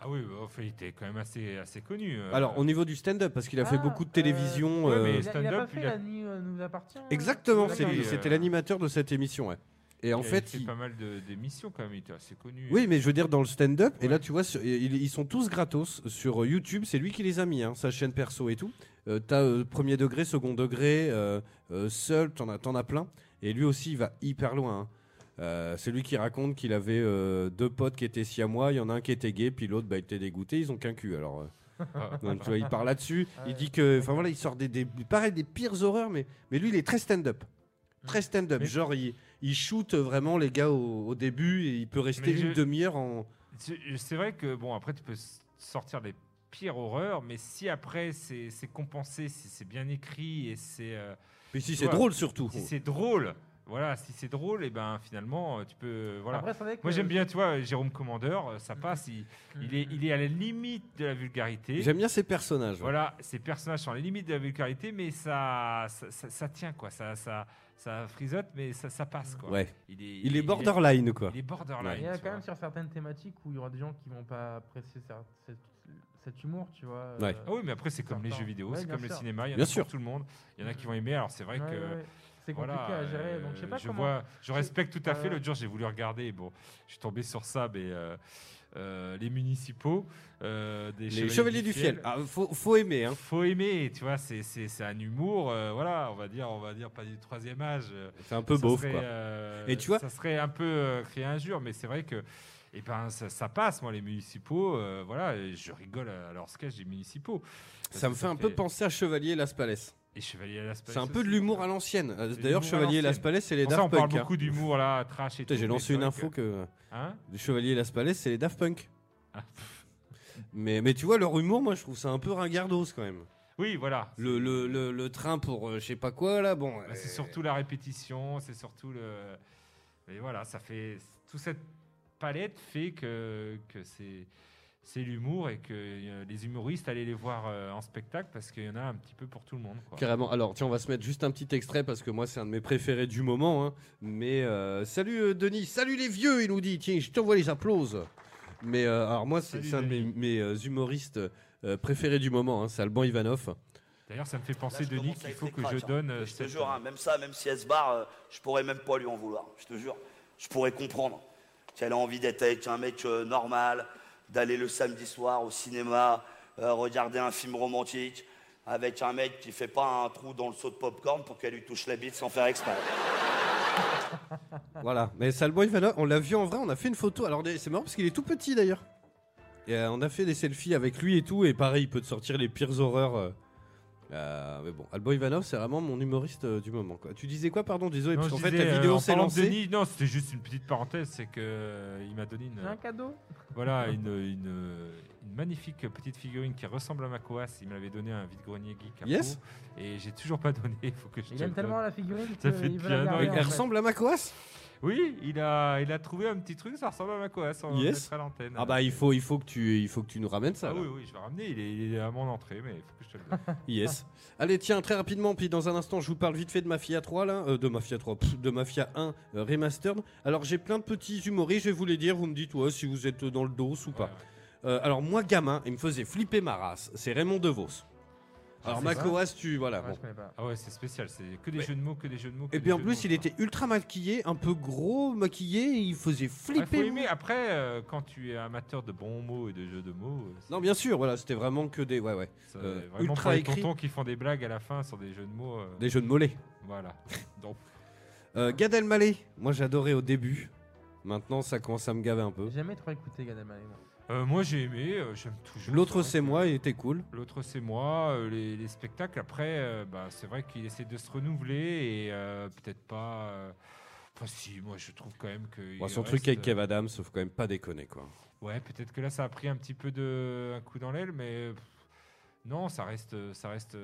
Ah oui, bah, enfin, il était quand même assez, assez connu. euh.
Alors, au niveau du stand-up, parce qu'il a fait
Ah,
beaucoup de
euh,
télévision.
ouais, mais
Il a, il a pas
stand-up,
fait
il a-
La nuit euh, nous appartient euh
Exactement, c'était l'animateur de cette émission. Ouais. Et en
il a
fait,
fait
il-
pas mal de- d'émissions quand même. Il était assez connu.
oui, mais je veux dire dans le stand-up, et là tu vois, sur- ils, ils sont tous gratos sur YouTube. C'est lui qui les a mis, hein, sa chaîne perso et tout. Euh, T'as euh, premier degré, second degré, euh, seul, t'en as, t'en as plein. Et lui aussi, il va hyper loin. hein. C'est lui qui raconte qu'il avait deux potes qui étaient siamois, il y en a un qui était gay, puis l'autre bah, il était dégoûté, ils ont qu'un cul. Alors, donc, tu vois, il parle là-dessus.
Ah
il dit que, enfin voilà, il sort des, des, pareil, des pires horreurs, mais, mais lui il est très stand-up. Très stand-up.
Mais-
Genre, il, il shoot vraiment les gars au, au début et il peut rester
Mais
une
je-
demi-heure en.
C'est vrai que, bon, après, tu peux sortir des pires horreurs, mais si après c'est compensé, si c'est bien écrit et c'est. euh,
Mais si c'est drôle surtout.
si c'est drôle, voilà, si c'est drôle, et ben finalement, euh, tu peux. Voilà.
Après, vrai que-
Moi j'aime bien, tu vois, Jérôme Commandeur, euh, ça passe, il, il est, il est à la limite de la vulgarité.
J'aime bien ces personnages.
Voilà, ces personnages sont à la limite de la vulgarité, mais ça, ça, ça- ça tient, quoi. Ça, ça, ça frisote, mais ça, ça passe, quoi.
Ouais.
Il est,
Il est borderline, quoi.
Il est borderline.
Ouais.
Il y a quand
vois.
même sur certaines thématiques où il y aura des gens qui vont pas apprécier cer- cet, humour, tu vois.
Ouais.
Ah oui, mais après, c'est comme les jeux vidéo,
Ouais,
c'est
bien
comme le
sûr.
cinéma, il y en
Bien
a
sûr.
pour tout le monde. Il y en a qui vont aimer, alors c'est vrai
Ouais,
que.
C'est compliqué
Voilà,
à gérer, donc je sais pas
euh, je
comment.
vois, je respecte tout à fait. L'autre jour, j'ai voulu regarder. Bon, je suis tombé sur ça, mais euh, euh, les municipaux, euh, des
Les Chevaliers du Fiel. Ah, faut, faut aimer, hein.
Faut aimer, tu vois. C'est c'est c'est un humour, euh, voilà. On va dire, on va dire pas du troisième âge. euh,
C'est un peu
euh,
Et tu vois-
ça serait un peu euh, crier injure, mais c'est vrai que. Et ben ça, ça passe moi les municipaux euh, voilà et je rigole à leur sketch des municipaux
Ça me fait un peu penser à Chevalier Las Palais.
et Chevalier à la
C'est un peu de l'humour à l'ancienne. Euh, D'ailleurs, Chevalier Las. Palais, c'est les Daft
on parle
Punk. hein.
beaucoup d'humour là trash et tout
J'ai lancé une info
que- hein
Chevalier Las Palais, c'est les Daft Punk.
Ah.
Mais, mais tu vois, leur humour, moi, je trouve ça un peu ringardos quand même.
oui voilà
Le, le, le, le train pour euh, je sais pas quoi, là, bon.
Bah, c'est
euh,
surtout la répétition, c'est surtout le. Mais voilà, ça fait. Toute cette palette fait que, que c'est. C'est l'humour et que euh, les humoristes allaient les voir euh, en spectacle parce qu'il y en a un petit peu pour tout le monde. Quoi.
Carrément. Alors, tiens, on va se mettre juste un petit extrait parce que moi, c'est un de mes préférés du moment. hein. Mais euh, salut euh, Denis, salut les vieux, il nous dit. Tiens, je t'envoie les applauses. Mais euh, alors, moi, c'est un de mes, euh, humoristes euh, préférés du moment. hein. C'est Alban Ivanov.
D'ailleurs, ça me fait penser,
Là,
Denis, qu'il faut que je
hein.
donne.
Je te
cette-
jure, hein, même ça, même si elle se barre, euh, je pourrais même pas lui en vouloir. Je te jure. Je pourrais comprendre qu'elle a envie d'être avec un mec euh, normal, d'aller le samedi soir au cinéma, euh, regarder un film romantique, avec un mec qui fait pas un trou dans le seau de popcorn pour qu'elle lui touche la bite sans faire exprès.
Voilà. Mais Ivanov, on l'a vu en vrai, on a fait une photo. Alors, c'est marrant parce qu'il est tout petit d'ailleurs. Et euh, on a fait des selfies avec lui et tout. Et pareil, il peut te sortir les pires horreurs. Euh. Mais bon, Alban Ivanov, c'est vraiment mon humoriste euh, du moment. Quoi. Tu disais quoi, pardon? Désolé, parce qu'en fait, la
euh,
vidéo s'est lancée.
Denis, non, c'était juste une petite parenthèse, c'est que euh, il m'a donné une,
Un cadeau
voilà, une, une, une magnifique petite figurine qui ressemble à Macoas. Il me l'avait donné un vide-grenier geek. à
Yes.
Et j'ai toujours pas donné. Il faut que je
Il aime
le
tellement la figurine
Ça
qu'il
fait
veut
depuis
la
un an,
garder.
il
en
Elle
fait.
ressemble à Macoas
Oui, il a, il a trouvé un petit truc, ça ressemble à Macoas. On va
Yes.
à l'antenne.
Ah bah il faut, il faut que tu, il faut que tu nous ramènes ça.
Ah
là.
oui, oui, je vais ramener. Il est, il est à mon entrée, mais il faut que je te le donne.
Yes. Allez, tiens, très rapidement, puis dans un instant, je vous parle vite fait de Mafia 3, là, euh, de Mafia 3, pff, de Mafia 1 euh, Remastered. Alors, j'ai plein de petits humoristes, je vais vous les dire, vous me dites ouais, si vous êtes dans le dos ou pas.
Ouais, ouais.
Euh, alors, moi, gamin, il me faisait flipper ma race, c'est Raymond DeVos. Alors
c'est ça.
Makoas, tu voilà.
Ouais,
bon.
je connais pas.
Ah ouais, c'est spécial, c'est que des
Ouais.
jeux de mots, que des jeux de mots. que
Et
des
puis en
jeux de
plus,
mots,
il
quoi.
était ultra maquillé, un peu gros maquillé, il faisait
Ouais, faut
flipper.
aimer. Après, euh, quand tu es amateur de bons mots et de jeux de mots, euh,
non, bien sûr, voilà, c'était vraiment que des, ouais, ouais, euh,
vraiment
ultra
pour les
écrit.
tontons qui font des blagues à la fin sur des jeux de mots. euh,
des jeux de mollets.
Voilà. Donc,
Euh, Gad Elmaleh, moi j'adorais au début. Maintenant, ça commence à me gaver un peu.
J'ai jamais trop écouté Gad Elmaleh. moi.
Euh, moi j'ai aimé, euh, j'aime toujours.
L'autre, c'est moi, il était cool.
L'autre c'est moi, euh, les, les spectacles après, bah, c'est vrai qu'il essaie de se renouveler et peut-être pas. Enfin si, moi je trouve quand même que.
Bon, son
reste,
truc avec Kev Adams, sauf quand même pas déconner quoi.
Ouais, peut-être que là ça a pris un petit peu de un coup dans l'aile, mais pff, non, ça reste, ça reste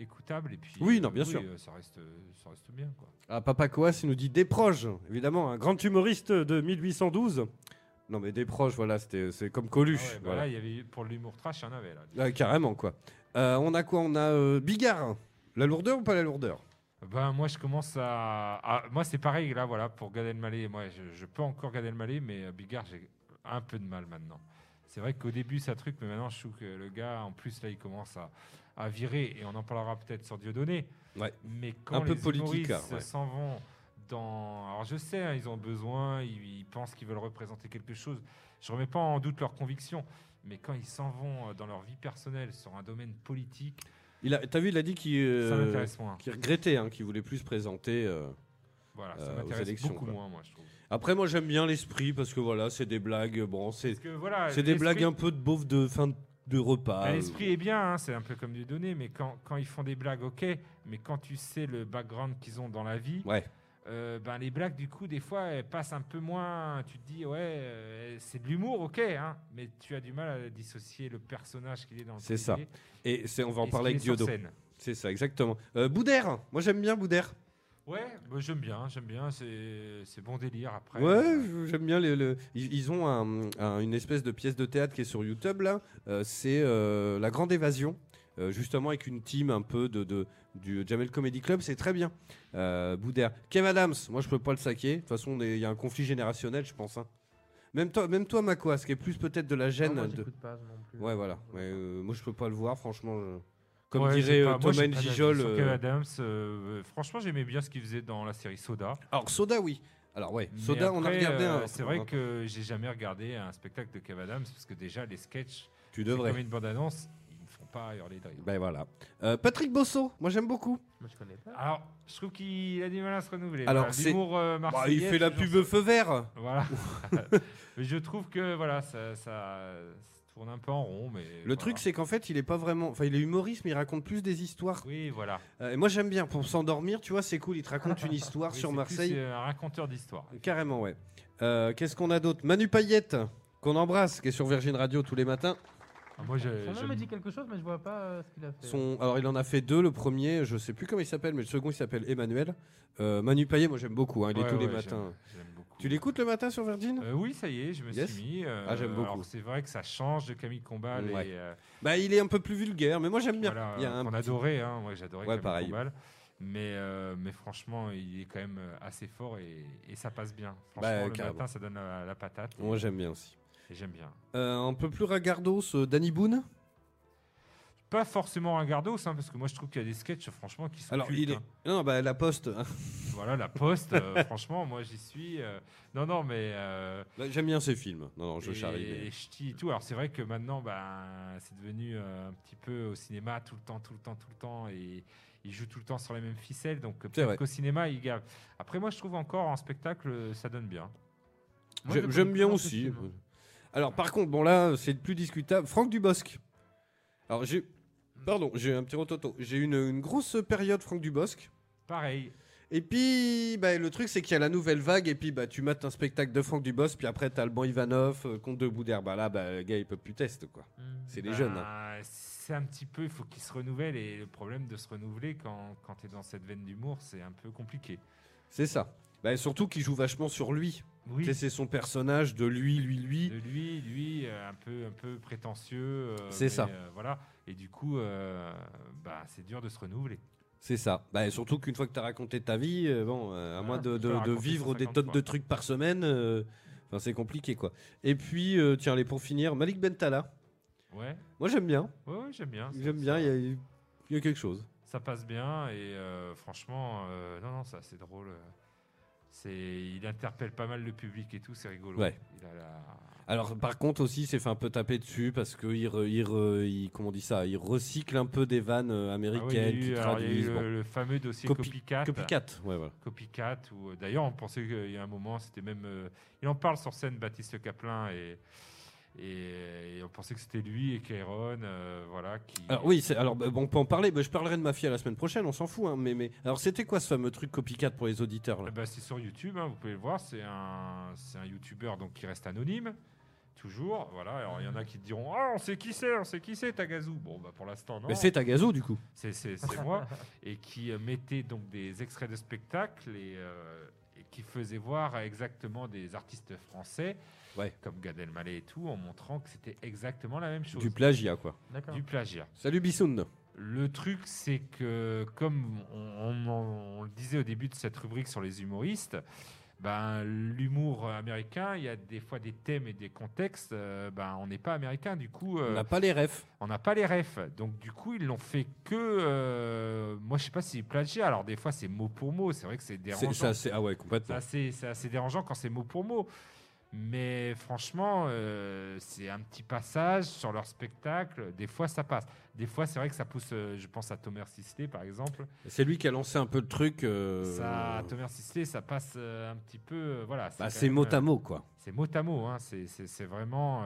écoutable et puis.
Oui, non, bien sûr.
ça reste, ça reste bien quoi.
Ah, Papa Coas, il nous dit des proches, évidemment, un grand humoriste de 1812. Non, mais des proches, voilà, c'était, c'est comme
Ah
Coluche.
ouais, bah
voilà.
là, y avait pour l'humour trash, il y en avait là.
Ah, carrément, quoi. Euh, on a quoi? On a euh, Bigard. La lourdeur ou pas la lourdeur?
Ben, moi, je commence à. à- moi, c'est pareil, là, voilà, pour Gad Elmaleh. Moi, je, je peux encore Gad Elmaleh, mais euh, Bigard, j'ai un peu de mal maintenant. C'est vrai qu'au début, ça truc, mais maintenant, je trouve que le gars, en plus, là, il commence à, à virer, et on en parlera peut-être sur Dieudonné.
Ouais.
Mais quand
Un peu
les
politique, ouais.
s'en vont dans. Alors, je sais, hein, ils ont besoin, ils, ils pensent qu'ils veulent représenter quelque chose. Je remets pas en doute leurs convictions. Mais quand ils s'en vont euh, dans leur vie personnelle sur un domaine politique,
il a, T'as vu, il a dit qu'il, euh, qu'il regrettait, hein, qu'il voulait plus se présenter. euh.
Voilà,
euh,
ça m'intéresse
élections,
beaucoup
quoi.
moins, moi, je trouve.
Après, moi, j'aime bien l'esprit parce que voilà, c'est des blagues. Bon, c'est,
Parce que voilà,
c'est des blagues un peu de beauf de fin de, de repas. Euh.
L'esprit est bien, hein, c'est un peu comme du donné, mais quand, quand ils font des blagues, ok, mais quand tu sais le background qu'ils ont dans la vie,
Ouais.
Euh, ben les blagues, du coup, des fois, elles passent un peu moins. Tu te dis, ouais, euh, c'est de l'humour, ok, hein, mais tu as du mal à dissocier le personnage qu'il est dans le
C'est ça. Et c'est, on va en parler avec Diodo. C'est ça, exactement. Euh, Boudère. Moi, j'aime bien Boudère.
Ouais, bah, j'aime bien, j'aime bien, c'est bon délire après.
Ouais, j'aime bien. les- le- Ils, ont un- un- une espèce de pièce de théâtre qui est sur YouTube là. Euh, c'est La Grande Évasion, euh, justement avec une team un peu de, de- du Jamel Comedy Club. C'est très bien. Euh, Boudère. Kev Adams, moi je peux pas le saquer. De toute façon, il y a un conflit générationnel, je pense. hein. Même toi, même toi, Makoas, qui est plus peut-être de la gêne.
Non, moi,
de...
pas non plus.
Ouais, voilà. Euh, moi, je peux pas le voir, franchement. je- Comme
ouais,
dirait
j'ai
euh,
pas- moi,
Thomas Njijol.
sur
euh,
Kev Adams, euh, franchement, j'aimais bien ce qu'il faisait dans la série Soda.
Alors, Soda, oui. Alors, ouais,
Mais
Soda, on a regardé
euh,
un.
C'est vrai
un-
que j'ai jamais regardé un spectacle de Kev Adams parce que déjà les sketchs,
Tu devrais.
comme une bande annonce, pas.
Ben voilà. Euh, Patrick Bosso, moi j'aime beaucoup.
Moi, je connais pas.
Alors, je trouve qu'il a du mal à se renouveler.
Alors,
Voilà,
c'est-
l'humour, euh,
Bah, il
marseillais,
fait la
toujours
pub
ça-
feu vert.
Voilà. Mais je trouve que voilà, ça, ça, ça tourne un peu en rond, mais
Le
voilà.
truc, c'est qu'en fait, il est pas vraiment. Enfin, il est humoriste, mais il raconte plus des histoires.
oui, voilà.
Euh, et moi, j'aime bien. Pour s'endormir, tu vois, c'est cool. Il te raconte une histoire
Oui,
sur
c'est
Marseille.
plus, euh, un raconteur d'histoire.
Carrément, ouais. Euh, Qu'est-ce qu'on a d'autre? Manu Payette, qu'on embrasse, qui est sur Virgin Radio tous les matins.
Ah, moi, j'ai-
Son nom
j'aime-
me dit quelque chose, mais je vois pas euh, ce qu'il a fait.
Son... Alors, il en a fait deux. Le premier, je sais plus comment il s'appelle, mais le second, il s'appelle Emmanuel. Euh, Manu Payet, moi, j'aime beaucoup. hein, il est
Ouais,
tous les
ouais,
matins.
j'aime- j'aime beaucoup.
Tu l'écoutes le matin sur Virgin
Euh, Oui, ça y est, je me
Yes.
suis mis. euh,
Ah, j'aime beaucoup.
alors, C'est vrai que ça change de Camille Combal
Ouais.
et. euh,
Bah, il est un peu plus vulgaire, mais moi, j'aime bien.
Voilà,
il y a un
qu'on
petit-
adorait, hein, moi j'adorais
Ouais,
Camille
pareil.
Combal. Mais, euh, mais franchement, il est quand même assez fort et, et ça passe bien. Franchement,
Bah,
le
carrément.
matin, ça donne la, la patate.
Moi, j'aime bien aussi.
J'aime bien.
Euh, un peu plus ragardos, euh, Danny Boone.
Pas forcément un gardos, hein, parce que moi je trouve qu'il y a des sketchs, franchement, qui sont
Alors,
cultes,
il est.
hein.
Non, bah, la poste.
Voilà, la poste, euh, franchement, moi j'y suis. euh, Non, non, mais. euh,
Bah, J'aime bien ces films. Non, non, je
et-
charrie. mais-
et ch'ti et tout. Alors c'est vrai que maintenant, ben, c'est devenu un petit peu au cinéma tout le temps, tout le temps, tout le temps, et il joue tout le temps sur les mêmes ficelles. Donc peut-être qu'au cinéma, il gave. Après, moi, je trouve encore en spectacle, ça donne bien.
J'aime bien aussi. Alors, par contre, bon, là, c'est plus discutable. Franck Dubosc. Alors, j'ai. Pardon, j'ai un petit rototo. J'ai une, une grosse période Franck Dubosc.
Pareil.
Et puis, bah, le truc, c'est qu'il y a la nouvelle vague. Et puis, bah, tu mates un spectacle de Franck Dubosc. Puis après, t'as bon Ivanov, euh, Comte de Boudère. Bah là, bah, le gars, il peut plus tester, quoi.
Hmm.
C'est les jeunes. hein.
C'est un petit peu, il faut qu'il se renouvelle. Et le problème de se renouveler quand, quand tu es dans cette veine d'humour, c'est un peu compliqué.
C'est ça. Bah, surtout qu'il joue vachement sur lui.
Oui.
Tu sais, C'est son personnage de lui, lui, lui.
De lui, lui, euh, un peu, un peu prétentieux. euh,
C'est ça.
euh, voilà. Et du coup, bah, c'est dur de se renouveler.
C'est ça. Bah, et surtout qu'une fois que tu as raconté ta vie, euh, bon, euh, à moins de, vivre des
150
tonnes
fois.
de trucs par semaine, euh, c'est compliqué quoi. Et puis, tiens, allez, pour finir, Malik Bentala.
Ouais,
Moi j'aime bien.
ouais, ouais, j'aime bien.
J'aime bien. il y a- Il y a quelque chose.
Ça passe bien et franchement, non, non, c'est assez drôle. Il interpelle pas mal le public et tout, c'est rigolo.
Ouais.
Il a la-
Alors, par contre, aussi, il s'est fait un peu taper dessus parce que il, re- il re- il- comment on dit ça, il recycle un peu des vannes euh,
Ah oui, il y a
américaines
eu-
qui
il y a eu le, fameux dossier
Copy-
Copycat.
Copycat, ouais, voilà.
Copycat, où euh, d'ailleurs on pensait qu'il y a un moment, c'était même. euh, il en parle sur scène, Baptiste Caplin, et, et, et on pensait que c'était lui et Kairon, euh, voilà. Qui,
Alors oui, alors bah, bon, on peut en parler. bah, je parlerai de Mafia la semaine prochaine, on s'en fout. hein, mais, mais alors c'était quoi ce fameux truc copycat pour les auditeurs là?
Eh ben, c'est sur YouTube, hein, vous pouvez le voir. C'est un, c'est un YouTuber donc qui reste anonyme, toujours. Voilà. Alors il y en a qui te diront, ah, on sait qui c'est, on sait qui c'est, Tagazu. Bon, bah pour l'instant non.
Mais c'est Tagazo du coup.
C'est, c'est- c'est moi. Et qui euh, mettait donc des extraits de spectacles et, euh, et qui faisait voir exactement des artistes français,
Ouais.
comme Gad Elmaleh et tout, en montrant que c'était exactement la même chose.
Du plagiat quoi.
Du plagiat.
Salut Bissoun.
Le truc, c'est que, comme on, on- on le disait au début de cette rubrique sur les humoristes, ben, l'humour américain, il y a des fois des thèmes et des contextes, euh, ben, on n'est pas américain, du coup,
On
euh,
n'a pas les refs.
on n'a pas les refs. Donc, du coup, ils l'ont fait que. euh, moi, je sais pas si c'est plagiat. Alors, des fois, c'est mot pour mot. C'est vrai que c'est dérangeant.
c'est ah ouais
C'est
complètement.
assez, c'est assez dérangeant quand c'est mot pour mot. Mais franchement, euh, c'est un petit passage sur leur spectacle. Des fois, ça passe. Des fois, c'est vrai que ça pousse. euh, je pense à Thomas Sisley, par exemple.
C'est lui qui a lancé un peu le truc. euh,
Ça, Thomas Sisley, ça passe euh, un petit peu. voilà.
bah, c'est mot à mot quoi.
c'est mot à mot. Hein. C'est vraiment.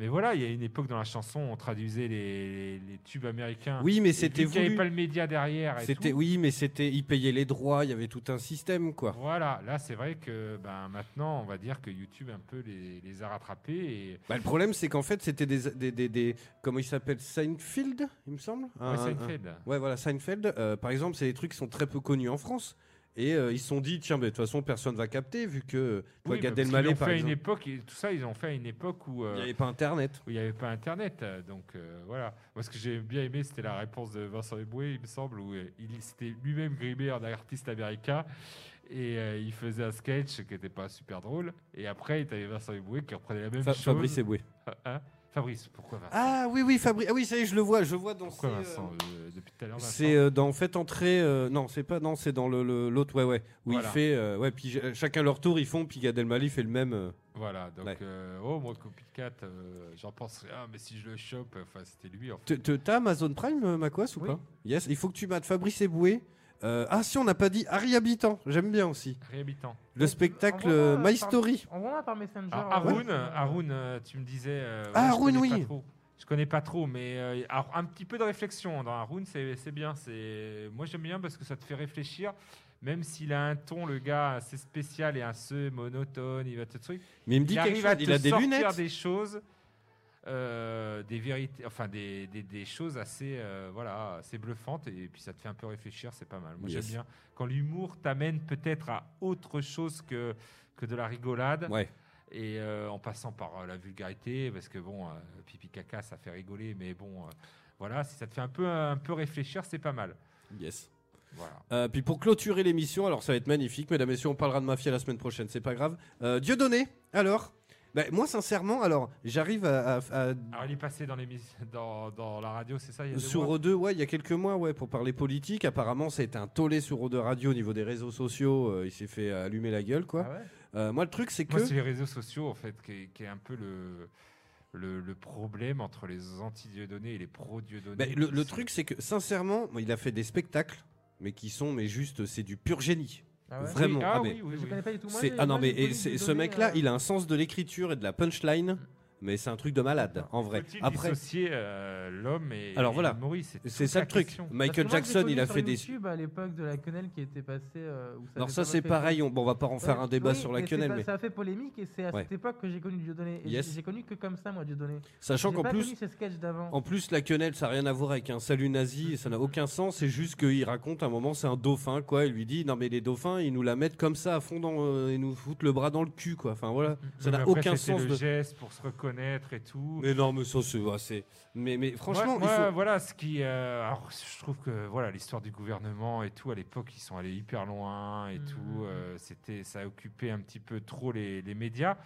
Mais voilà, il y a une époque dans la chanson, on traduisait les, les- les tubes américains.
Oui, mais c'était
vu qu'il n'y avait
voulu.
pas le média derrière.
C'était oui, mais c'était ils payaient les droits, il y avait tout un système quoi.
Voilà, là c'est vrai que ben, maintenant on va dire que YouTube un peu les, les a rattrapés et
Bah, le problème c'est qu'en fait c'était des, des, des, des- comment il s'appelle Seinfeld, il me semble? Un-
Ouais,
un-
Seinfeld.
Ouais, voilà, Seinfeld, euh, par exemple, c'est des trucs qui sont très peu connus en France. Et euh, ils se sont dit, tiens, mais de toute façon, personne va capter, vu que toi,
Oui,
Gad Elmaleh, par
fait une
exemple,
époque, et tout ça ils ont fait à une époque où euh,
il n'y avait pas Internet.
où il n'y avait pas Internet. euh, Donc euh, voilà. Moi, ce que j'ai bien aimé, c'était la réponse de Vincent Eboué, il me semble, où euh, il s'était lui-même grimé en artiste américain. Et euh, il faisait un sketch qui n'était pas super drôle. Et après, il avait Vincent Eboué qui reprenait la même
Fa-
chose.
Fabrice Eboué.
Hein? Fabrice, pourquoi Vincent
Ah oui, oui, Fabrice. Ah oui, ça y est, je le vois, je vois dans
Pourquoi
ces,
Vincent euh, Depuis tout à l'heure,
euh, C'est euh, dans Faites entrer. euh, non, c'est pas. Non, c'est dans le le- l'autre, ouais, ouais. Où
Voilà.
il fait. euh, ouais, puis euh, chacun leur tour, ils font, puis Gad Elmaleh fait le même. euh.
Voilà, donc,
Ouais.
euh, oh, moi, Copycat, euh, j'en pense rien, mais si je le chope, enfin, c'était lui, en fait.
T'as Amazon Prime, euh, Macquas, ou
Oui.
pas? Yes, il faut que tu mates Fabrice Eboué. Euh, ah, si, on n'a pas dit Harry Habitant, j'aime bien aussi.
Réhabitant.
Le spectacle
Envoie-moi
euh, My
par-
Story.
Envoie-moi par Messenger. Euh,
Haroun,
ouais.
euh, Haroun, euh, tu me disais. euh,
Ah,
je
Haroun,
connais pas
oui.
trop. Je connais pas trop, mais euh, alors, un petit peu de réflexion dans Haroun, c'est c'est bien. c'est- Moi, j'aime bien parce que ça te fait réfléchir. Même s'il a un ton, le gars, assez spécial et un peu monotone, il va te truc.
Mais il me dit
il
quelque
arrive
chose,
à te
il a des
sortir
lunettes.
des choses, euh, des vérités, enfin des, des- des choses assez, euh, voilà, assez bluffantes et puis ça te fait un peu réfléchir, c'est pas mal. Moi
Yes.
j'aime bien quand l'humour t'amène peut-être à autre chose que que de la rigolade.
Ouais.
Et euh, en passant par la vulgarité, parce que bon, pipi caca, ça fait rigoler, mais bon, voilà, si ça te fait un peu, un peu réfléchir, c'est pas mal.
Yes.
Voilà.
Euh, puis pour clôturer l'émission, alors ça va être magnifique, mesdames et messieurs, on parlera de mafia la semaine prochaine, c'est pas grave. Euh, Dieudonné, alors? Ben, Moi, sincèrement, alors j'arrive à, à- à-
Alors il est passé dans, l'émission- dans, dans la radio, c'est ça il y a deux
sur
mois
O2, ouais, il y a quelques mois, ouais, pour parler politique. Apparemment, ça a été un tollé sur O2 Radio au niveau des réseaux sociaux. euh, il s'est fait allumer la gueule, quoi.
Ah ouais?
Euh, moi, le truc, c'est que
Moi, c'est les réseaux sociaux, en fait, qui est, qui est un peu le, le, le problème entre les anti-Dieudonné et les pro-Dieudonné.
Ben, le, le truc, c'est que sincèrement, il a fait des spectacles, mais qui sont, mais juste, c'est du pur génie.
Ah ouais
Vraiment.
Oui, ah,
ah, mais
oui, oui,
Je connais pas du tout. Moi,
c'est- ah non, mais et c'est- ce mec-là,
euh,
il a un sens de l'écriture et de la punchline, mais c'est un truc de malade, en vrai. Après,
dissocier euh, l'homme et,
Alors voilà. c'est ça le truc.
question.
Michael Jackson, il a fait des.
À l'époque de la quenelle qui était passée. euh, où ça
Alors ça,
pas
c'est pareil. On, bon, on va pas en faire
Ouais,
un débat
oui,
sur la quenelle, mais
Ça a fait polémique et c'est à
Ouais.
cette époque que j'ai connu Dieudonné. Et
Yes.
j'ai- connu que comme ça, moi, Dieudonné.
sachant
J'ai
qu'en
pas
plus,
connu ces sketchs d'avant.
En plus, la quenelle, ça n'a rien à voir avec un salut nazi, et ça n'a aucun sens. C'est juste qu'il raconte un moment, c'est un dauphin, quoi. Il lui dit, non mais les dauphins, ils nous la mettent comme ça à fond dans, euh, ils nous foutent le bras dans le cul, quoi. Enfin voilà, ça
Oui,
n'a aucun sens.
le
De...
geste pour se reconnaître et tout.
Mais non, mais ça, c'est, mais, mais franchement,
moi,
faut.
voilà ce qui. euh, alors, je trouve que voilà l'histoire du gouvernement et tout à l'époque ils sont allés hyper loin et
Mhm.
tout. euh, c'était ça a occupé un petit peu trop les, les médias.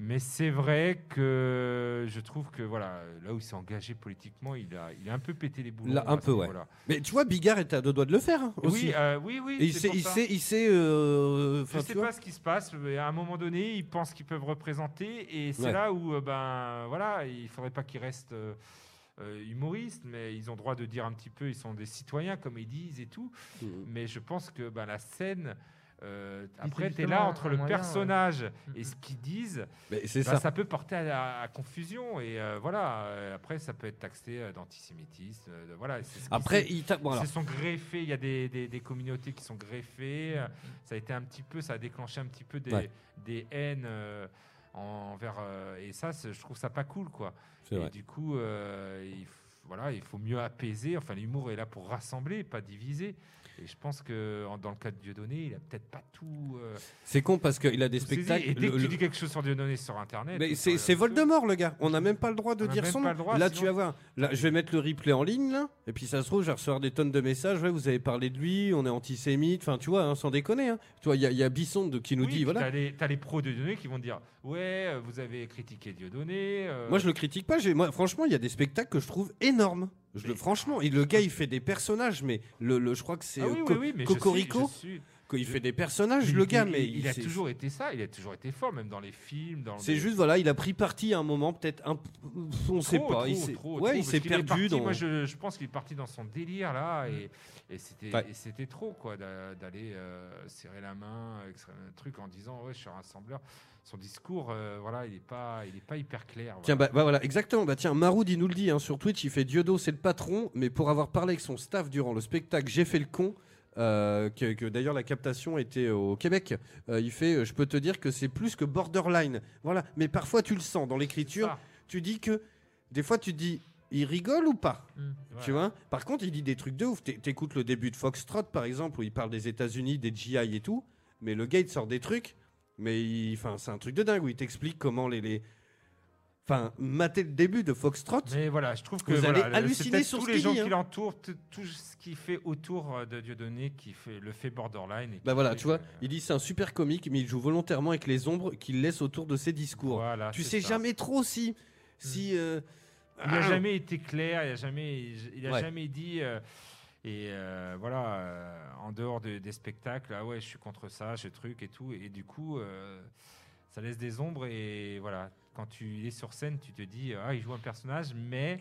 Mais c'est vrai que je trouve que voilà, là où il s'est engagé politiquement, il a, il a un peu pété les boulons.
Là, un peu, ouais. Mais tu vois, Bigard était à deux doigts de le faire hein, aussi.
Oui, euh, oui, oui.
Et il sait, il
ça.
sait, il sait. euh,
Je sais pas ce qui se passe, mais à un moment donné, ils pensent qu'ils peuvent représenter, et c'est
Ouais.
là où, euh, ben, voilà, il faudrait pas qu'ils restent euh, humoristes, mais ils ont droit de dire un petit peu, ils sont des citoyens, comme ils disent et tout.
Mhm.
Mais je pense que ben, la scène, euh, après, tu es là entre le
moyen, ouais.
personnage et ce qu'ils disent,
Mais c'est
ben,
ça.
ça. peut porter à, confusion, et euh, voilà, euh, après, ça peut être taxé euh, d'antisémitisme, euh, de- voilà. c'est ce qui
Après,
ils se sont greffés, il y a des, des- des communautés qui sont greffées. euh, Ça a été un petit peu, ça a déclenché un petit peu des,
Ouais.
des haines euh, envers. euh, et ça, je trouve ça pas cool, quoi.
C'est
Et
vrai.
du coup, euh, il, voilà, il faut mieux apaiser. Enfin, l'humour est là pour rassembler, pas diviser. Et je pense que en- dans le cas de Dieudonné, il a peut-être pas tout. euh,
C'est con parce qu'il a des
tout saisi.
spectacles.
Et dès
le-
que tu
le-
dis quelque chose sur Dieudonné sur Internet.
Mais
ou
c'est
sur
c'est
les réseaux,
Voldemort, le gars. On n'a même pas le droit de
On
dire
même
son
pas
nom.
le droit,
là,
sinon-
tu vas voir. Là, je vais mettre le replay en ligne, là. Et puis, ça se trouve, je vais recevoir des tonnes de messages. Ouais, vous avez parlé de lui, on est antisémite. Enfin, tu vois, hein, sans déconner. Hein. Tu vois, il y, a- il y a qui nous
Oui,
dit
puis
voilà.
T'as les, t'as les pros de Dieudonné qui vont te dire Ouais, euh, vous avez critiqué Dieudonné. euh,
Moi, je le critique pas. j'ai- Moi, franchement, il y a des spectacles que je trouve énormes. Je le,
Mais-
franchement, et le gars, il fait des personnages, mais le, le- je crois que c'est
Ah
euh,
oui,
Co-
oui, oui, mais je suis-
Cocorico.
je suis- je-
fait des personnages,
il-
le gars,
il-
mais
il, a toujours été ça, il a toujours été fort, même dans les films. dans
C'est juste, voilà, il a pris parti à un moment, peut-être un. On sait
Trop,
pas. il
trop,
s'est
trop,
ouais,
trop,
il s'est perdu
parti,
dans.
Moi, je, je pense qu'il est parti dans son délire là, et, et c'était
Ouais.
et c'était trop quoi d'a- d'aller euh, serrer la main, avec un truc en disant ouais, je suis un rassembleur. Son discours, euh, voilà, il est pas, il est pas hyper clair.
Tiens, bah, bah voilà, exactement. Bah tiens, Maroud, il nous le dit hein, sur Twitch, il fait Diodo, c'est le patron, mais pour avoir parlé avec son staff durant le spectacle, j'ai fait le con. euh, que, que d'ailleurs la captation était au Québec. euh, il fait, je peux te dire que c'est plus que borderline. Voilà, mais parfois tu le sens dans l'écriture. Tu dis que des fois tu te dis, il rigole ou pas
Mm.
Tu
voilà.
vois? Par contre, il dit des trucs de ouf. T'é- T'écoutes le début de Foxtrot, par exemple, où il parle des États-Unis, des GI et tout. Mais le gars, il sort des trucs. Mais enfin, c'est un truc de dingue où il t'explique comment les. les... Enfin, mater le début de Foxtrot.
Mais voilà, je trouve que
Vous
voilà,
allez
le-
halluciner sur
tous
ce
les
qu'il
gens
dit,
qui
hein.
l'entourent, t- tout ce qui fait autour euh, de Dieudonné, qui fait le fait borderline. et
Bah
qui
voilà,
fait
tu vois,
que-
il dit c'est un super comique, mais il joue volontairement avec les ombres qu'il laisse autour de ses discours.
Voilà,
tu sais
ça.
jamais trop si. si euh,
Il n'a
ah,
jamais été clair, il n'a jamais, il a
Ouais.
jamais dit. euh, et euh, voilà, euh, en dehors de- des spectacles, ah ouais, je suis contre ça, ce truc et tout. Et du coup, euh, ça laisse des ombres. Et voilà, quand tu es sur scène, tu te dis, ah, il joue un personnage, mais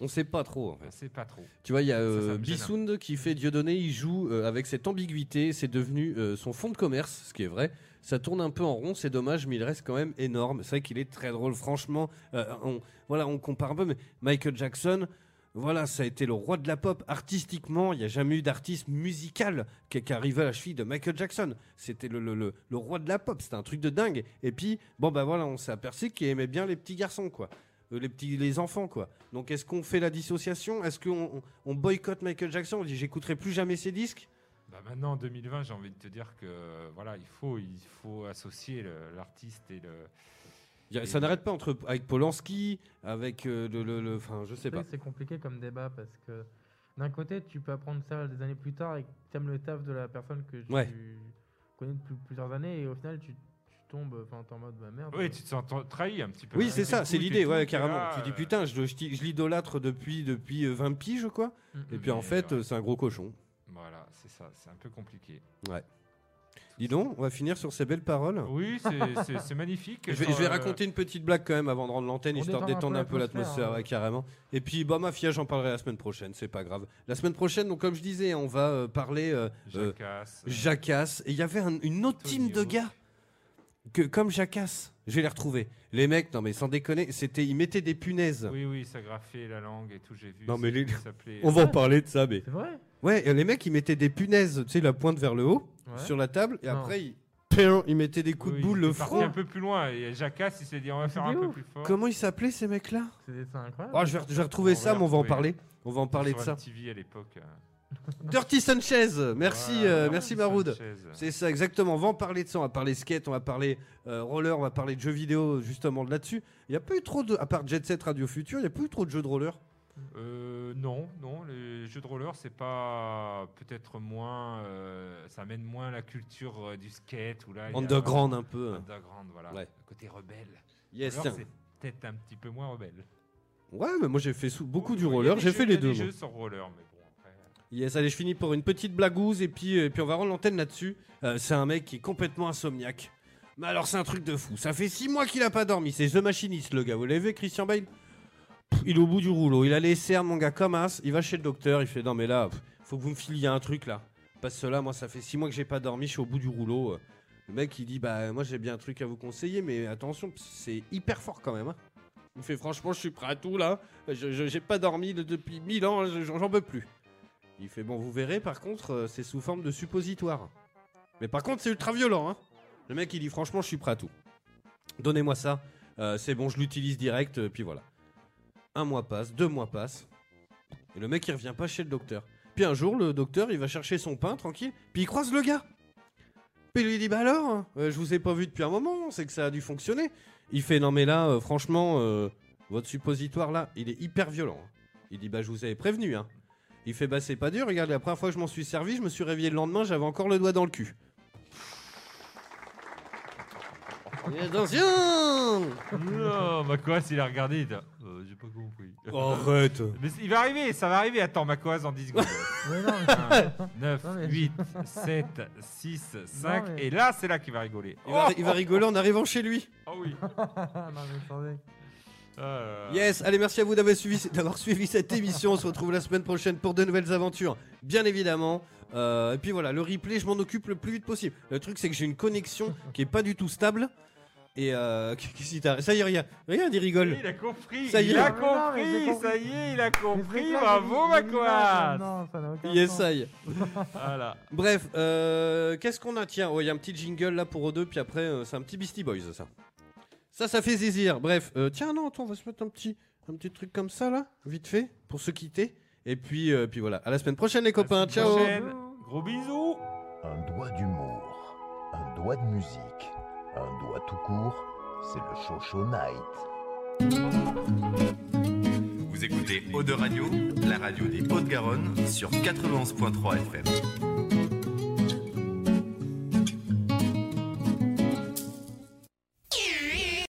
On sait pas trop en fait.
on sait pas trop.
Tu vois, il y a
Ça, ça
euh. Bissound qui fait Dieudonné, il joue euh, avec cette ambiguïté, c'est devenu euh, son fond de commerce, ce qui est vrai. Ça tourne un peu en rond, c'est dommage, mais il reste quand même énorme. C'est vrai qu'il est très drôle, franchement. On, voilà, on compare un peu, mais Michael Jackson, voilà, ça a été le roi de la pop. Artistiquement, il n'y a jamais eu d'artiste musical qui, qui arrivait à la cheville de Michael Jackson. C'était le, roi de la pop, c'était un truc de dingue. Et puis, bon, bah voilà, on s'est aperçu qu'il aimait bien les petits garçons, quoi. Euh, les petits les enfants quoi. Donc est-ce qu'on fait la dissociation? Est-ce qu'on on- on boycotte Michael Jackson? On dit j'écouterai plus jamais ses disques?
Bah maintenant, en 2020, j'ai envie de te dire que voilà, il faut, il faut associer l'artiste et le.
Y a- Ça n'arrête pas entre avec Polanski, avec euh, le, le- le- enfin je sais pas.
c'est compliqué comme débat parce que d'un côté, tu peux apprendre ça des années plus tard et que tu aimes le taf de la personne que tu
Ouais.
connais depuis plusieurs années et au final, tu, tu tombes, enfin, en mode bah merde.
Oui, tu te sens trahi un petit peu.
Oui
Ouais,
c'est ça, c'est l'idée, ouais carrément.
là,
tu dis
euh,
putain, je, je, je l'idolâtre depuis depuis euh, 20 piges quoi.
Mm,
Et
mm.
puis en fait
ouais.
euh, c'est un gros cochon.
Voilà, c'est ça, c'est un peu compliqué.
Dis donc, on va finir sur ces belles paroles.
Oui, c'est- magnifique.
Je vais, je
Sur,
vais
euh,
raconter une petite blague quand même avant de rendre l'antenne, histoire de détendre un peu
l'atmosphère, hein.
ouais, carrément. Et puis, bah, Mafia, j'en parlerai la semaine prochaine, c'est pas grave. La semaine prochaine, donc, comme je disais, on va euh, parler euh,
Jacasse.
Jacasse. Et il y avait un- une autre team de gars que, comme Jacasse. Je vais les retrouver. Les mecs, non mais sans déconner, c'était, ils mettaient des punaises.
Oui, oui, ça graffait la langue et tout, j'ai vu.
Non, mais les- On va en parler de ça, mais.
C'est vrai?
Ouais, les mecs, ils mettaient des punaises, tu sais, la pointe vers le haut,
Ouais.
sur la table, et
Non.
après, ils, Péin, ils mettaient des coups
Oui,
de boule,
il
le front.
un peu plus loin. Et Jacasse, il s'est dit, on va faire
c'était
un peu plus fort.
Comment ils s'appelaient ces mecs-là?
C'est c'est incroyable.
Oh, je vais, je vais retrouver
On
ça, mais on va en
retrouver.
parler. On va en parler de
Sur
ça.
MTV à l'époque. euh.
Dirty Sanchez, merci,
Voilà,
euh,
Dirty
merci Maroud.
Sanchez.
C'est ça, exactement. On va en parler de ça. On va parler skate, on va parler euh, roller, on va parler de jeux vidéo, justement de là-dessus. Il n'y a pas eu trop de. À part Jet Set Radio Future, il n'y a pas eu trop de jeux de roller?
Euh, non, non, les jeux de roller, c'est pas peut-être moins. euh, ça amène moins la culture euh, du skate ou là.
Underground un peu.
Underground, voilà.
Ouais.
Le côté rebelle.
Yes,
Roller, c'est peut-être un petit peu moins rebelle.
Ouais, mais moi j'ai fait sous- beaucoup
Oui,
du roller, j'ai fait les deux.
des jeux sur roller, mais bon, après.
Yes, allez, je finis pour une petite blagouze et puis, et puis on va rendre l'antenne là-dessus. C'est un mec qui est complètement insomniaque. Mais alors, c'est un truc de fou. Ça fait six mois qu'il a pas dormi. C'est The Machinist, le gars. Vous l'avez vu, Christian Bale? Il est au bout du rouleau. Il a les cernes, mon gars, comme as. Il va chez le docteur. Il fait Non, mais là, faut que vous me filiez un truc là. Parce que là, moi, ça fait six mois que j'ai pas dormi. Je suis au bout du rouleau. Le mec, il dit Bah, moi, j'ai bien un truc à vous conseiller, mais attention, c'est hyper fort quand même. hein. Il fait Franchement, je suis prêt à tout là. Je- J'ai pas dormi de- depuis mille ans. je- J'en peux plus. Il fait bon, vous verrez, par contre, euh, c'est sous forme de suppositoire. Mais par contre, c'est ultra violent. Hein. Le mec, il dit franchement, je suis prêt à tout. Donnez-moi ça. Euh, c'est bon, je l'utilise direct. euh, puis voilà. Un mois passe, deux mois passent. Et le mec, il revient pas chez le docteur. Puis un jour, le docteur, il va chercher son pain tranquille. Puis il croise le gars. Puis il lui dit Bah alors, euh, je vous ai pas vu depuis un moment, c'est que ça a dû fonctionner. Il fait Non, mais là, euh, franchement, euh, votre suppositoire là, il est hyper violent. hein. Il dit Bah, je vous avais prévenu, hein. Il fait bah c'est pas dur, regarde la première fois que je m'en suis servi, je me suis réveillé le lendemain, j'avais encore le doigt dans le cul. Attention
Non, Macoas, il a regardé, il Euh, j'ai pas compris.
Arrête
Mais il va arriver, ça va arriver. Attends, Macoas en 10 secondes.
Mais non,
9,
Non, mais-
8, 7, 6, 5.
mais-
Et là, c'est là qu'il va rigoler.
il va, il va rigoler en arrivant chez lui.
Oh oui.
non, mais attendez.
Ah,
Yes, allez merci à vous d'avoir suivi, d'avoir suivi cette émission, on se retrouve la semaine prochaine pour de nouvelles aventures, bien évidemment. Euh, et puis voilà, le replay, je m'en occupe le plus vite possible. Le truc c'est que j'ai une connexion qui est pas du tout stable. Et euh, qu'est-ce qui t'arrive Ça y est, regarde, regarde, il rigole.
Il a compris.
Ça y
il
est.
a
Mais non, mais j'ai
compris.
compris.
Ça y est, il a compris. Bravo,
ça n'a aucun sens.
ça y est.
Voilà.
Bref, euh, qu'est-ce qu'on a? Tiens, oh, il y a un petit jingle là pour eux deux, puis après, euh, c'est un petit Beastie Boys, ça. Ça, ça fait zizir. Bref, euh, tiens, non, attends, on va se mettre un petit, un petit truc comme ça, là, vite fait, pour se quitter. Et puis, euh, puis voilà. À la semaine prochaine, les copains. Ciao.
prochaine. Gros bisous.
Un doigt d'humour, un doigt de musique, un doigt tout court, c'est le Show Night.
Vous écoutez Eau de Radio, la radio des Hautes-Garonne sur 91.3 FM.